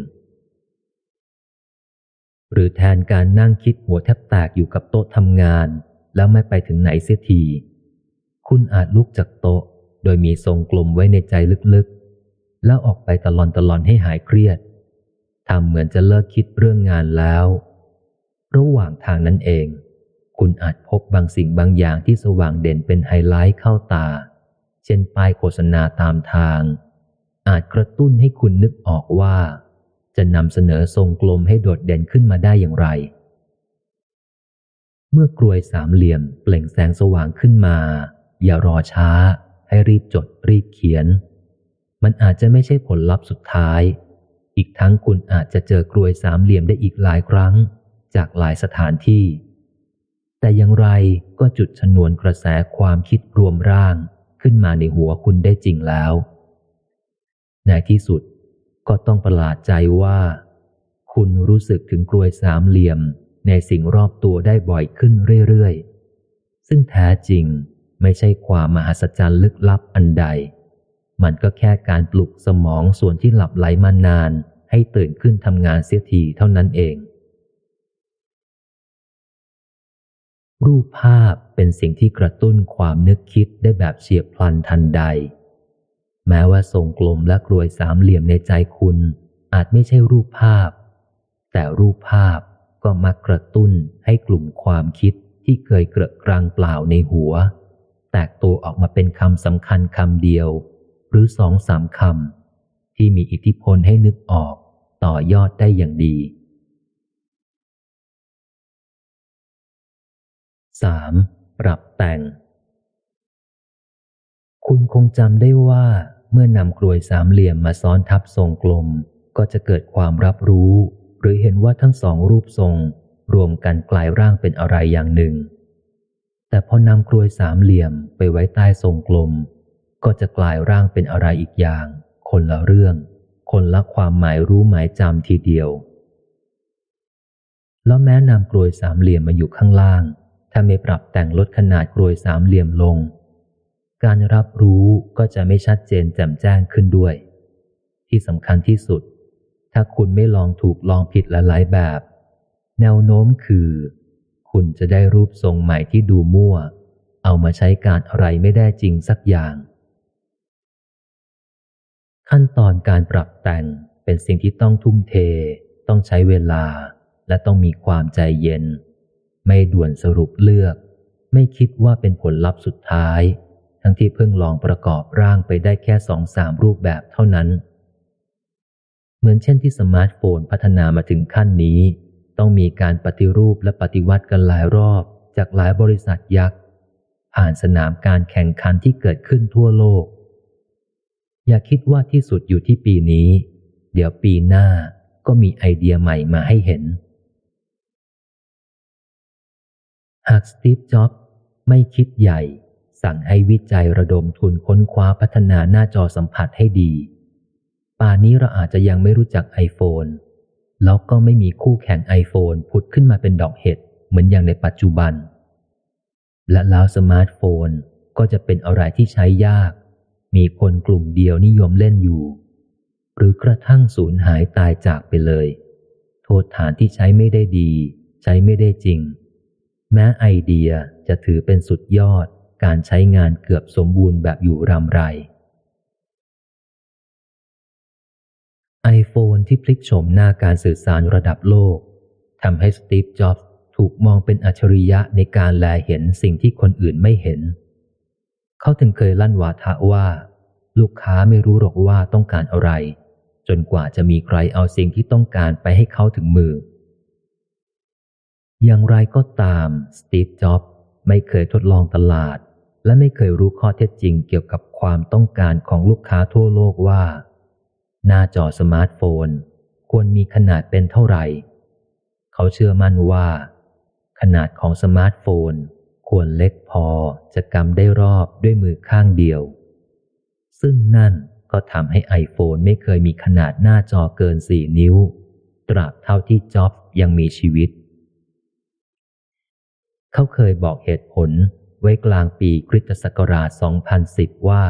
หรือแทนการนั่งคิดหัวแทบแตกอยู่กับโต๊ะทำงาน แล้วไม่ไปถึงไหนเสียที คุณอาจลุกจากโต๊ะ โดยมีทรงกลมไว้ในใจลึกๆ แล้วออกไปตลอนตลอนให้หายเครียด ทำเหมือนจะเลิกคิดเรื่องงานแล้ว ระหว่างทางนั้นเอง คุณอาจพบบางสิ่งบางอย่างที่สว่างเด่นเป็นไฮไลท์เข้าตา เช่นป้ายโฆษณาตามทาง อาจกระตุ้นให้คุณนึกออกว่า จะนำเสนอทรงกลมให้โดดเด่นขึ้นมาได้อย่างไร เมื่อกลวยสามเหลี่ยมเปล่งแสงสว่างขึ้นมา อย่ารอช้า ให้รีบจดรีบเขียน มันอาจจะไม่ใช่ผลลัพธ์สุดท้าย อีกทั้งคุณอาจจะเจอกลวยสามเหลี่ยมได้อีกหลายครั้ง จากหลายสถานที่ แต่อย่างไรก็จุดชนวนกระแสความคิดรวมร่างขึ้นมาในหัวคุณได้จริงแล้ว ในที่สุดก็ต้องประหลาดใจว่า คุณรู้สึกถึงกลวยสามเหลี่ยมในสิ่งรอบตัวได้บ่อยขึ้นเรื่อยๆ ซึ่งแท้จริงไม่ใช่ความมหัศจรรย์ลึกลับอันใด มันก็แค่การปลุกสมองส่วนที่หลับไหลมานาน ให้ตื่นขึ้นทำงานเสียทีเท่านั้นเอง รูปภาพเป็นสิ่งที่กระตุ้นความนึกคิดได้แบบเฉียบพลันทันใด แม้ว่าทรงกลมและกลวยสามเหลี่ยมในใจคุณ อาจไม่ใช่รูปภาพ แต่รูปภาพก็มักกระตุ้นให้กลุ่มความคิดที่เคยเกระกรังเปล่าในหัว แตกตัวออกมาเป็นคำสำคัญคำเดียว หรือสองสามคำที่มีอิทธิพลให้นึกออกต่อยอดได้อย่างดี 3. ปรับแต่ง คุณคงจำได้ว่าเมื่อนำกลวยสามเหลี่ยมมาซ้อนทับทรงกลม ก็จะเกิดความรับรู้ หรือเห็นว่าทั้งสองรูปทรง รวมกันกลายร่างเป็นอะไรอย่างหนึ่ง แต่พอนำกลวยสามเหลี่ยมไปไว้ใต้ทรงกลม ก็จะกลายร่างเป็นอะไรอีกอย่าง คนละเรื่อง คนละความหมายรู้หมายจำทีเดียว แล้วแม้นำกลวยสามเหลี่ยมมาอยู่ข้างล่าง ถ้าไม่ปรับแต่งลดขนาดกลวยสามเหลี่ยมลง การรับรู้ก็จะไม่ชัดเจนแจ่มแจ้งขึ้นด้วย ที่สำคัญที่สุด ถ้าคุณไม่ลองถูกลองผิดหลายแบบ แนวโน้มคือ คุณจะได้รูปทรงใหม่ที่ดูมั่ว เอามาใช้การอะไรไม่ได้จริงสักอย่าง ขั้นตอนการปรับแต่งเป็นสิ่งที่ต้องทุ่มเท ต้องใช้เวลา และต้องมีความใจเย็น ไม่ด่วนสรุปเลือก ไม่คิดว่าเป็นผลลัพธ์สุดท้าย ทั้งที่เพิ่งลองประกอบร่างไปได้แค่สองสามรูปแบบเท่านั้น เหมือนเช่นที่สมาร์ทโฟนพัฒนามาถึงขั้นนี้ ต้องมีการปฏิรูปและปฏิวัติกันหลายรอบจากหลายบริษัทยักษ์ผ่านสนามการแข่งขันที่เกิดขึ้นทั่วโลก อย่าคิดว่าที่สุดอยู่ที่ปีนี้ เดี๋ยวปีหน้าก็มีไอเดียใหม่มาให้เห็น หากสตีฟจ็อบส์ไม่คิดใหญ่ สั่งให้วิจัยระดมทุนค้นคว้าพัฒนาหน้าจอสัมผัสให้ดี ป่านนี้เราอาจจะยังไม่รู้จัก iPhone แล้วก็ไม่มีคู่แข่ง iPhone ผุดขึ้นมาเป็นดอกเห็ดเหมือนอย่างในปัจจุบัน และแล้วสมาร์ทโฟนก็จะเป็นอะไรที่ใช้ยาก มีคนกลุ่มเดียวนิยมเล่นอยู่ หรือกระทั่งสูญหายตายจากไปเลย โทษฐานที่ใช้ไม่ได้ดี ใช้ไม่ได้จริง แม้ไอเดียจะถือเป็นสุดยอดการใช้งานเกือบสมบูรณ์แบบอยู่รำไรไอโฟนที่พลิกโฉมหน้าการสื่อสารระดับโลกทำให้สตีฟ จ็อบส์ถูกมองเป็นอัจฉริยะในการแลเห็นสิ่งที่คนอื่นไม่เห็น เขาถึงเคยลั่นวาทะว่า ลูกค้าไม่รู้หรอกว่าต้องการอะไร จนกว่าจะมีใครเอาสิ่งที่ต้องการไปให้เขาถึงมือ อย่างไรก็ตาม สตีฟ จ็อบส์ไม่เคยทดลองตลาด และไม่เคยรู้ข้อเท็จจริงเกี่ยวกับความต้องการของลูกค้าทั่วโลกว่า หน้าจอสมาร์ทโฟน ควรมีขนาดเป็นเท่าไหร่ เขาเชื่อมั่นว่า ขนาดของสมาร์ทโฟน ควรเล็กพอจะกำได้รอบด้วยมือข้างเดียว ซึ่งนั่นก็ทำให้ไอโฟนไม่เคยมีขนาดหน้าจอเกินสี่นิ้ว ตราบเท่าที่จ็อบยังมีชีวิต เขาเคยบอกเหตุผลไว้กลางปีคริสตศักราช 2010 ว่า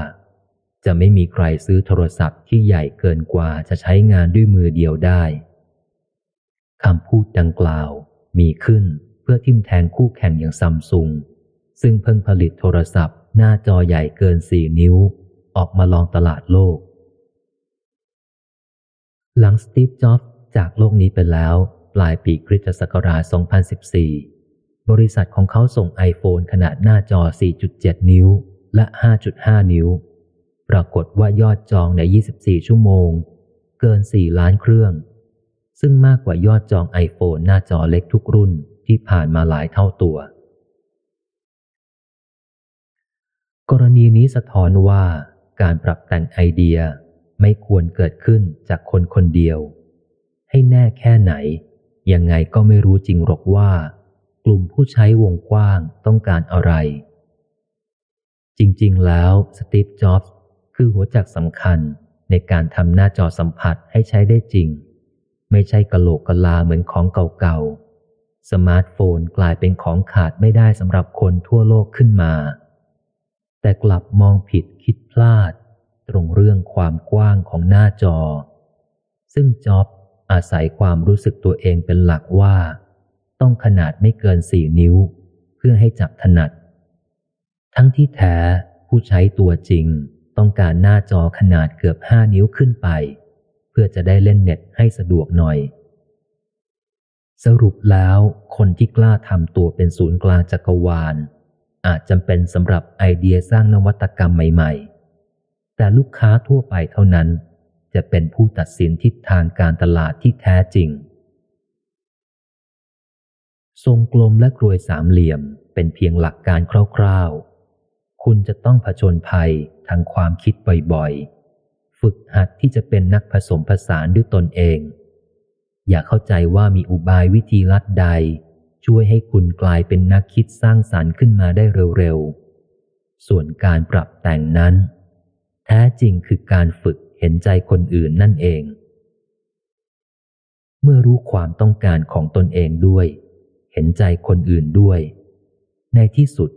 จะไม่มีใครซื้อโทรศัพท์ที่ใหญ่เกินกว่าจะใช้งานด้วยมือเดียวได้คำพูดดังกล่าวมีขึ้นเพื่อทิมแทงคู่แข่งอย่างซัมซุง ซึ่งเพิ่งผลิตโทรศัพท์ หน้าจอใหญ่เกินสี่นิ้ว ออกมาลองตลาดโลก หลังสตีฟจ็อบส์จากโลกนี้ไปแล้ว ปลายปีคริสตศักราช 2014 บริษัทของเขาส่ง iPhone ขนาดหน้าจอ 4.7 นิ้ว และ 5.5 นิ้ว ปรากฏว่ายอดจองใน 24 ชั่วโมง เกิน 4 ล้านเครื่อง ซึ่งมากกว่ายอดจอง iPhone หน้าจอเล็กทุกรุ่นที่ผ่านมาหลายเท่าตัว กรณีนี้สะท้อนว่าการปรับแต่งไอเดียไม่ควรเกิดขึ้นจากคนคนเดียว ให้แน่แค่ไหน ยังไงก็ไม่รู้จริงหรอกว่า กลุ่มผู้ใช้วงกว้างต้องการอะไร จริงๆ แล้วสตีฟจ็อบส์คือหัวจักรสำคัญในการทำหน้าจอสัมผัสให้ใช้ได้จริง ไม่ใช่กะโหลกกะลาเหมือนของเก่าๆ สมาร์ทโฟนกลายเป็นของขาดไม่ได้สำหรับคนทั่วโลกขึ้นมา แต่กลับมองผิดคิดพลาด ตรงเรื่องความกว้างของหน้าจอ ซึ่งจ็อบอาศัยความรู้สึกตัวเองเป็นหลักว่า ต้องขนาดไม่เกินสี่นิ้ว เพื่อให้จับถนัด ทั้งที่แท้ผู้ใช้ตัวจริงต้องการหน้าจอขนาดเกือบห้านิ้วขึ้นไป เพื่อจะได้เล่นเน็ตให้สะดวกหน่อย สรุปแล้วคนที่กล้าทำตัวเป็นศูนย์กลางจักรวาล อาจจำเป็นสำหรับไอเดียสร้างนวัตกรรมใหม่ ๆ แต่ลูกค้าทั่วไปเท่านั้น จะเป็นผู้ตัดสินทิศทางการตลาดที่แท้จริง ทรงกลมและกรวยสามเหลี่ยมเป็นเพียงหลักการคร่าวๆ คุณจะต้องผจญภัยทางความคิดบ่อยๆ ฝึกหัดที่จะเป็นนักผสมผสานด้วยตนเอง อย่าเข้าใจว่ามีอุบายวิธีลัดใด ช่วยให้คุณกลายเป็นนักคิดสร้างสารรค์ขึ้นมาได้เร็วๆ ส่วนการปรับแต่งนั้น แท้จริงคือการฝึกเห็นใจคนอื่นนั่นเอง เมื่อรู้ความต้องการของตนเองด้วย เห็นใจคนอื่นด้วย ในที่สุด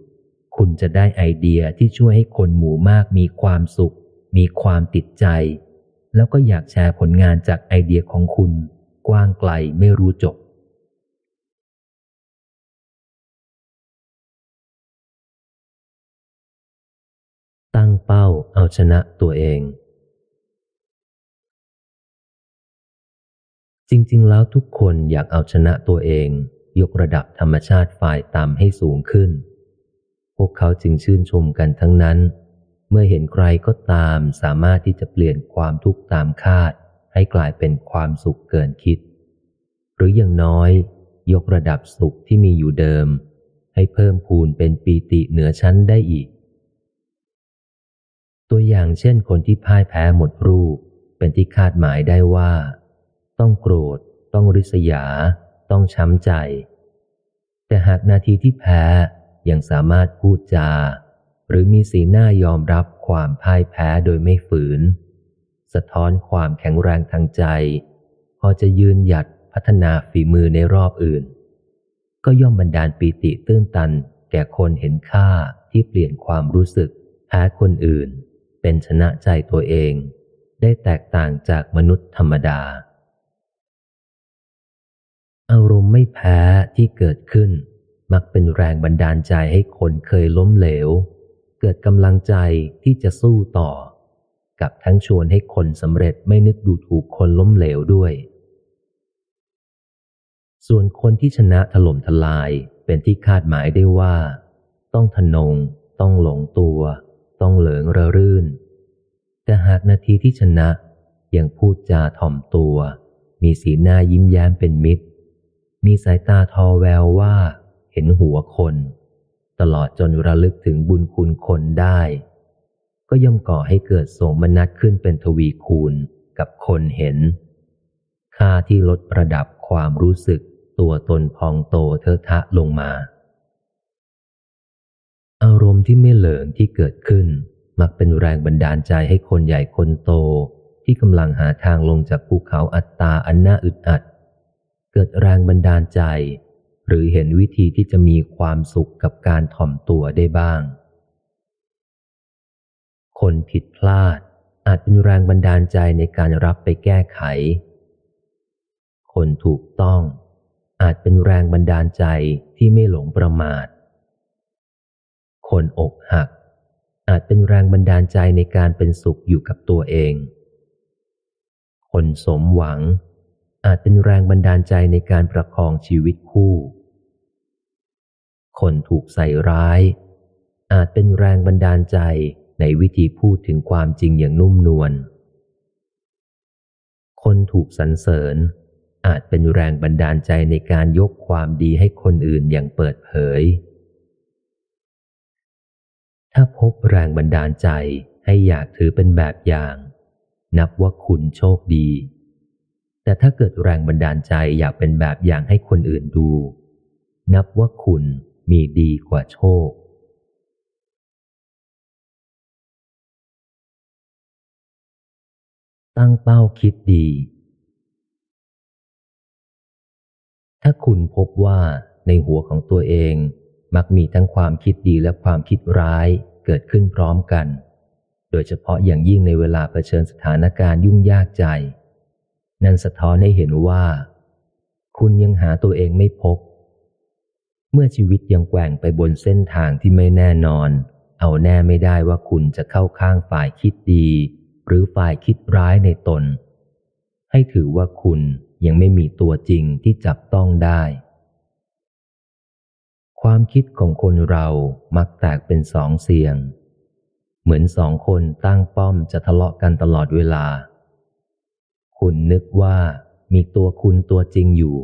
คุณจะได้ไอเดียที่ช่วยให้คนหมู่มากมีความสุข มีความติดใจ แล้วก็อยากแชร์ผลงานจากไอเดียของคุณ กว้างไกลไม่รู้จบ เป้าเอาชนะตัวเอง จริงๆ แล้วทุกคนอยากเอาชนะตัวเอง ยกระดับธรรมชาติฝ่ายต่ำให้สูงขึ้น พวกเขาจึงชื่นชมกันทั้งนั้น เมื่อเห็นใครก็ตามสามารถที่จะเปลี่ยนความทุกข์ตามคาด ให้กลายเป็นความสุขเกินคิด หรืออย่างน้อย ยกระดับสุขที่มีอยู่เดิม ให้เพิ่มพูนเป็นปีติเหนือชั้นได้อีก ตัวอย่างเช่นคนที่พ่ายแพ้หมดรูป เป็นที่คาดหมายได้ว่า ต้องโกรธ ต้องริษยา ต้องช้ำใจ แต่หากนาทีที่แพ้ยังสามารถพูดจา หรือมีสีหน้ายอมรับความพ่ายแพ้โดยไม่ฝืน สะท้อนความแข็งแรงทางใจ พอจะยืนหยัดพัฒนาฝีมือในรอบอื่น ก็ย่อมบันดาลปีติตื้นตัน แก่คนเห็นค่าที่เปลี่ยนความรู้สึกแพ้คนอื่น เป็นชนะใจตัวเอง ได้แตกต่างจากมนุษย์ธรรมดา อารมณ์ไม่แพ้ที่เกิดขึ้น มักเป็นแรงบันดาลใจให้คนเคยล้มเหลว เกิดกำลังใจที่จะสู้ต่อ กับทั้งชวนให้คนสำเร็จไม่นึกดูถูกคนล้มเหลวด้วย ส่วนคนที่ชนะถล่มทลายเป็นที่คาดหมายได้ว่า ต้องทนง ต้องหลงตัว ต้องเหลิงระรื่น แต่หากนาทีที่ชนะยังพูดจาถ่อมตัว มีสีหน้ายิ้มแย้มเป็นมิตร มีสายตาทอแววว่าเห็นหัวคน ตลอดจนระลึกถึงบุญคุณคนได้ ก็ย่อมก่อให้เกิดโสมนัสขึ้นเป็นทวีคูณกับคนเห็น ค่าที่ลดประดับความรู้สึกตัวตนพองโตเทอะทะลงมา อารมณ์ที่ไม่เหลิงที่เกิดขึ้น มักเป็นแรงบันดาลใจให้คนใหญ่คนโต ที่กำลังหาทางลงจากภูเขาอัตตาอันน่าอึดอัด เกิดแรงบันดาลใจ หรือเห็นวิธีที่จะมีความสุขกับการถ่อมตัวได้บ้าง คนผิดพลาด อาจเป็นแรงบันดาลใจในการรับไปแก้ไข คนถูกต้อง อาจเป็นแรงบันดาลใจที่ไม่หลงประมาท คนอกหัก อาจเป็นแรงบันดาลใจในการเป็นสุขอยู่กับตัวเอง คนสมหวัง อาจเป็นแรงบันดาลใจในการประคองชีวิตคู่ คนถูกใส่ร้าย อาจเป็นแรงบันดาลใจในวิธีพูดถึงความจริงอย่างนุ่มนวล คนถูกสรรเสริญอาจเป็นแรงบันดาลใจในการยกความดีให้คนอื่นอย่างเปิดเผย ถ้าพบแรงบันดาลใจให้อยากถือเป็นแบบอย่าง นับว่าคุณโชคดี แต่ถ้าเกิดแรงบันดาลใจอยากเป็นแบบอย่างให้คนอื่นดู นับว่าคุณมีดีกว่าโชค ตั้งเป้าคิดดี ถ้าคุณพบว่าในหัวของตัวเอง มักมีทั้งความคิดดีและความคิดร้ายเกิดขึ้นพร้อมกัน โดยเฉพาะอย่างยิ่งในเวลาเผชิญสถานการณ์ยุ่งยากใจ นั่นสะท้อนให้เห็นว่า คุณยังหาตัวเองไม่พบ เมื่อชีวิตยังแกว่งไปบนเส้นทางที่ไม่แน่นอน เอาแน่ไม่ได้ว่าคุณจะเข้าข้างฝ่ายคิดดี หรือฝ่ายคิดร้ายในตน ให้ถือว่าคุณยังไม่มีตัวจริงที่จับต้องได้ ความคิดของคนเรามักแตกเป็นสองเสียง เหมือนสองคนตั้งป้อมจะทะเลาะกันตลอดเวลา คุณนึกว่ามีตัวคุณตัวจริงอยู่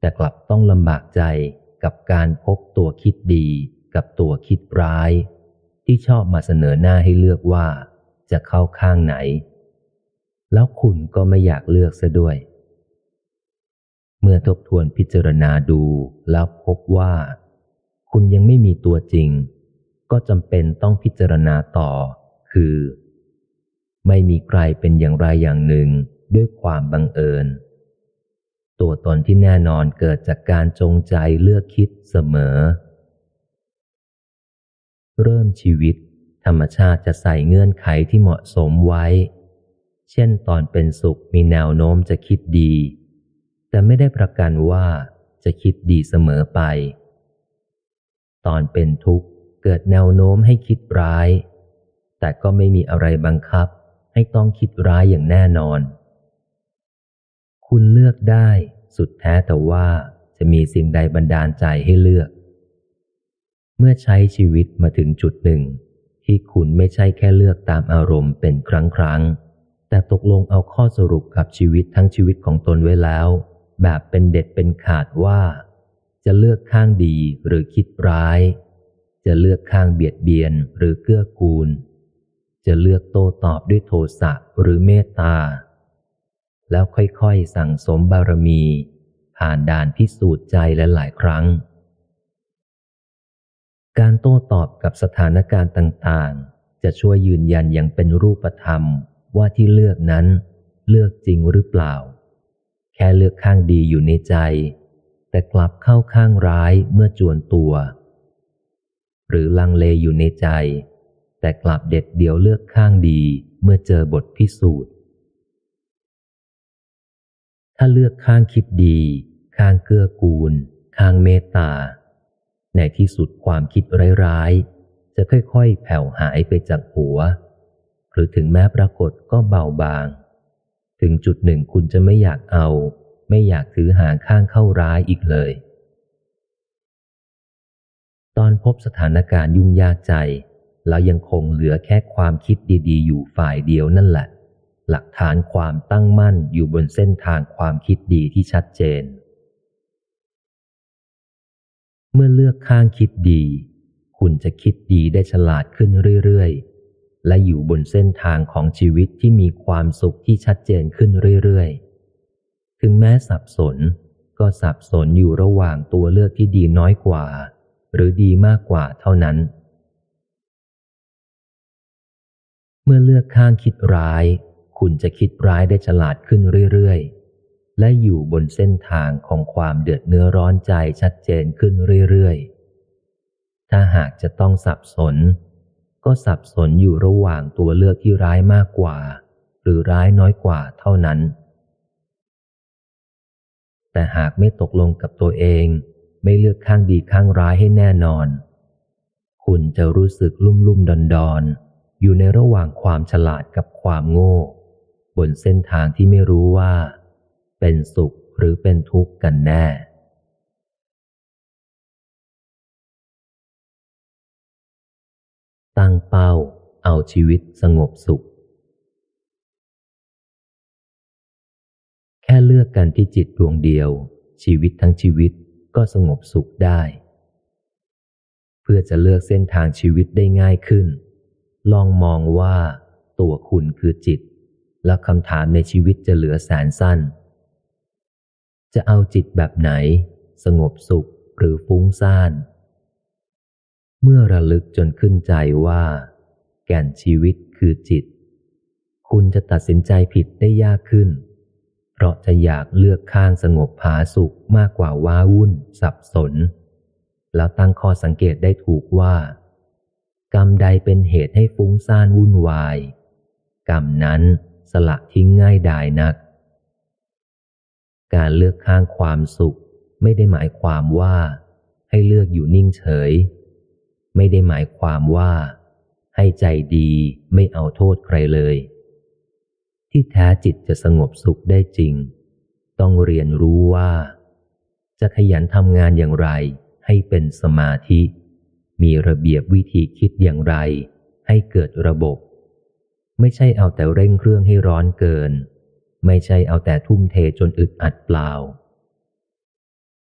แต่กลับต้องลำบากใจกับการพบตัวคิดดีกับตัวคิดร้าย ที่ชอบมาเสนอหน้าให้เลือกว่าจะเข้าข้างไหน แล้วคุณก็ไม่อยากเลือกซะด้วย เมื่อทบทวนพิจารณาดูแล้วพบว่า คุณยังไม่มีตัวจริง ก็จำเป็นต้องพิจารณาต่อ คือ ไม่มีใครเป็นอย่างไรอย่างหนึ่งด้วยความบังเอิญ ตัวตนที่แน่นอนเกิดจากการจงใจเลือกคิดเสมอ เริ่มชีวิต ธรรมชาติจะใส่เงื่อนไขที่เหมาะสมไว้ เช่นตอนเป็นสุขมีแนวโน้มจะคิดดี แต่ไม่ได้ประกันว่าจะคิดดีเสมอไป ตอนเป็นทุกข์เกิดแนวโน้มให้คิดร้าย แต่ก็ไม่มีอะไรบังคับให้ต้องคิดร้ายอย่างแน่นอน คุณเลือกได้สุดแท้แต่ว่าจะมีสิ่งใดบันดาลใจให้เลือก เมื่อใช้ชีวิตมาถึงจุดหนึ่ง ที่คุณไม่ใช่แค่เลือกตามอารมณ์เป็นครั้งครั้ง แต่ตกลงเอาข้อสรุปกับชีวิตทั้งชีวิตของตนไว้แล้ว แบบเป็นเด็ดเป็นขาดว่า จะเลือกข้างดีหรือคิดร้าย จะเลือกข้างเบียดเบียนหรือเกื้อกูล จะเลือกโต้ตอบด้วยโทสะหรือเมตตา แล้วค่อยๆสั่งสมบารมี ผ่านด่านพิสูจน์ใจและหลายครั้ง การโต้ตอบกับสถานการณ์ต่างๆ จะช่วยยืนยันอย่างเป็นรูปธรรมว่าที่เลือกนั้น เลือกจริงหรือเปล่า แค่เลือกข้างดีอยู่ในใจ แต่กลับเข้าข้างร้ายเมื่อจวนตัว หรือลังเลอยู่ในใจ แต่กลับเด็ดเดี่ยวเลือกข้างดีเมื่อเจอบทพิสูจน์ ถ้าเลือกข้างคิดดี ข้างเกื้อกูล ข้างเมตตา ในที่สุดความคิดร้ายๆ จะค่อยๆ แผ่วหายไปจากหัว หรือถึงแม้ปรากฏก็เบาบาง ถึงจุดหนึ่งคุณจะไม่อยากเอา ไม่อยากถือหางข้างเข้าร้ายอีกเลย ตอนพบสถานการณ์ยุ่งยากใจ แล้วยังคงเหลือแค่ความคิดดีๆ อยู่ฝ่ายเดียวนั่นแหละ หลักฐานความตั้งมั่นอยู่บนเส้นทางความคิดดีที่ชัดเจน เมื่อเลือกข้างคิดดี คุณจะคิดดีได้ฉลาดขึ้นเรื่อยๆและอยู่บนเส้นทางของชีวิตที่มีความสุขที่ชัดเจนขึ้นเรื่อยๆ ถึงแม้สับสน ก็สับสนอยู่ระหว่างตัวเลือกที่ดีน้อยกว่า หรือดีมากกว่าเท่านั้น เมื่อเลือกข้างคิดร้าย คุณจะคิดร้ายได้ฉลาดขึ้นเรื่อยๆ และอยู่บนเส้นทางของความเดือดเนื้อร้อนใจชัดเจนขึ้นเรื่อยๆ ถ้าหากจะต้องสับสน ก็สับสนอยู่ระหว่างตัวเลือกที่ร้ายมากกว่า หรือร้ายน้อยกว่าเท่านั้น แต่หากไม่ตกลงกับตัวเอง ไม่เลือกข้างดีข้างร้ายให้แน่นอน คุณจะรู้สึกลุ่มลุ่มดอนดอนอยู่ในระหว่างความฉลาดกับความโง่ บนเส้นทางที่ไม่รู้ว่า เป็นสุขหรือเป็นทุกข์กันแน่ ตั้งเป้าเอาชีวิตสงบสุข อกกันที่จิตดวงเดียว ชีวิตทั้งชีวิตก็สงบสุขได้ เพื่อจะเลือกเส้นทางชีวิตได้ง่ายขึ้น ลองมองว่าตัวคุณคือจิต และคำถามในชีวิตจะเหลือแสนสั้น จะเอาจิตแบบไหน สงบสุขหรือฟุ้งซ่าน เมื่อระลึกจนขึ้นใจว่า แก่นชีวิตคือจิต คุณจะตัดสินใจผิดได้ยากขึ้น เพราะจะอยากเลือกข้างสงบผาสุขมากกว่าว้าวุ่น สับสน แล้วตั้งข้อสังเกตได้ถูกว่า กรรมใดเป็นเหตุให้ฟุ้งซ่านวุ่นวาย กรรมนั้นสละทิ้งง่ายดายนัก การเลือกข้างความสุข ไม่ได้หมายความว่า ให้เลือกอยู่นิ่งเฉย ไม่ได้หมายความว่า ให้ใจดีไม่เอาโทษใครเลย ที่แท้จิตจะสงบสุขได้จริง ต้องเรียนรู้ว่า จะขยันทำงานอย่างไร ให้เป็นสมาธิ มีระเบียบวิธีคิดอย่างไร ให้เกิดระบบ ไม่ใช่เอาแต่เร่งเครื่องให้ร้อนเกิน ไม่ใช่เอาแต่ทุ่มเทจนอึดอัดเปล่า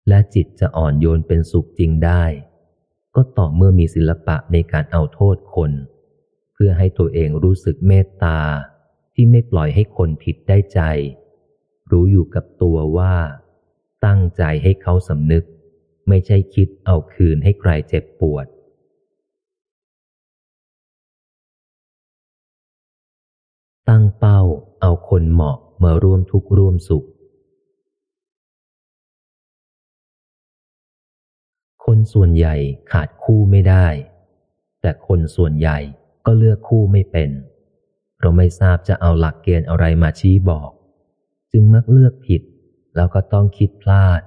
และจิตจะอ่อนโยนเป็นสุขจริงได้ ก็ต่อเมื่อมีศิลปะในการเอาโทษคน เพื่อให้ตัวเองรู้สึกเมตตา ที่ไม่ปล่อยให้คนผิดได้ใจ รู้อยู่กับตัวว่า ตั้งใจให้เขาสำนึก ไม่ใช่คิดเอาคืนให้ใครเจ็บปวด ตั้งเป้าเอาคนเหมาะมาร่วมทุกข์ร่วมสุข คนส่วนใหญ่ขาดคู่ไม่ได้ แต่คนส่วนใหญ่ก็เลือกคู่ไม่เป็น ราไม่ทราบจะเอาหลักเกณฑ์อะไรมาชี้บอก จึงมักเลือกผิด แล้วก็ต้องคิดพลาด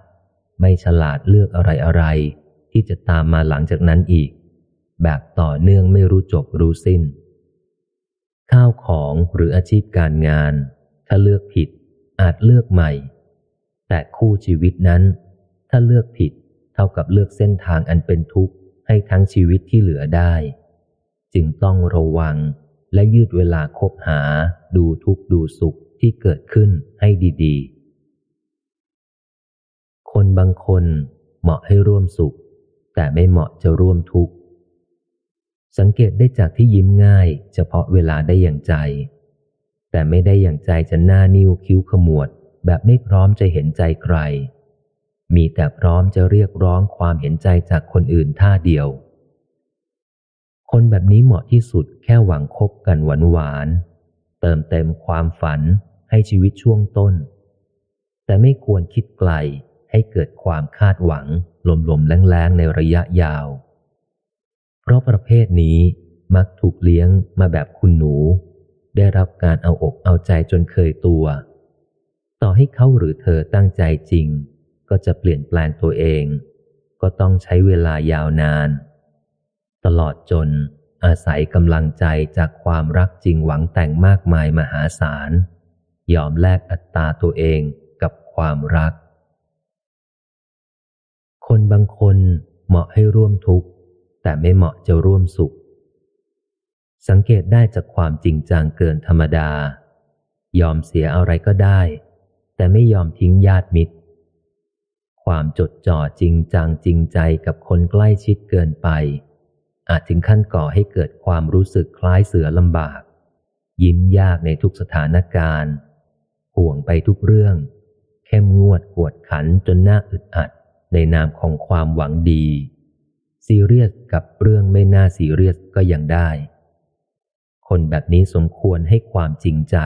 ไม่ฉลาดเลือกอะไรอะไร ที่จะตามมาหลังจากนั้นอีก แบบต่อเนื่องไม่รู้จบรู้สิ้น ข้าวของหรืออาชีพการงาน ถ้าเลือกผิด อาจเลือกใหม่ แต่คู่ชีวิตนั้น ถ้าเลือกผิด เท่ากับเลือกเส้นทางอันเป็นทุกข์ให้ทั้งชีวิตที่เหลือได้ จึงต้องระวัง และยืดเวลาคบหา ดูทุกข์ดูสุขที่เกิดขึ้นให้ดีๆ คนบางคนเหมาะให้ร่วมสุข แต่ไม่เหมาะจะร่วมทุกข์ สังเกตได้จากที่ยิ้มง่าย เฉพาะเวลาได้อย่างใจ แต่ไม่ได้อย่างใจจะหน้านิ้วคิ้วขมวด แบบไม่พร้อมจะเห็นใจใคร มีแต่พร้อมจะเรียกร้องความเห็นใจจากคนอื่นท่าเดียว คนแบบนี้เหมาะที่สุดแค่หวังคบกันหวานหวาน เติมเต็มความฝันให้ชีวิตช่วงต้น แต่ไม่ควรคิดไกลให้เกิดความคาดหวังลมๆแรงๆในระยะยาว เพราะประเภทนี้มักถูกเลี้ยงมาแบบคุณหนู ได้รับการเอาอกเอาใจจนเคยตัว ต่อให้เขาหรือเธอตั้งใจจริง ก็จะเปลี่ยนแปลงตัวเอง ก็ต้องใช้เวลายาวนาน ตลอดจนอาศัยกำลังใจจากความรักจริงหวังแต่งมากมายมหาศาล ยอมแลกอัตตาตัวเองกับความรัก คนบางคนเหมาะให้ร่วมทุกข์แต่ไม่เหมาะจะร่วมสุข สังเกตได้จากความจริงจังเกินธรรมดา ยอมเสียอะไรก็ได้ แต่ไม่ยอมทิ้งญาติมิตร ความจดจ่อจริงจังจริงใจกับคนใกล้ชิดเกินไป อาจถึงขั้นก่อให้เกิดความรู้สึกคล้ายเสือลำบาก ยิ้มยากในทุกสถานการณ์ ห่วงไปทุกเรื่อง เข้มงวดกวดขันจนหน่าอึดอัดในนามของความหวังดี ซีเรียสกับเรื่องไม่น่าซีเรียสก็ยังได้ คนแบบนี้สมควรให้ความจริงใจ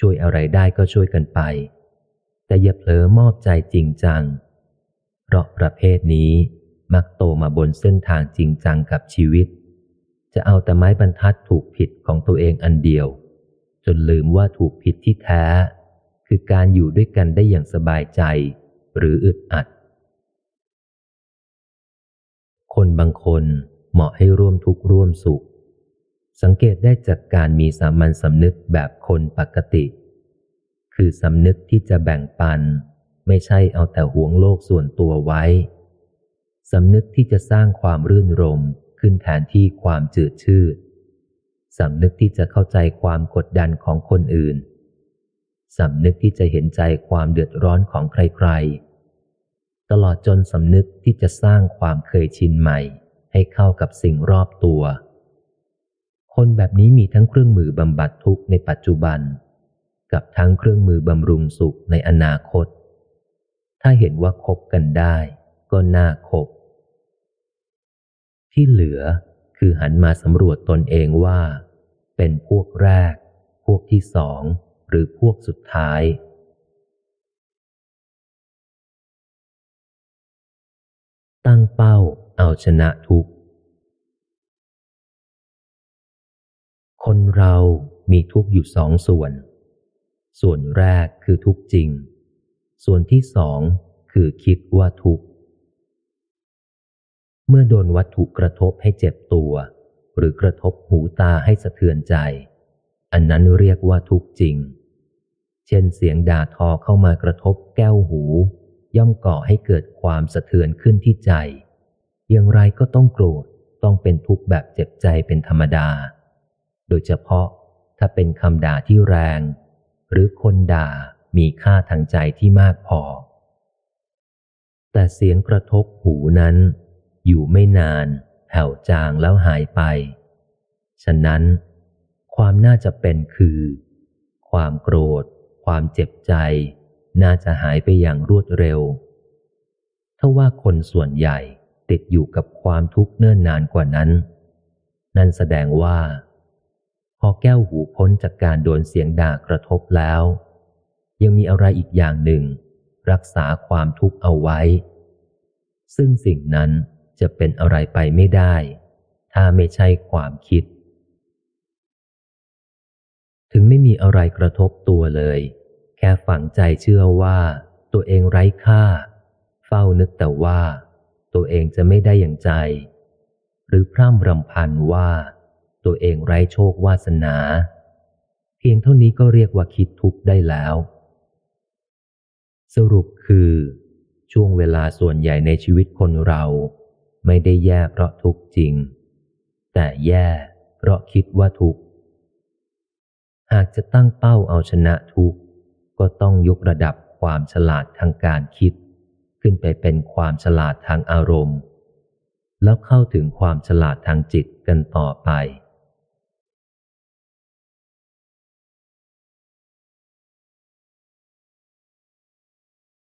ช่วยอะไรได้ก็ช่วยกันไป แต่อย่าเผลอมอบใจจริงจัง เพราะประเภทนี้ มักโตมาบนเส้นทางจริงจังกับชีวิต จะเอาแต่ไม้บรรทัดถูกผิดของตัวเองอันเดียว จนลืมว่าถูกผิดที่แท้ คือการอยู่ด้วยกันได้อย่างสบายใจ หรืออึดอัด คนบางคนเหมาะให้ร่วมทุกข์ร่วมสุข สังเกตได้จากการมีสามัญสำนึกแบบคนปกติ คือสำนึกที่จะแบ่งปัน ไม่ใช่เอาแต่หวงโลกส่วนตัวไว้ สำนึกที่จะสร้างความรื่นรมขึ้นแทนที่ความจืดชืดสำนึกที่จะเข้าใจความกดดันของคนอื่น สำนึกที่จะเห็นใจความเดือดร้อนของใครๆ ตลอดจนสำนึกที่จะสร้างความเคยชินใหม่ ให้เข้ากับสิ่งรอบตัว คนแบบนี้มีทั้งเครื่องมือบำบัดทุกข์ในปัจจุบัน กับทั้งเครื่องมือบำรุงสุขในอนาคต ถ้าเห็นว่าคบกันได้ ก็น่าคบ ที่เหลือคือหันมาสำรวจตนเองว่า เป็นพวกแรก พวกที่สอง หรือพวกสุดท้าย ตั้งเป้าเอาชนะทุกคนเรามีทุกอยู่สองส่วน ส่วนแรกคือทุกจริง ส่วนที่สองคือคิดว่าทุก เมื่อโดนวัตถุกระทบให้เจ็บตัว หรือกระทบหูตาให้สะเทือนใจ อันนั้นเรียกว่าทุกจริง เช่นเสียงด่าทอเข้ามากระทบแก้วหู ย่อมก่อให้เกิดความสะเทือนขึ้นที่ใจ อย่างไรก็ต้องโกรธต้องเป็นทุกข์แบบเจ็บใจเป็นธรรมดา โดยเฉพาะถ้าเป็นคำด่าที่แรง หรือคนด่ามีค่าทางใจที่มากพอ แต่เสียงกระทบหูนั้น อยู่ไม่นานแผ่วจางแล้วหายไป ฉะนั้น ความน่าจะเป็นคือ ความโกรธ ความเจ็บใจ น่าจะหายไปอย่างรวดเร็วถ้าว่าคนส่วนใหญ่ติดอยู่กับความทุกข์เนิ่นนานกว่านั้น นั่นแสดงว่า พอแก้วหูพ้นจากการโดนเสียงด่ากระทบแล้ว ยังมีอะไรอีกอย่างหนึ่ง รักษาความทุกข์เอาไว้ ซึ่งสิ่งนั้น จะเป็นอะไรไปไม่ได้ ถ้าไม่ใช่ความคิด ถึงไม่มีอะไรกระทบตัวเลย แค่ฝังใจเชื่อว่า ตัวเองไร้ค่า เฝ้านึกแต่ว่า ตัวเองจะไม่ได้อย่างใจ หรือพร่ำรำพันว่า ตัวเองไร้โชควาสนา เพียงเท่านี้ก็เรียกว่าคิดทุกข์ได้แล้ว สรุปคือช่วงเวลาส่วนใหญ่ในชีวิตคนเรา ไม่ได้แย่เพราะทุกข์จริง แต่แย่เพราะคิดว่าทุกข์ หากจะตั้งเป้าเอาชนะทุกข์ ก็ต้องยกระดับความฉลาดทางการคิด ขึ้นไปเป็นความฉลาดทางอารมณ์ แล้วเข้าถึงความฉลาดทางจิตกันต่อไป